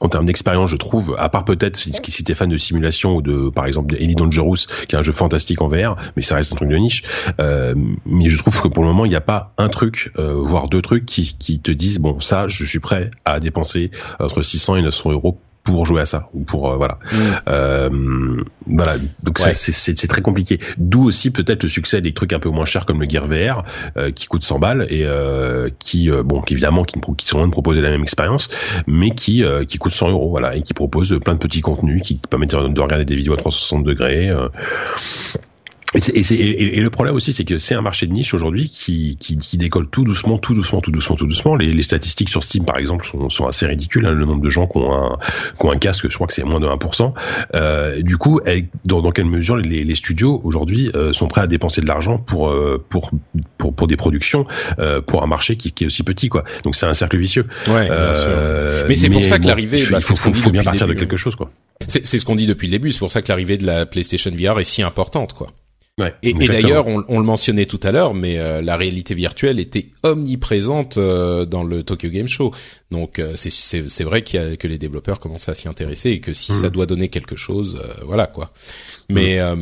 en termes d'expérience, je trouve, à part peut-être si, si t'es fan de simulation ou de, par exemple, Elite Dangerous, qui est un jeu fantastique en VR, mais ça reste un truc de niche. Euh, mais je trouve que pour le moment, il n'y a pas un truc, euh, voire deux trucs qui, qui te disent bon, ça, je suis prêt à dépenser entre 600 et 900 euros pour jouer à ça ou pour euh, voilà. Euh, voilà donc ça,
Ouais.
c'est- très compliqué. D'où aussi peut-être le succès des trucs un peu moins chers comme le Gear VR euh, qui coûte 100 balles et qui bon évidemment qui, qui sont loin de proposer la même expérience mais qui qui coûte 100 euros voilà et qui propose plein de petits contenus qui permettent de de regarder des vidéos à 360 degrés et, et, et- le problème aussi, c'est que c'est un marché de niche aujourd'hui qui, qui, qui décolle tout doucement, tout doucement, tout doucement, tout doucement. Les, les statistiques sur Steam, par exemple, sont, sont assez ridicules. hein. le nombre de gens qui ont un, qui ont un casque, je crois que c'est moins de 1%. Euh, du coup, dans, dans quelle mesure les, les studios aujourd'hui euh, sont prêts à dépenser de l'argent pour, euh, pour, pour, pour des productions, euh, pour un marché qui, qui est aussi petit, quoi. Donc c'est un cercle vicieux.
Ouais, bien
Euh,
sûr. Mais c'est pour ça que
bon,
l'arrivée, bah, c'est ce qu'on dit
faut bien partir de quelque
hein.
chose, quoi.
C'est c'est ce qu'on dit depuis le début. C'est pour ça que l'arrivée de la PlayStation VR est si importante, quoi.
Ouais,
Et, d'ailleurs, on, on le mentionnait tout à l'heure, mais euh, la réalité virtuelle était omniprésente euh, dans le Tokyo Game Show. Donc euh, c'est- vrai qu'il y a, que les développeurs commencent à s'y intéresser et que si
Mm.
ça doit donner quelque chose, euh, voilà quoi. Mais euh,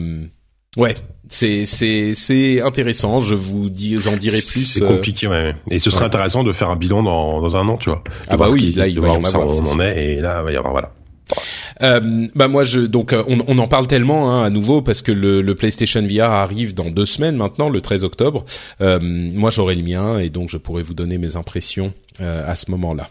ouais, c'est c'est c'est intéressant. Je vous dis, en dirai plus.
C'est
euh,
compliqué, ouais. ouais. Et ce serait
ouais.
intéressant de faire un bilan dans, dans un an, tu vois. De
Ah bah oui,
qui-
là, il va y en avoir,
on
c'est
en est, et là, il va y avoir, voilà.
Euh, bah moi je donc euh, on, en parle tellement hein, à nouveau parce que le, le PlayStation VR arrive dans deux semaines maintenant le 13 octobre. Euh, moi j'aurai le mien et donc je pourrai vous donner mes impressions euh, à ce moment-là.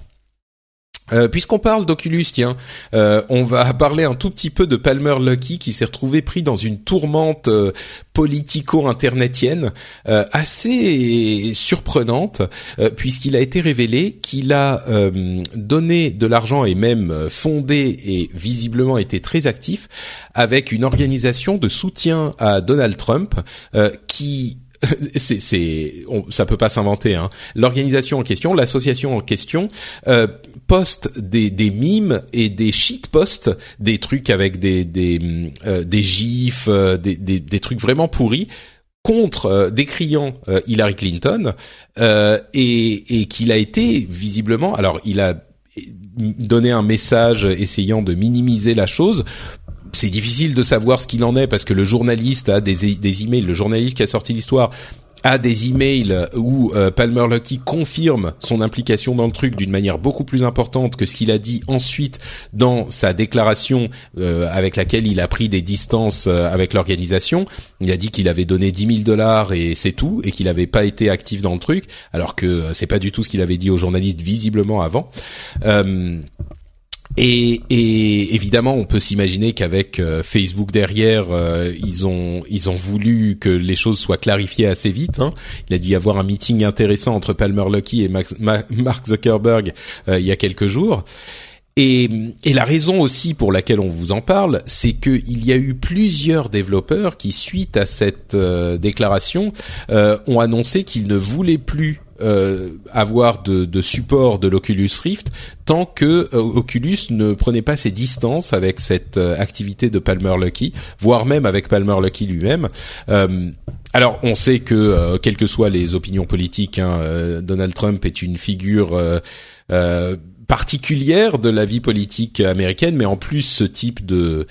Euh, Puisqu'on parle d'Oculus, tiens, euh, on va parler un tout petit peu de Palmer Lucky qui s'est retrouvé pris dans une tourmente euh, politico-internetienne assez surprenante, puisqu'il a été révélé qu'il a donné de l'argent et même fondé et visiblement été très actif avec une organisation de soutien à Donald Trump qui c'est, c'est, on, ça peut pas s'inventer. Hein. L'organisation en question, l'association en question, euh, poste des, des mimes et des shitposts, des trucs avec des des, euh, des gifs, euh, des, des, des trucs vraiment pourris contre euh, décriant euh, Hillary Clinton et, et qu'il a été visiblement, alors il a donné un message essayant de minimiser la chose c'est difficile de savoir ce qu'il en est parce que le journaliste a des, des emails, le journaliste qui a sorti l'histoire a des emails où euh, Palmer Lucky confirme son implication dans le truc d'une manière beaucoup plus importante que ce qu'il a dit ensuite dans sa déclaration euh, avec laquelle il a pris des distances euh, avec l'organisation. Il a dit qu'il avait donné 10 000 dollars et c'est tout et qu'il n'avait pas été actif dans le truc, alors que c'est pas du tout ce qu'il avait dit aux journalistes visiblement avant. Et, et, évidemment, on peut s'imaginer qu'avec euh, Facebook derrière, euh, ils ont ils ont voulu que les choses soient clarifiées assez vite. Hein. Il a dû y avoir un meeting intéressant entre Palmer Lucky et Mark Zuckerberg euh, il y a quelques jours. Et, et la raison aussi pour laquelle on vous en parle, c'est qu'il y a eu plusieurs développeurs qui, suite à cette déclaration, ont annoncé qu'ils ne voulaient plus euh, avoir de, support de l'Oculus Rift tant que euh, Oculus ne prenait pas ses distances avec cette euh, activité de Palmer Lucky, voire même avec Palmer Lucky lui-même. Euh, alors, on sait que, quelles que soient les opinions politiques, hein, Donald Trump est une figure particulière de la vie politique américaine, mais en plus, ce type de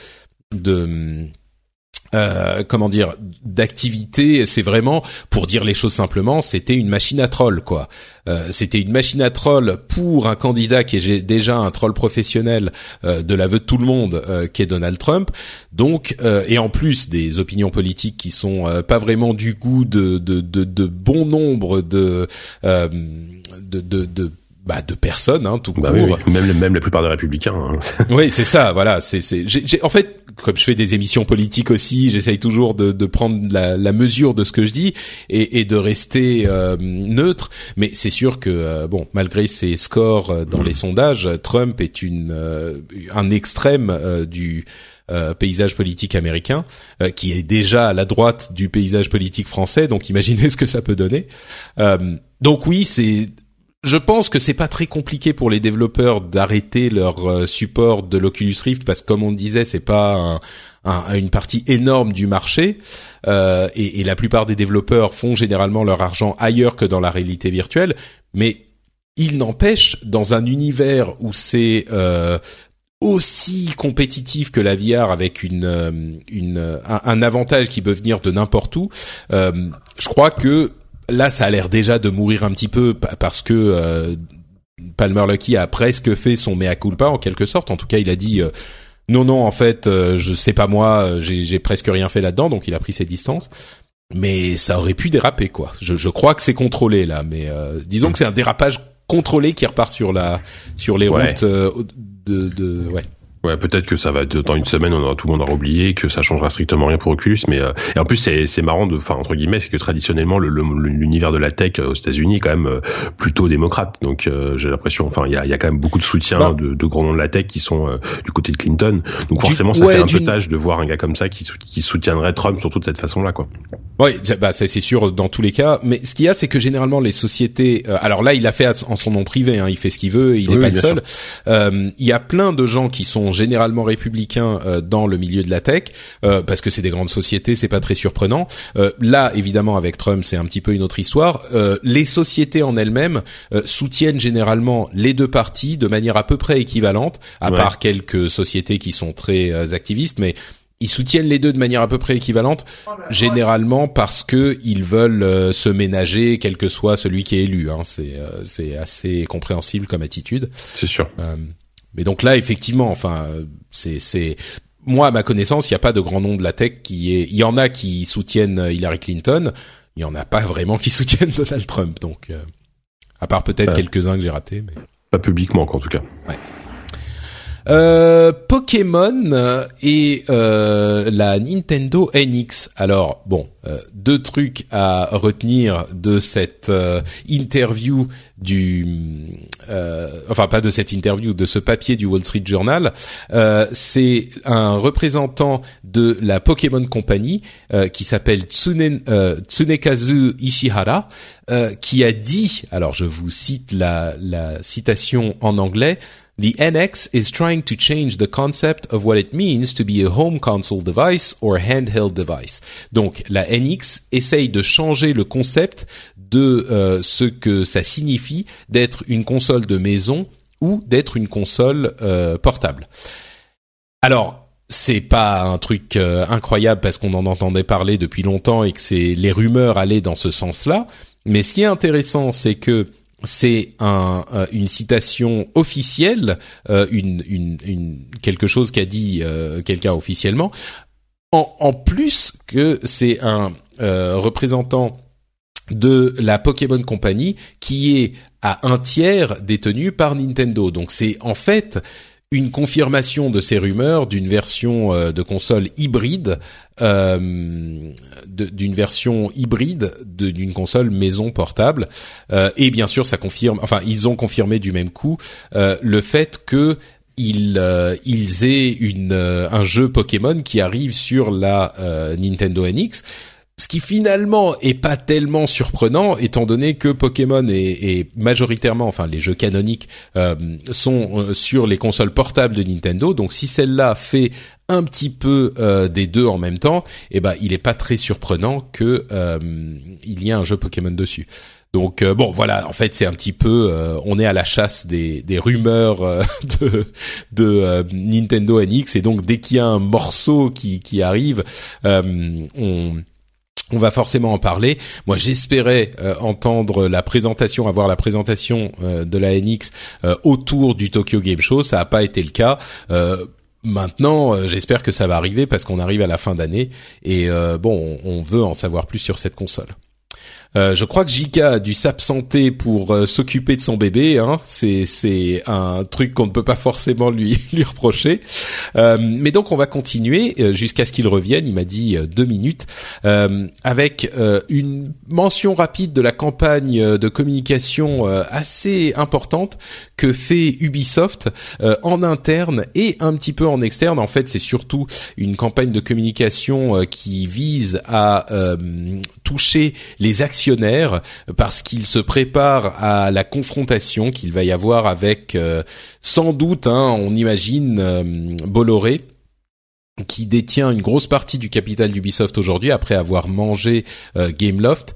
euh, comment dire d'activité c'est vraiment pour dire les choses simplement c'était une machine à troll quoi. Euh, c'était une machine à troll pour un candidat qui est déjà un troll professionnel euh, de l'aveu de tout le monde qui est Donald Trump. Donc et en plus des opinions politiques qui sont pas vraiment du goût de bon nombre de, de, de bah, de personnes, hein, tout bah
court. Même, même la plupart des républicains. Hein.
oui, c'est ça. Voilà. C'est, c'est. J'ai, en fait, comme je fais des émissions politiques aussi, j'essaye toujours de, de prendre la, la, mesure de ce que je dis et, et de rester euh, neutre. Mais c'est sûr que euh, bon, malgré ses scores euh, dans mm. les sondages, Trump est une un extrême du paysage politique américain, qui est déjà à la droite du paysage politique français. Donc, imaginez ce que ça peut donner. donc oui, c'est je pense que c'est pas très compliqué pour les développeurs d'arrêter leur euh, support de l'Oculus Rift parce que comme on disait, c'est pas une partie énorme du marché euh, et, la plupart des développeurs font généralement leur argent ailleurs que dans la réalité virtuelle. Mais il n'empêche, dans un univers où c'est euh, aussi compétitif que la VR avec une, un, avantage qui peut venir de n'importe où, je crois que là, ça a l'air déjà de mourir un petit peu parce que euh, Palmer Lucky a presque fait son mea culpa en quelque sorte. En tout cas, il a dit euh, non, non, en fait, euh, je sais pas moi, j'ai presque rien fait là-dedans, donc il a pris ses distances. Mais ça aurait pu déraper, quoi. Je, je crois que c'est contrôlé là, mais disons que c'est un dérapage contrôlé qui repart sur la sur les routes de, de ouais
Ouais, peut-être que ça va dans une semaine, on aura, tout le monde aura oublié que ça changera strictement rien pour Oculus, mais euh, et en plus c'est c'est marrant de, enfin entre guillemets, c'est que traditionnellement l'univers de la tech euh, aux États-Unis est quand même euh, plutôt démocrate, donc j'ai l'impression, enfin il y a, y a quand même beaucoup de soutien bah. de, de, grands noms de la tech qui sont du côté de Clinton, donc forcément ça fait un peu tâche de voir un gars comme ça qui qui soutiendrait Trump surtout de cette façon-là, quoi.
Oui, bah c'est sûr dans tous les cas, mais ce qu'il y a, c'est que généralement les sociétés, alors là il a fait en son nom privé, hein, il fait ce qu'il veut, il n'est pas le seul. il y a plein de gens qui sont généralement républicains euh, dans le milieu de la tech euh, parce que c'est des grandes sociétés, c'est pas très surprenant. Euh, là, évidemment, avec Trump, c'est un petit peu une autre histoire. les sociétés en elles-mêmes soutiennent généralement les deux parties de manière à peu près équivalente, à part quelques sociétés qui sont très activistes, mais ils soutiennent les deux de manière à peu près équivalente, généralement parce que ils veulent se ménager, quel que soit celui qui est élu. Hein. C'est c'est assez compréhensible comme attitude.
C'est sûr.
Mais donc là, effectivement, enfin, c'est c'est moi à ma connaissance, il n'y a pas de grand nom de la tech qui est. Il y en a qui soutiennent Hillary Clinton, il y en a pas vraiment qui soutiennent Donald Trump. Donc, euh, à part peut-être quelques-uns que j'ai ratés, mais
pas publiquement en tout cas.
Ouais. Euh, Pokémon et euh, la Nintendo NX. Alors bon, euh, deux trucs à retenir de cette euh, interview du, enfin pas de cette interview, de ce papier du Wall Street Journal. C'est un représentant de la Pokémon Company qui s'appelle Tsune, Tsunekazu Ishihara qui a dit, alors je vous cite la, la citation en anglais. The NX is trying to change the concept of what it means to be a home console device or handheld device. Donc la NX essaye de changer le concept de euh, ce que ça signifie d'être une console de maison ou d'être une console euh, portable. Alors, c'est pas un truc euh, incroyable parce qu'on en entendait parler depuis longtemps et que c'est les rumeurs allaient dans ce sens-là. Mais ce qui est intéressant, c'est que c'est euh, une citation officielle, euh, quelque chose qu'a dit euh, quelqu'un officiellement. En, en, plus que c'est un représentant de la Pokémon Company qui est à un tiers détenu par Nintendo. Donc c'est en fait une confirmation de ces rumeurs d'une version euh, de console hybride, euh, d'une version hybride d'une console maison portable. Euh, et bien sûr, ça confirme. Enfin, ils ont confirmé du même coup le fait que ils, ils aient une, un jeu Pokémon qui arrive sur la Nintendo NX ce qui finalement est pas tellement surprenant, étant donné que Pokémon est, majoritairement, enfin les jeux canoniques euh, sont euh, sur les consoles portables de Nintendo. Donc si celle-là fait un petit peu euh, des deux en même temps, eh ben il est pas très surprenant que il y ait un jeu Pokémon dessus. Donc bon voilà, en fait c'est un petit peu, on est à la chasse des, des rumeurs de, de Nintendo NX et donc dès qu'il y a un morceau qui, qui arrive, on on va forcément en parler. Moi, j'espérais euh, entendre la présentation, avoir la présentation euh, de la NX euh, autour du Tokyo Game Show. Ça n'a pas été le cas. Maintenant, j'espère que ça va arriver parce qu'on arrive à la fin d'année et bon, on veut en savoir plus sur cette console. Euh, je crois que Jika a dû s'absenter pour euh, s'occuper de son bébé. Hein. C'est c'est un truc qu'on ne peut pas forcément lui lui reprocher. Euh, mais donc on va continuer jusqu'à ce qu'il revienne. Il m'a dit deux minutes avec une mention rapide de la campagne de communication assez importante que fait Ubisoft en interne et un petit peu en externe. En fait, c'est surtout une campagne de communication qui vise à toucher les actions parce qu'il se prépare à la confrontation qu'il va y avoir avec euh, sans doute, hein, on imagine euh, Bolloré qui détient une grosse partie du capital d'Ubisoft aujourd'hui après avoir mangé euh, Gameloft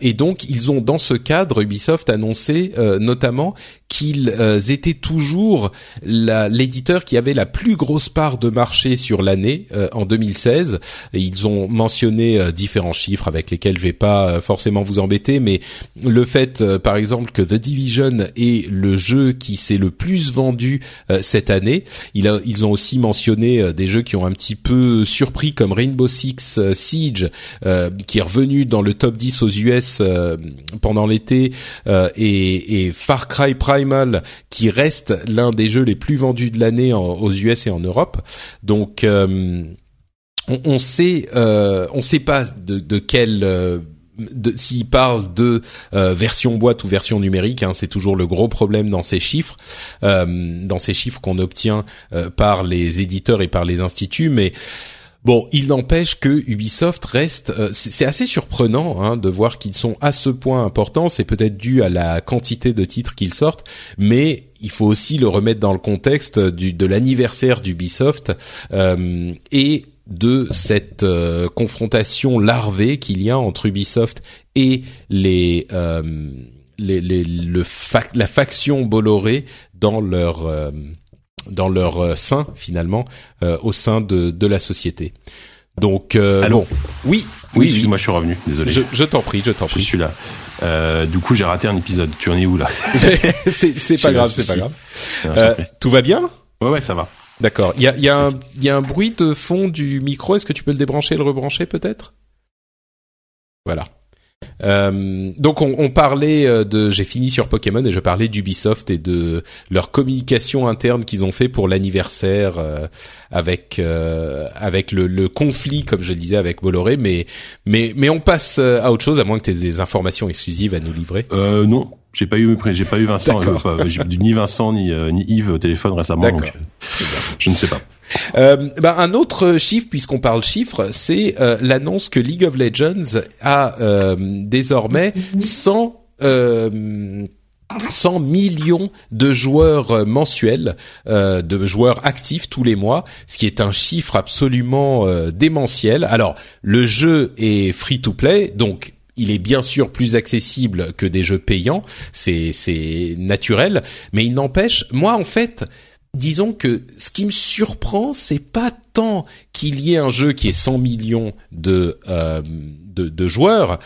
et donc ils ont dans ce cadre Ubisoft annoncé notamment qu'ils euh, étaient toujours l'éditeur qui avait la plus grosse part de marché sur l'année euh, en 2016. Et ils ont mentionné euh, différents chiffres avec lesquels je vais pas forcément vous embêter, mais le fait, par exemple, que The Division est le jeu qui s'est le plus vendu cette année. Il a, ils ont aussi mentionné des jeux qui ont un petit peu surpris, comme Rainbow Six Siege, qui est revenu dans le top 10 aux US pendant l'été, et, et Far Cry Primal qui reste l'un des jeux les plus vendus de l'année aux US et en Europe. Donc euh, on, on, sait euh, on sait pas de, de quel euh, s'il parle de version boîte ou version numérique, hein, c'est toujours le gros problème dans ces chiffres, dans ces chiffres qu'on obtient par les éditeurs et par les instituts, mais Bon, il n'empêche que Ubisoft reste. Euh, c'est assez surprenant hein, de voir qu'ils sont à ce point importants. C'est peut-être dû à la quantité de titres qu'ils sortent, mais il faut aussi le remettre dans le contexte du, de l'anniversaire d'Ubisoft euh, et de cette euh, confrontation larvée qu'il y a entre Ubisoft et les, les, les le la faction Bolloré dans leur dans leur euh, sein finalement euh, au sein de, de la société. Donc euh, bon, oui,
oui, oui, moi je suis revenu, désolé.
Je, je t'en prie, je t'en prie.
Je suis là. Euh, du coup, j'ai raté un épisode. Tu en es où là?
C'est pas grave, c'est pas grave. Euh, tout va bien?
Ouais, ouais, ça va.
D'accord. Il y a, y, a un, y a un bruit de fond du micro. Est-ce que tu peux le débrancher et le rebrancher peut-être? Voilà. Euh, donc on, on parlait euh, de, j'ai fini sur Pokémon et je parlais d'Ubisoft et de leur communication interne qu'ils ont fait pour l'anniversaire euh, avec euh, avec le, le, conflit, comme je le disais, avec Bolloré. Mais mais mais on passe à autre chose, à moins que tu aies des informations exclusives à nous livrer.
Euh, non, j'ai pas eu j'ai pas eu Vincent, ni Vincent ni, ni Yves au téléphone récemment. Donc, je ne sais pas.
Euh, ben, un autre chiffre, puisqu'on parle chiffres, c'est euh, l'annonce que League of Legends a euh, désormais 100 100 millions de joueurs mensuels, de joueurs actifs tous les mois, ce qui est un chiffre absolument démentiel. Alors, le jeu est free to play, donc il est bien sûr plus accessible que des jeux payants, c'est c'est naturel, mais il n'empêche, moi en fait, disons que ce qui me surprend, c'est pas tant qu'il y ait un jeu qui ait 100 millions de, euh, de, de joueurs,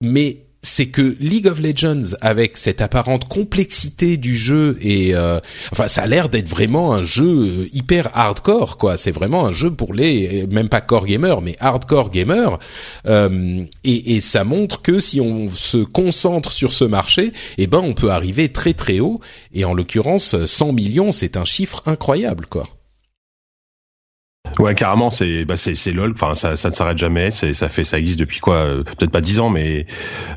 mais c'est que League of Legends, avec cette apparente complexité du jeu et euh, enfin, ça a l'air d'être vraiment un jeu euh, hyper hardcore, quoi. C'est vraiment un jeu pour les même pas core gamers, mais hardcore gamers. Euh, et, et, ça montre que si on se concentre sur ce marché, eh ben, on peut arriver très très haut. Et en l'occurrence, 100 millions, c'est un chiffre incroyable, quoi.
Ouais, carrément, c'est bah c'est c'est lol. Enfin, ça ça ne s'arrête jamais. C'est ça fait ça existe depuis quoi euh, Peut-être pas dix ans, mais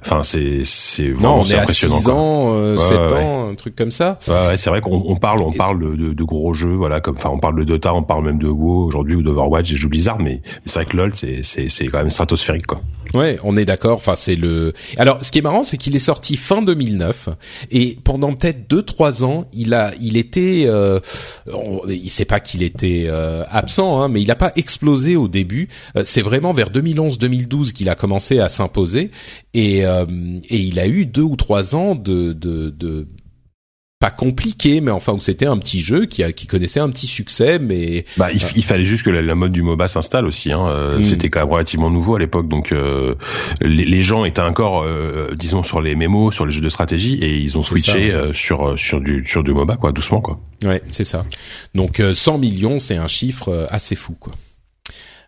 enfin c'est c'est
non, on est à 6
quoi.
ans, euh, 7 ans, un truc comme ça.
Ouais, ouais c'est vrai qu'on on parle on parle de, de, gros jeux, voilà, comme enfin on parle de Dota, on parle même de WoW aujourd'hui ou d'Overwatch, et joue Blizzard, mais, mais c'est vrai que lol c'est c'est c'est quand même stratosphérique quoi.
Ouais, on est d'accord. Enfin, c'est le. Alors, ce qui est marrant, c'est qu'il est sorti fin 2009 et pendant peut-être deux trois ans, il a, il était, euh, on, il sait pas qu'il était euh, absent, hein, mais il a pas explosé au début. Euh, c'est vraiment vers 2011-2012 qu'il a commencé à s'imposer et euh, et il a eu deux ou trois ans de pas compliqué, mais enfin où c'était un petit jeu qui, a, qui connaissait un petit succès, mais
bah il, il fallait juste que la, mode du MOBA s'installe aussi. Hein. Euh, mm. C'était quand même relativement nouveau à l'époque, donc euh, les, les, gens étaient encore, euh, disons, sur les mémos, sur les jeux de stratégie, et ils ont switché euh, sur sur du sur du MOBA, quoi, doucement, quoi.
Ouais, c'est ça. Donc 100 millions, c'est un chiffre assez fou, quoi.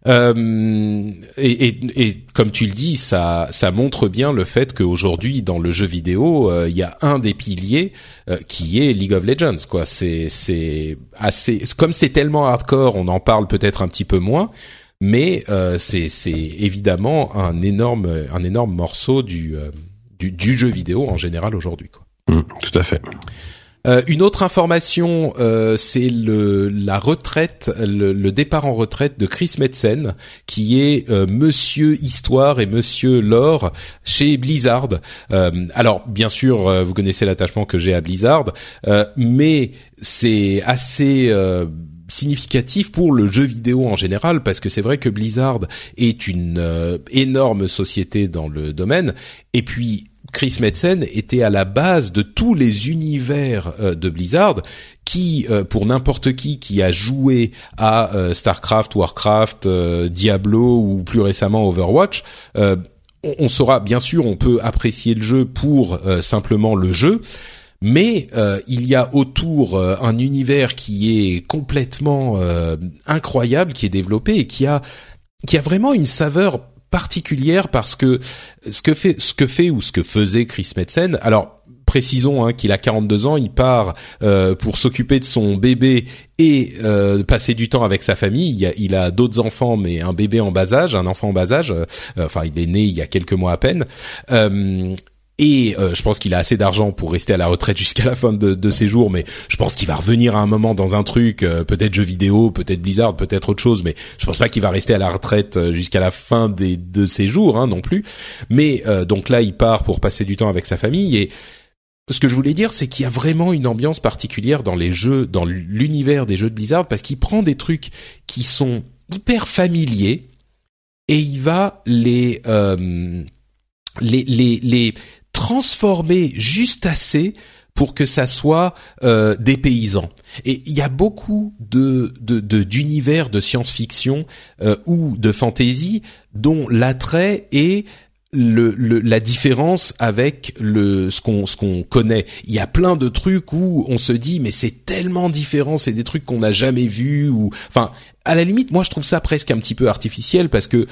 Euh, et, comme tu le dis, ça, montre bien le fait qu'aujourd'hui, dans le jeu vidéo, euh, il y a un des piliers euh, qui est League of Legends. Quoi, c'est, assez, comme c'est tellement hardcore, on en parle peut-être un petit peu moins, mais c'est, évidemment un énorme, un énorme morceau du, jeu vidéo en général aujourd'hui.
Mmh, tout à fait.
Euh, une autre information, euh, c'est le la retraite, le, le, départ en retraite de Chris Metzen, qui est euh, Monsieur Histoire et Monsieur Lore chez Blizzard. Euh, alors, bien sûr, euh, vous connaissez l'attachement que j'ai à Blizzard, mais c'est assez significatif pour le jeu vidéo en général parce que c'est vrai que Blizzard est une énorme société dans le domaine et puis Chris Metzen était à la base de tous les univers euh, de Blizzard qui, euh, pour n'importe qui qui a joué à euh, Starcraft, Warcraft, Diablo ou plus récemment Overwatch, on, on, saura, bien sûr, on peut apprécier le jeu pour simplement le jeu, mais il y a autour un univers qui est complètement incroyable, qui est développé et qui a qui a vraiment une saveur particulière parce que ce que fait ce que fait ou ce que faisait Chris Metzen alors précisons hein, qu'il a 42 ans, il part euh, pour s'occuper de son bébé et euh, passer du temps avec sa famille. Il a, d'autres enfants, mais un bébé en bas âge, un enfant en bas âge. Euh, enfin, il est né il y a quelques mois à peine. Euh, et euh, je pense qu'il a assez d'argent pour rester à la retraite jusqu'à la fin de, de, ses jours, mais je pense qu'il va revenir à un moment dans un truc, euh, peut-être jeu vidéo, peut-être Blizzard, peut-être autre chose, mais je pense pas qu'il va rester à la retraite euh, jusqu'à la fin des, de ses jours hein, non plus. Mais donc là, il part pour passer du temps avec sa famille et ce que je voulais dire, c'est qu'il y a vraiment une ambiance particulière dans les jeux, dans l'univers des jeux de Blizzard, parce qu'il prend des trucs qui sont hyper familiers et il va les les, les, les transformer juste assez pour que ça soit euh, des paysans. Et il y a beaucoup de d'univers de, de science-fiction euh, ou de fantasy dont l'attrait est le, le, la différence avec le ce qu'on ce qu'on connaît. Il y a plein de trucs où on se dit mais c'est tellement différent, c'est des trucs qu'on n'a jamais vus ou enfin à la limite moi je trouve ça presque un petit peu artificiel parce que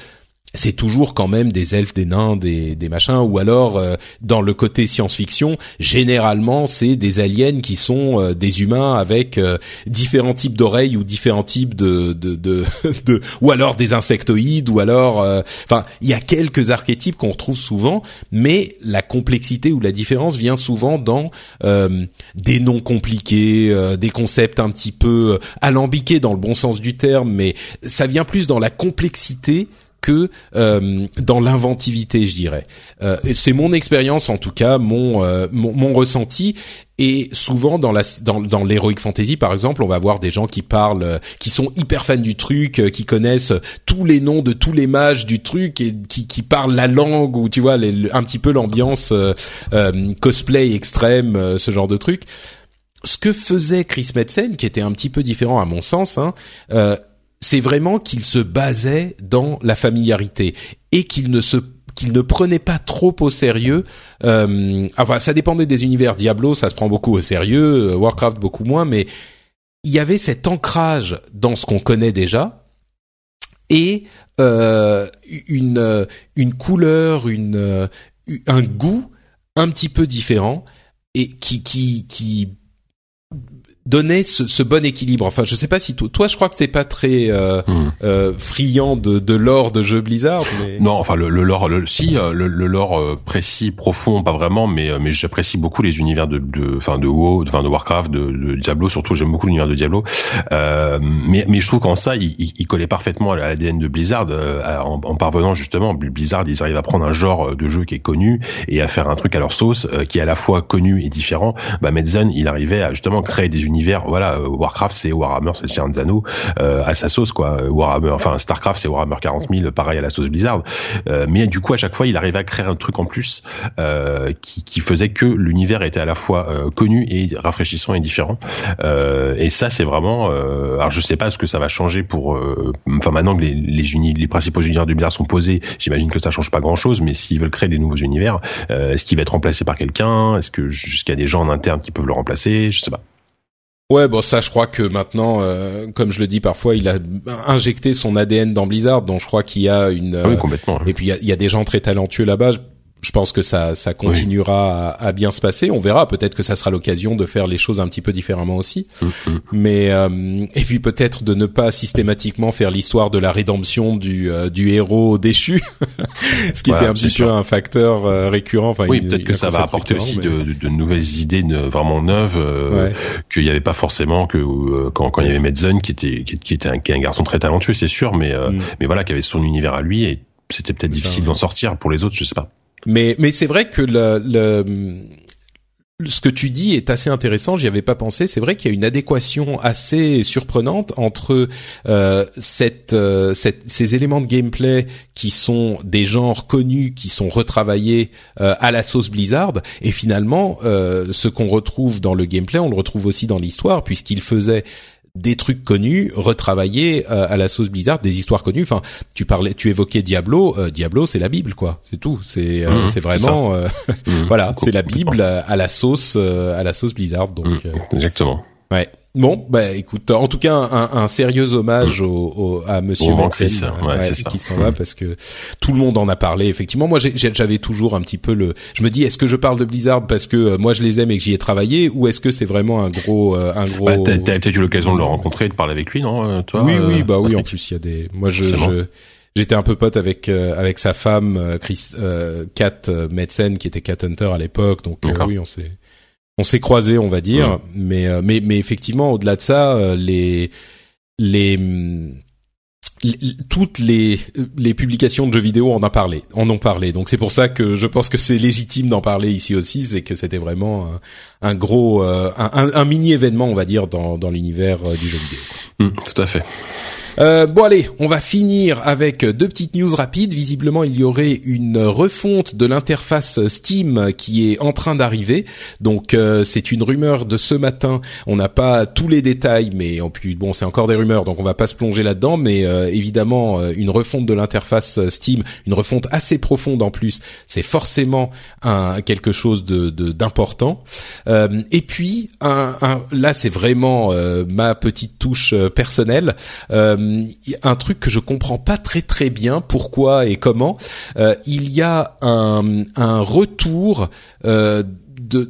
c'est toujours quand même des elfes, des nains, des, des machins, ou alors euh, dans le côté science-fiction, généralement c'est des aliens qui sont euh, des humains avec euh, différents types d'oreilles ou différents types de, de, de, de, ou alors des insectoïdes, ou alors, enfin, il y a quelques archétypes qu'on retrouve souvent, mais la complexité ou la différence vient souvent dans des noms compliqués, des concepts un petit peu alambiqués dans le bon sens du terme, mais ça vient plus dans la complexité que euh, dans l'inventivité, je dirais. Euh, c'est mon expérience, en tout cas, mon, euh, mon, mon ressenti. Et souvent dans la dans, dans l'heroic fantasy par exemple, on va voir des gens qui parlent, euh, qui sont hyper fans du truc, euh, qui connaissent tous les noms de tous les mages du truc et qui, qui parlent la langue ou tu vois les, un petit peu l'ambiance cosplay extrême, ce genre de truc. Ce que faisait Chris Metzen, qui était un petit peu différent à mon sens, hein, c'est vraiment qu'il se basait dans la familiarité et qu'il ne se qu'il ne prenait pas trop au sérieux. Euh, enfin, ça dépendait des univers. Diablo, ça se prend beaucoup au sérieux. Euh, Warcraft, beaucoup moins. Mais il y avait cet ancrage dans ce qu'on connaît déjà et euh, une une couleur, une euh, un goût un petit peu différent et qui qui qui donnait ce, ce, bon équilibre. Enfin, je sais pas si toi, toi je crois que c'est pas très euh, hmm. euh, friand de, de lore de jeux Blizzard. Mais...
Non, enfin le, le lore, le, si euh, le, le lore euh, précis, profond, pas vraiment, mais mais j'apprécie beaucoup les univers de, de, enfin de WoW, enfin de, Warcraft, de, de, Diablo, surtout j'aime beaucoup l'univers de Diablo. mais mais je trouve qu'en ça, il, il, collait parfaitement à l'ADN de Blizzard en, en, parvenant justement. Blizzard, ils arrivent à prendre un genre de jeu qui est connu et à faire un truc à leur sauce qui est à la fois connu et différent. Bah Medzen, il arrivait à justement créer des univers univers. Voilà, euh, Warcraft c'est Warhammer, c'est Cianzano euh, à sa sauce quoi. Warhammer, enfin Starcraft c'est Warhammer 40 000, pareil à la sauce Blizzard. Euh, mais du coup à chaque fois il arrivait à créer un truc en plus euh, qui, qui faisait que l'univers était à la fois euh, connu et rafraîchissant et différent. et ça c'est vraiment. alors je sais pas ce que ça va changer pour. Enfin maintenant que les les, les principaux univers du Blizzard sont posés, j'imagine que ça change pas grand chose. Mais s'ils veulent créer des nouveaux univers, est-ce qu'il va être remplacé par quelqu'un? Est-ce que jusqu'à des gens en interne qui peuvent le remplacer? Je sais pas.
Ouais, bon ça, je crois que maintenant, euh, comme je le dis parfois, il a injecté son ADN dans Blizzard, donc je crois qu'il y a une.
oui, complètement.
Et puis il y a, il y a, des gens très talentueux là-bas je pense que ça, ça continuera à, à, bien se passer. On verra. Peut-être que ça sera l'occasion de faire les choses un petit peu différemment aussi. Mm, mm. Mais euh, et puis peut-être de ne pas systématiquement faire l'histoire de la rédemption du euh, du héros déchu, ce qui était un petit peu un facteur euh, récurrent. Enfin,
oui, peut-être que ça va apporter aussi de, de, nouvelles idées vraiment neuves qu'il n'y avait pas forcément que quand, quand il y avait Medzen qui était qui, était un, un, garçon très talentueux, c'est sûr, mais mm. mais voilà, qui avait son univers à lui et c'était peut-être difficile d'en sortir pour les autres, je sais pas.
Mais mais c'est vrai que le, le ce que tu dis est assez intéressant. J'y avais pas pensé. C'est vrai qu'il y a une adéquation assez surprenante entre euh, cette, euh, cette, ces éléments de gameplay qui sont des genres connus, qui sont retravaillés euh, à la sauce Blizzard, et finalement euh, ce qu'on retrouve dans le gameplay, on le retrouve aussi dans l'histoire, puisqu'il faisait des trucs connus retravaillés euh, à la sauce Blizzard, des histoires connues. Enfin, tu parlais, tu évoquais Diablo. Euh, Diablo, c'est la Bible, quoi. C'est tout. C'est euh, mhm, c'est vraiment, mhm, voilà, c'est la Bible à la sauce à la sauce Blizzard. Donc mhm,
exactement.
Ouais. Bon, bah écoute, en tout cas un, un sérieux hommage au, au, à Monsieur Metzen,
ouais,
qui s'en va parce que tout le monde en a parlé. Effectivement, moi j'avais toujours un petit peu le, je me dis est-ce que je parle de Blizzard parce que euh, moi je les aime et que j'y ai travaillé ou est-ce que c'est vraiment un gros, euh, un gros. Bah,
t'as peut-être eu l'occasion de le rencontrer et de parler avec lui, non euh, toi
Oui, oui, bah oui. En plus, il y a des, moi je, j'étais un peu pote avec avec sa femme Chris euh, Kat Metzen qui était Cat Hunter à l'époque donc oui on s'est on s'est croisés, on va dire, mais euh, mais mais effectivement, au-delà de ça, euh, les les toutes les les publications de jeux vidéo en a parlé, en ont parlé. Donc c'est pour ça que je pense que c'est légitime d'en parler ici aussi, c'est que c'était vraiment un, gros euh, un, un, mini événement, on va dire, dans dans l'univers du jeu vidéo.
Mmh, tout à fait.
Euh, bon allez, on va finir avec deux petites news rapides. Visiblement, il y aurait une refonte de l'interface Steam qui est en train d'arriver. Donc euh, c'est une rumeur de ce matin. On n'a pas tous les détails, mais en plus bon, c'est encore des rumeurs, donc on va pas se plonger là-dedans. Mais euh, évidemment, une refonte de l'interface Steam, une refonte assez profonde en plus, c'est forcément un, quelque chose de d'important. et puis un, un, là, c'est vraiment ma petite touche personnelle. Euh, un truc que je comprends pas très très bien pourquoi et comment. Euh, il y a un, retour euh,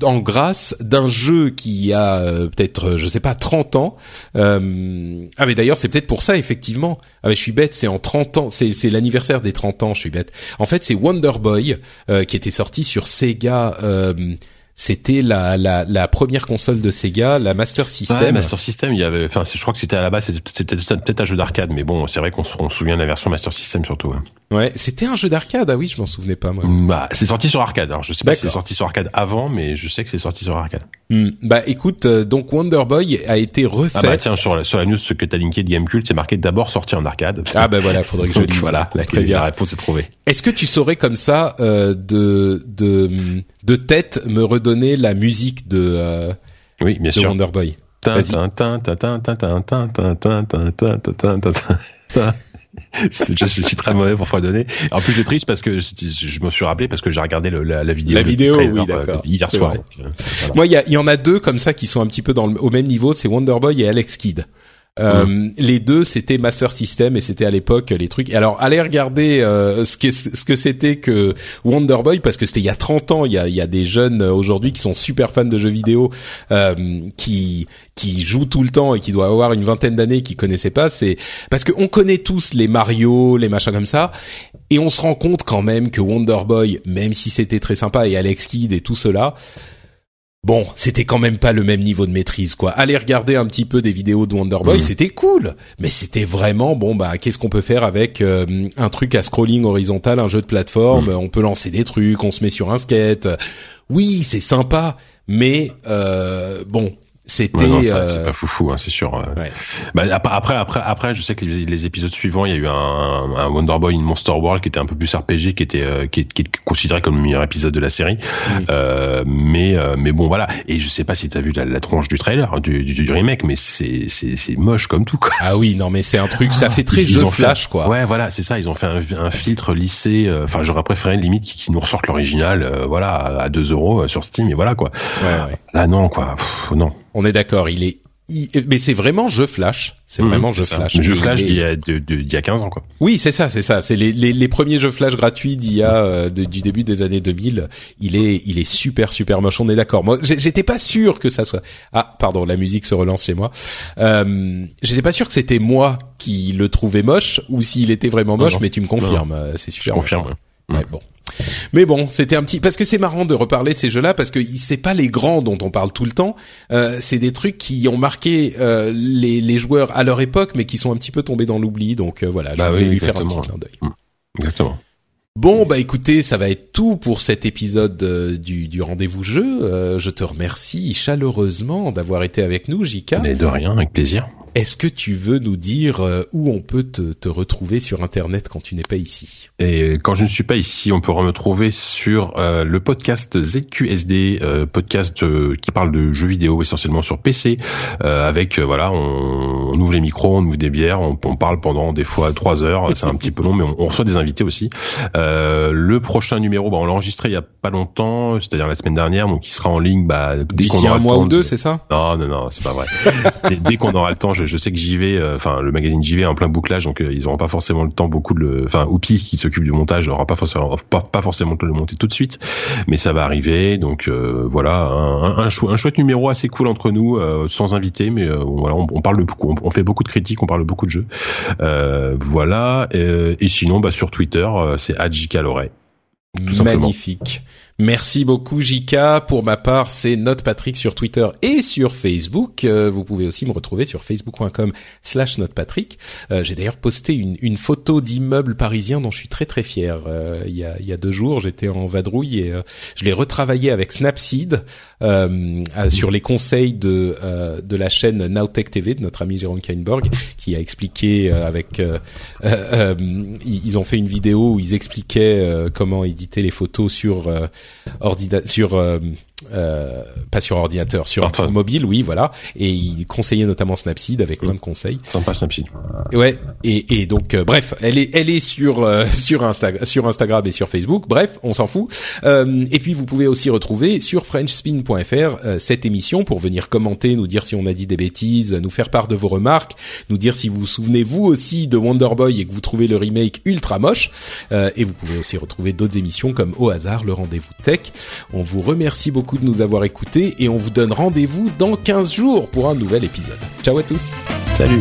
en grâce d'un jeu qui a euh, peut-être je sais pas 30 ans. Euh, ah mais d'ailleurs c'est peut-être pour ça effectivement. Ah mais je suis bête, c'est en 30 ans, c'est c'est l'anniversaire des 30 ans, je suis bête. En fait, c'est Wonder Boy qui était sorti sur Sega c'était la, la, la, première console de Sega, la Master System. Ouais,
Master System, il y avait, enfin, je crois que c'était à la base, c'était peut-être un jeu d'arcade, mais bon, c'est vrai qu'on se, souvient de la version Master System surtout. Hein.
Ouais, c'était un jeu d'arcade, ah oui, je m'en souvenais pas moi.
Bah, c'est sorti sur arcade. Alors, je sais pas si c'est sorti sur arcade avant, mais je sais que c'est sorti sur arcade.
Hmm. Bah, écoute, euh, donc Wonder Boy a été refait. Ah
bah tiens, sur la, sur la news ce que t'as linké de Gamecult, c'est marqué d'abord sorti en arcade.
Ah bah voilà, faudrait que je dise.
voilà, la, la réponse est trouvée.
Est-ce que tu saurais comme ça euh, de de de tête me redonner la musique de euh,
oui, bien sûr.
Wonder Boy.
je, suis très mauvais pour donner. En plus, c'est triste parce que je me suis rappelé parce que j'ai regardé la, la, vidéo.
La vidéo, oui, d'accord.
Hier soir.
Moi, il y, y, en a deux comme ça qui sont un petit peu dans le, au même niveau. C'est Wonder Boy et Alex Kidd. Euh, Les deux, c'était Master System et c'était à l'époque les trucs. Et alors, allez regarder euh, ce que ce que c'était que Wonder Boy parce que c'était il y a 30 ans. Il y a, il y a des jeunes euh, aujourd'hui qui sont super fans de jeux vidéo euh, qui qui jouent tout le temps et qui doivent avoir une vingtaine d'années qui connaissaient pas. C'est parce qu'on connaît tous les Mario, les machins comme ça, et on se rend compte quand même que Wonder Boy, même si c'était très sympa et Alex Kidd et tout cela bon, c'était quand même pas le même niveau de maîtrise, quoi. Aller regarder un petit peu des vidéos de Wonder Boy,
Mhm.
c'était cool, mais c'était vraiment bon. Bah, qu'est-ce qu'on peut faire avec euh, un truc à scrolling horizontal, un jeu de plateforme
Mhm.
On peut lancer des trucs, on se met sur un skate. Oui, c'est sympa, mais euh, bon, c'était.
Ouais,
euh,
c'est pas foufou, hein, c'est sûr. euh.
ouais.
Bah, ap- après, après, après, je sais que les, les épisodes suivants, il y a eu un, un Wonder Boy in Monster World qui était un peu plus RPG, qui était, euh, qui, qui est considéré comme le meilleur épisode de la série. Euh, mais, euh, mais bon, voilà. Et je sais pas si t'as vu la, la tronche du trailer, du, du, du remake, mais c'est, c'est, c'est moche comme tout, quoi.
Ah oui, non, mais c'est un truc, ça fait très
Ils-
jeu
fait-
flash, quoi.
Ouais, voilà, c'est ça. Ils ont fait un, un filtre lissé. euh, Enfin, j'aurais préféré limite qu'ils nous ressortent l'original, euh, voilà, à 2 euros sur Steam, et voilà, quoi.
Ouais, ouais.
Là, non, quoi. Pff, non.
On est d'accord. Il est, mais c'est vraiment jeu flash. C'est
Mhm,
vraiment jeu
ça.
flash.
Jeu flash d'il y, a- d'il y a 15 ans, quoi.
Oui, c'est ça, c'est ça. C'est les, les, les premiers jeux flash gratuits d'il y a euh, de- du début des années 2000. Il est il est super super moche. On est d'accord. Moi, j'étais pas sûr que ça soit. Ah, pardon, la musique se relance chez moi. Euh, j'étais pas sûr que c'était moi qui le trouvais moche ou s'il était vraiment moche.
non.
Mais tu me confirmes, euh, c'est
Je
super.
confirme. ouais.
Ouais, bon. Mais bon, c'était un petit parce que c'est marrant de reparler de ces jeux-là parce que c'est pas les grands dont on parle tout le temps. Euh, c'est des trucs qui ont marqué euh, les, les joueurs à leur époque, mais qui sont un petit peu tombés dans l'oubli. Donc euh, voilà, je
Bah
voulais
oui,
lui faire un petit clin d'œil.
Exactement.
Bon, bah écoutez, ça va être tout pour cet épisode euh, du, du rendez-vous jeu. Euh, je te remercie chaleureusement d'avoir été avec nous, Jika.
Mais de rien, avec plaisir.
Est-ce que tu veux nous dire euh, où on peut te, te retrouver sur Internet quand tu n'es pas ici?
Et quand je ne suis pas ici, on peut me retrouver sur euh, le podcast ZQSD, euh, podcast euh, qui parle de jeux vidéo essentiellement sur PC, avec voilà, on, on ouvre les micros, on ouvre des bières, on, on parle pendant des fois trois heures, c'est un petit peu long, mais on, on reçoit des invités aussi. Le prochain numéro, bah, on l'a enregistré il y a pas longtemps, c'est-à-dire la semaine dernière, donc il sera en ligne bah, dès qu'on
D'ici
aura
un
le
mois
temps
ou deux,
de-
c'est ça?
Non, non, non, c'est pas vrai. dès, dès qu'on aura le temps, je, je sais que j'y vais. euh, Enfin, le magazine JV est en plein bouclage, donc euh, ils auront pas forcément le temps beaucoup de le. Enfin, Oupi qui s'occupe du montage n'aura pas forcément pas, forcément le temps de le monter tout de suite, mais ça va arriver. Donc euh, voilà, un, un, un chou- un chouette numéro assez cool entre nous, euh, sans invité, mais voilà, on, parle de beaucoup, on, fait beaucoup de critiques, on parle beaucoup de jeux. Voilà. euh, et sinon, bah sur Twitter, c'est. Tout simplement.
Magnifique. Merci beaucoup Jika. Pour ma part, c'est Note Patrick sur Twitter et sur Facebook. Euh, vous pouvez aussi me retrouver sur facebook.com slash notepatrick. Euh, J'ai d'ailleurs posté une, une photo d'immeuble parisien dont je suis très très fier. Euh, il, y a, y a deux jours, j'étais en vadrouille et euh, je l'ai retravaillé avec Snapseed euh, sur les conseils de, de la chaîne Nowtech TV de notre ami Jérôme Kainborg qui a expliqué avec... ils ont fait une vidéo où ils expliquaient comment éditer les photos sur euh, ordina- sur euh, pas sur ordinateur, sur
Smartphone.
mobile, oui, voilà. Et ils conseillaient notamment Snapseed avec plein de conseils.
Sympa Snapseed.
Ouais. Et, et donc, euh, bref, elle est, elle est sur euh, sur Instagram, sur Instagram et sur Facebook. Bref, on s'en fout. Euh, et puis, vous pouvez aussi retrouver sur FrenchSpin.fr euh, cette émission pour venir commenter, nous dire si on a dit des bêtises, nous faire part de vos remarques, nous dire si vous vous souvenez vous aussi de Wonder Boy et que vous trouvez le remake ultra moche. Euh, et vous pouvez aussi retrouver d'autres émissions comme Au hasard, le rendez-vous tech. On vous remercie beaucoup de nous avoir écoutés et on vous donne rendez-vous dans 15 jours pour un nouvel épisode. Ciao à tous.
Salut.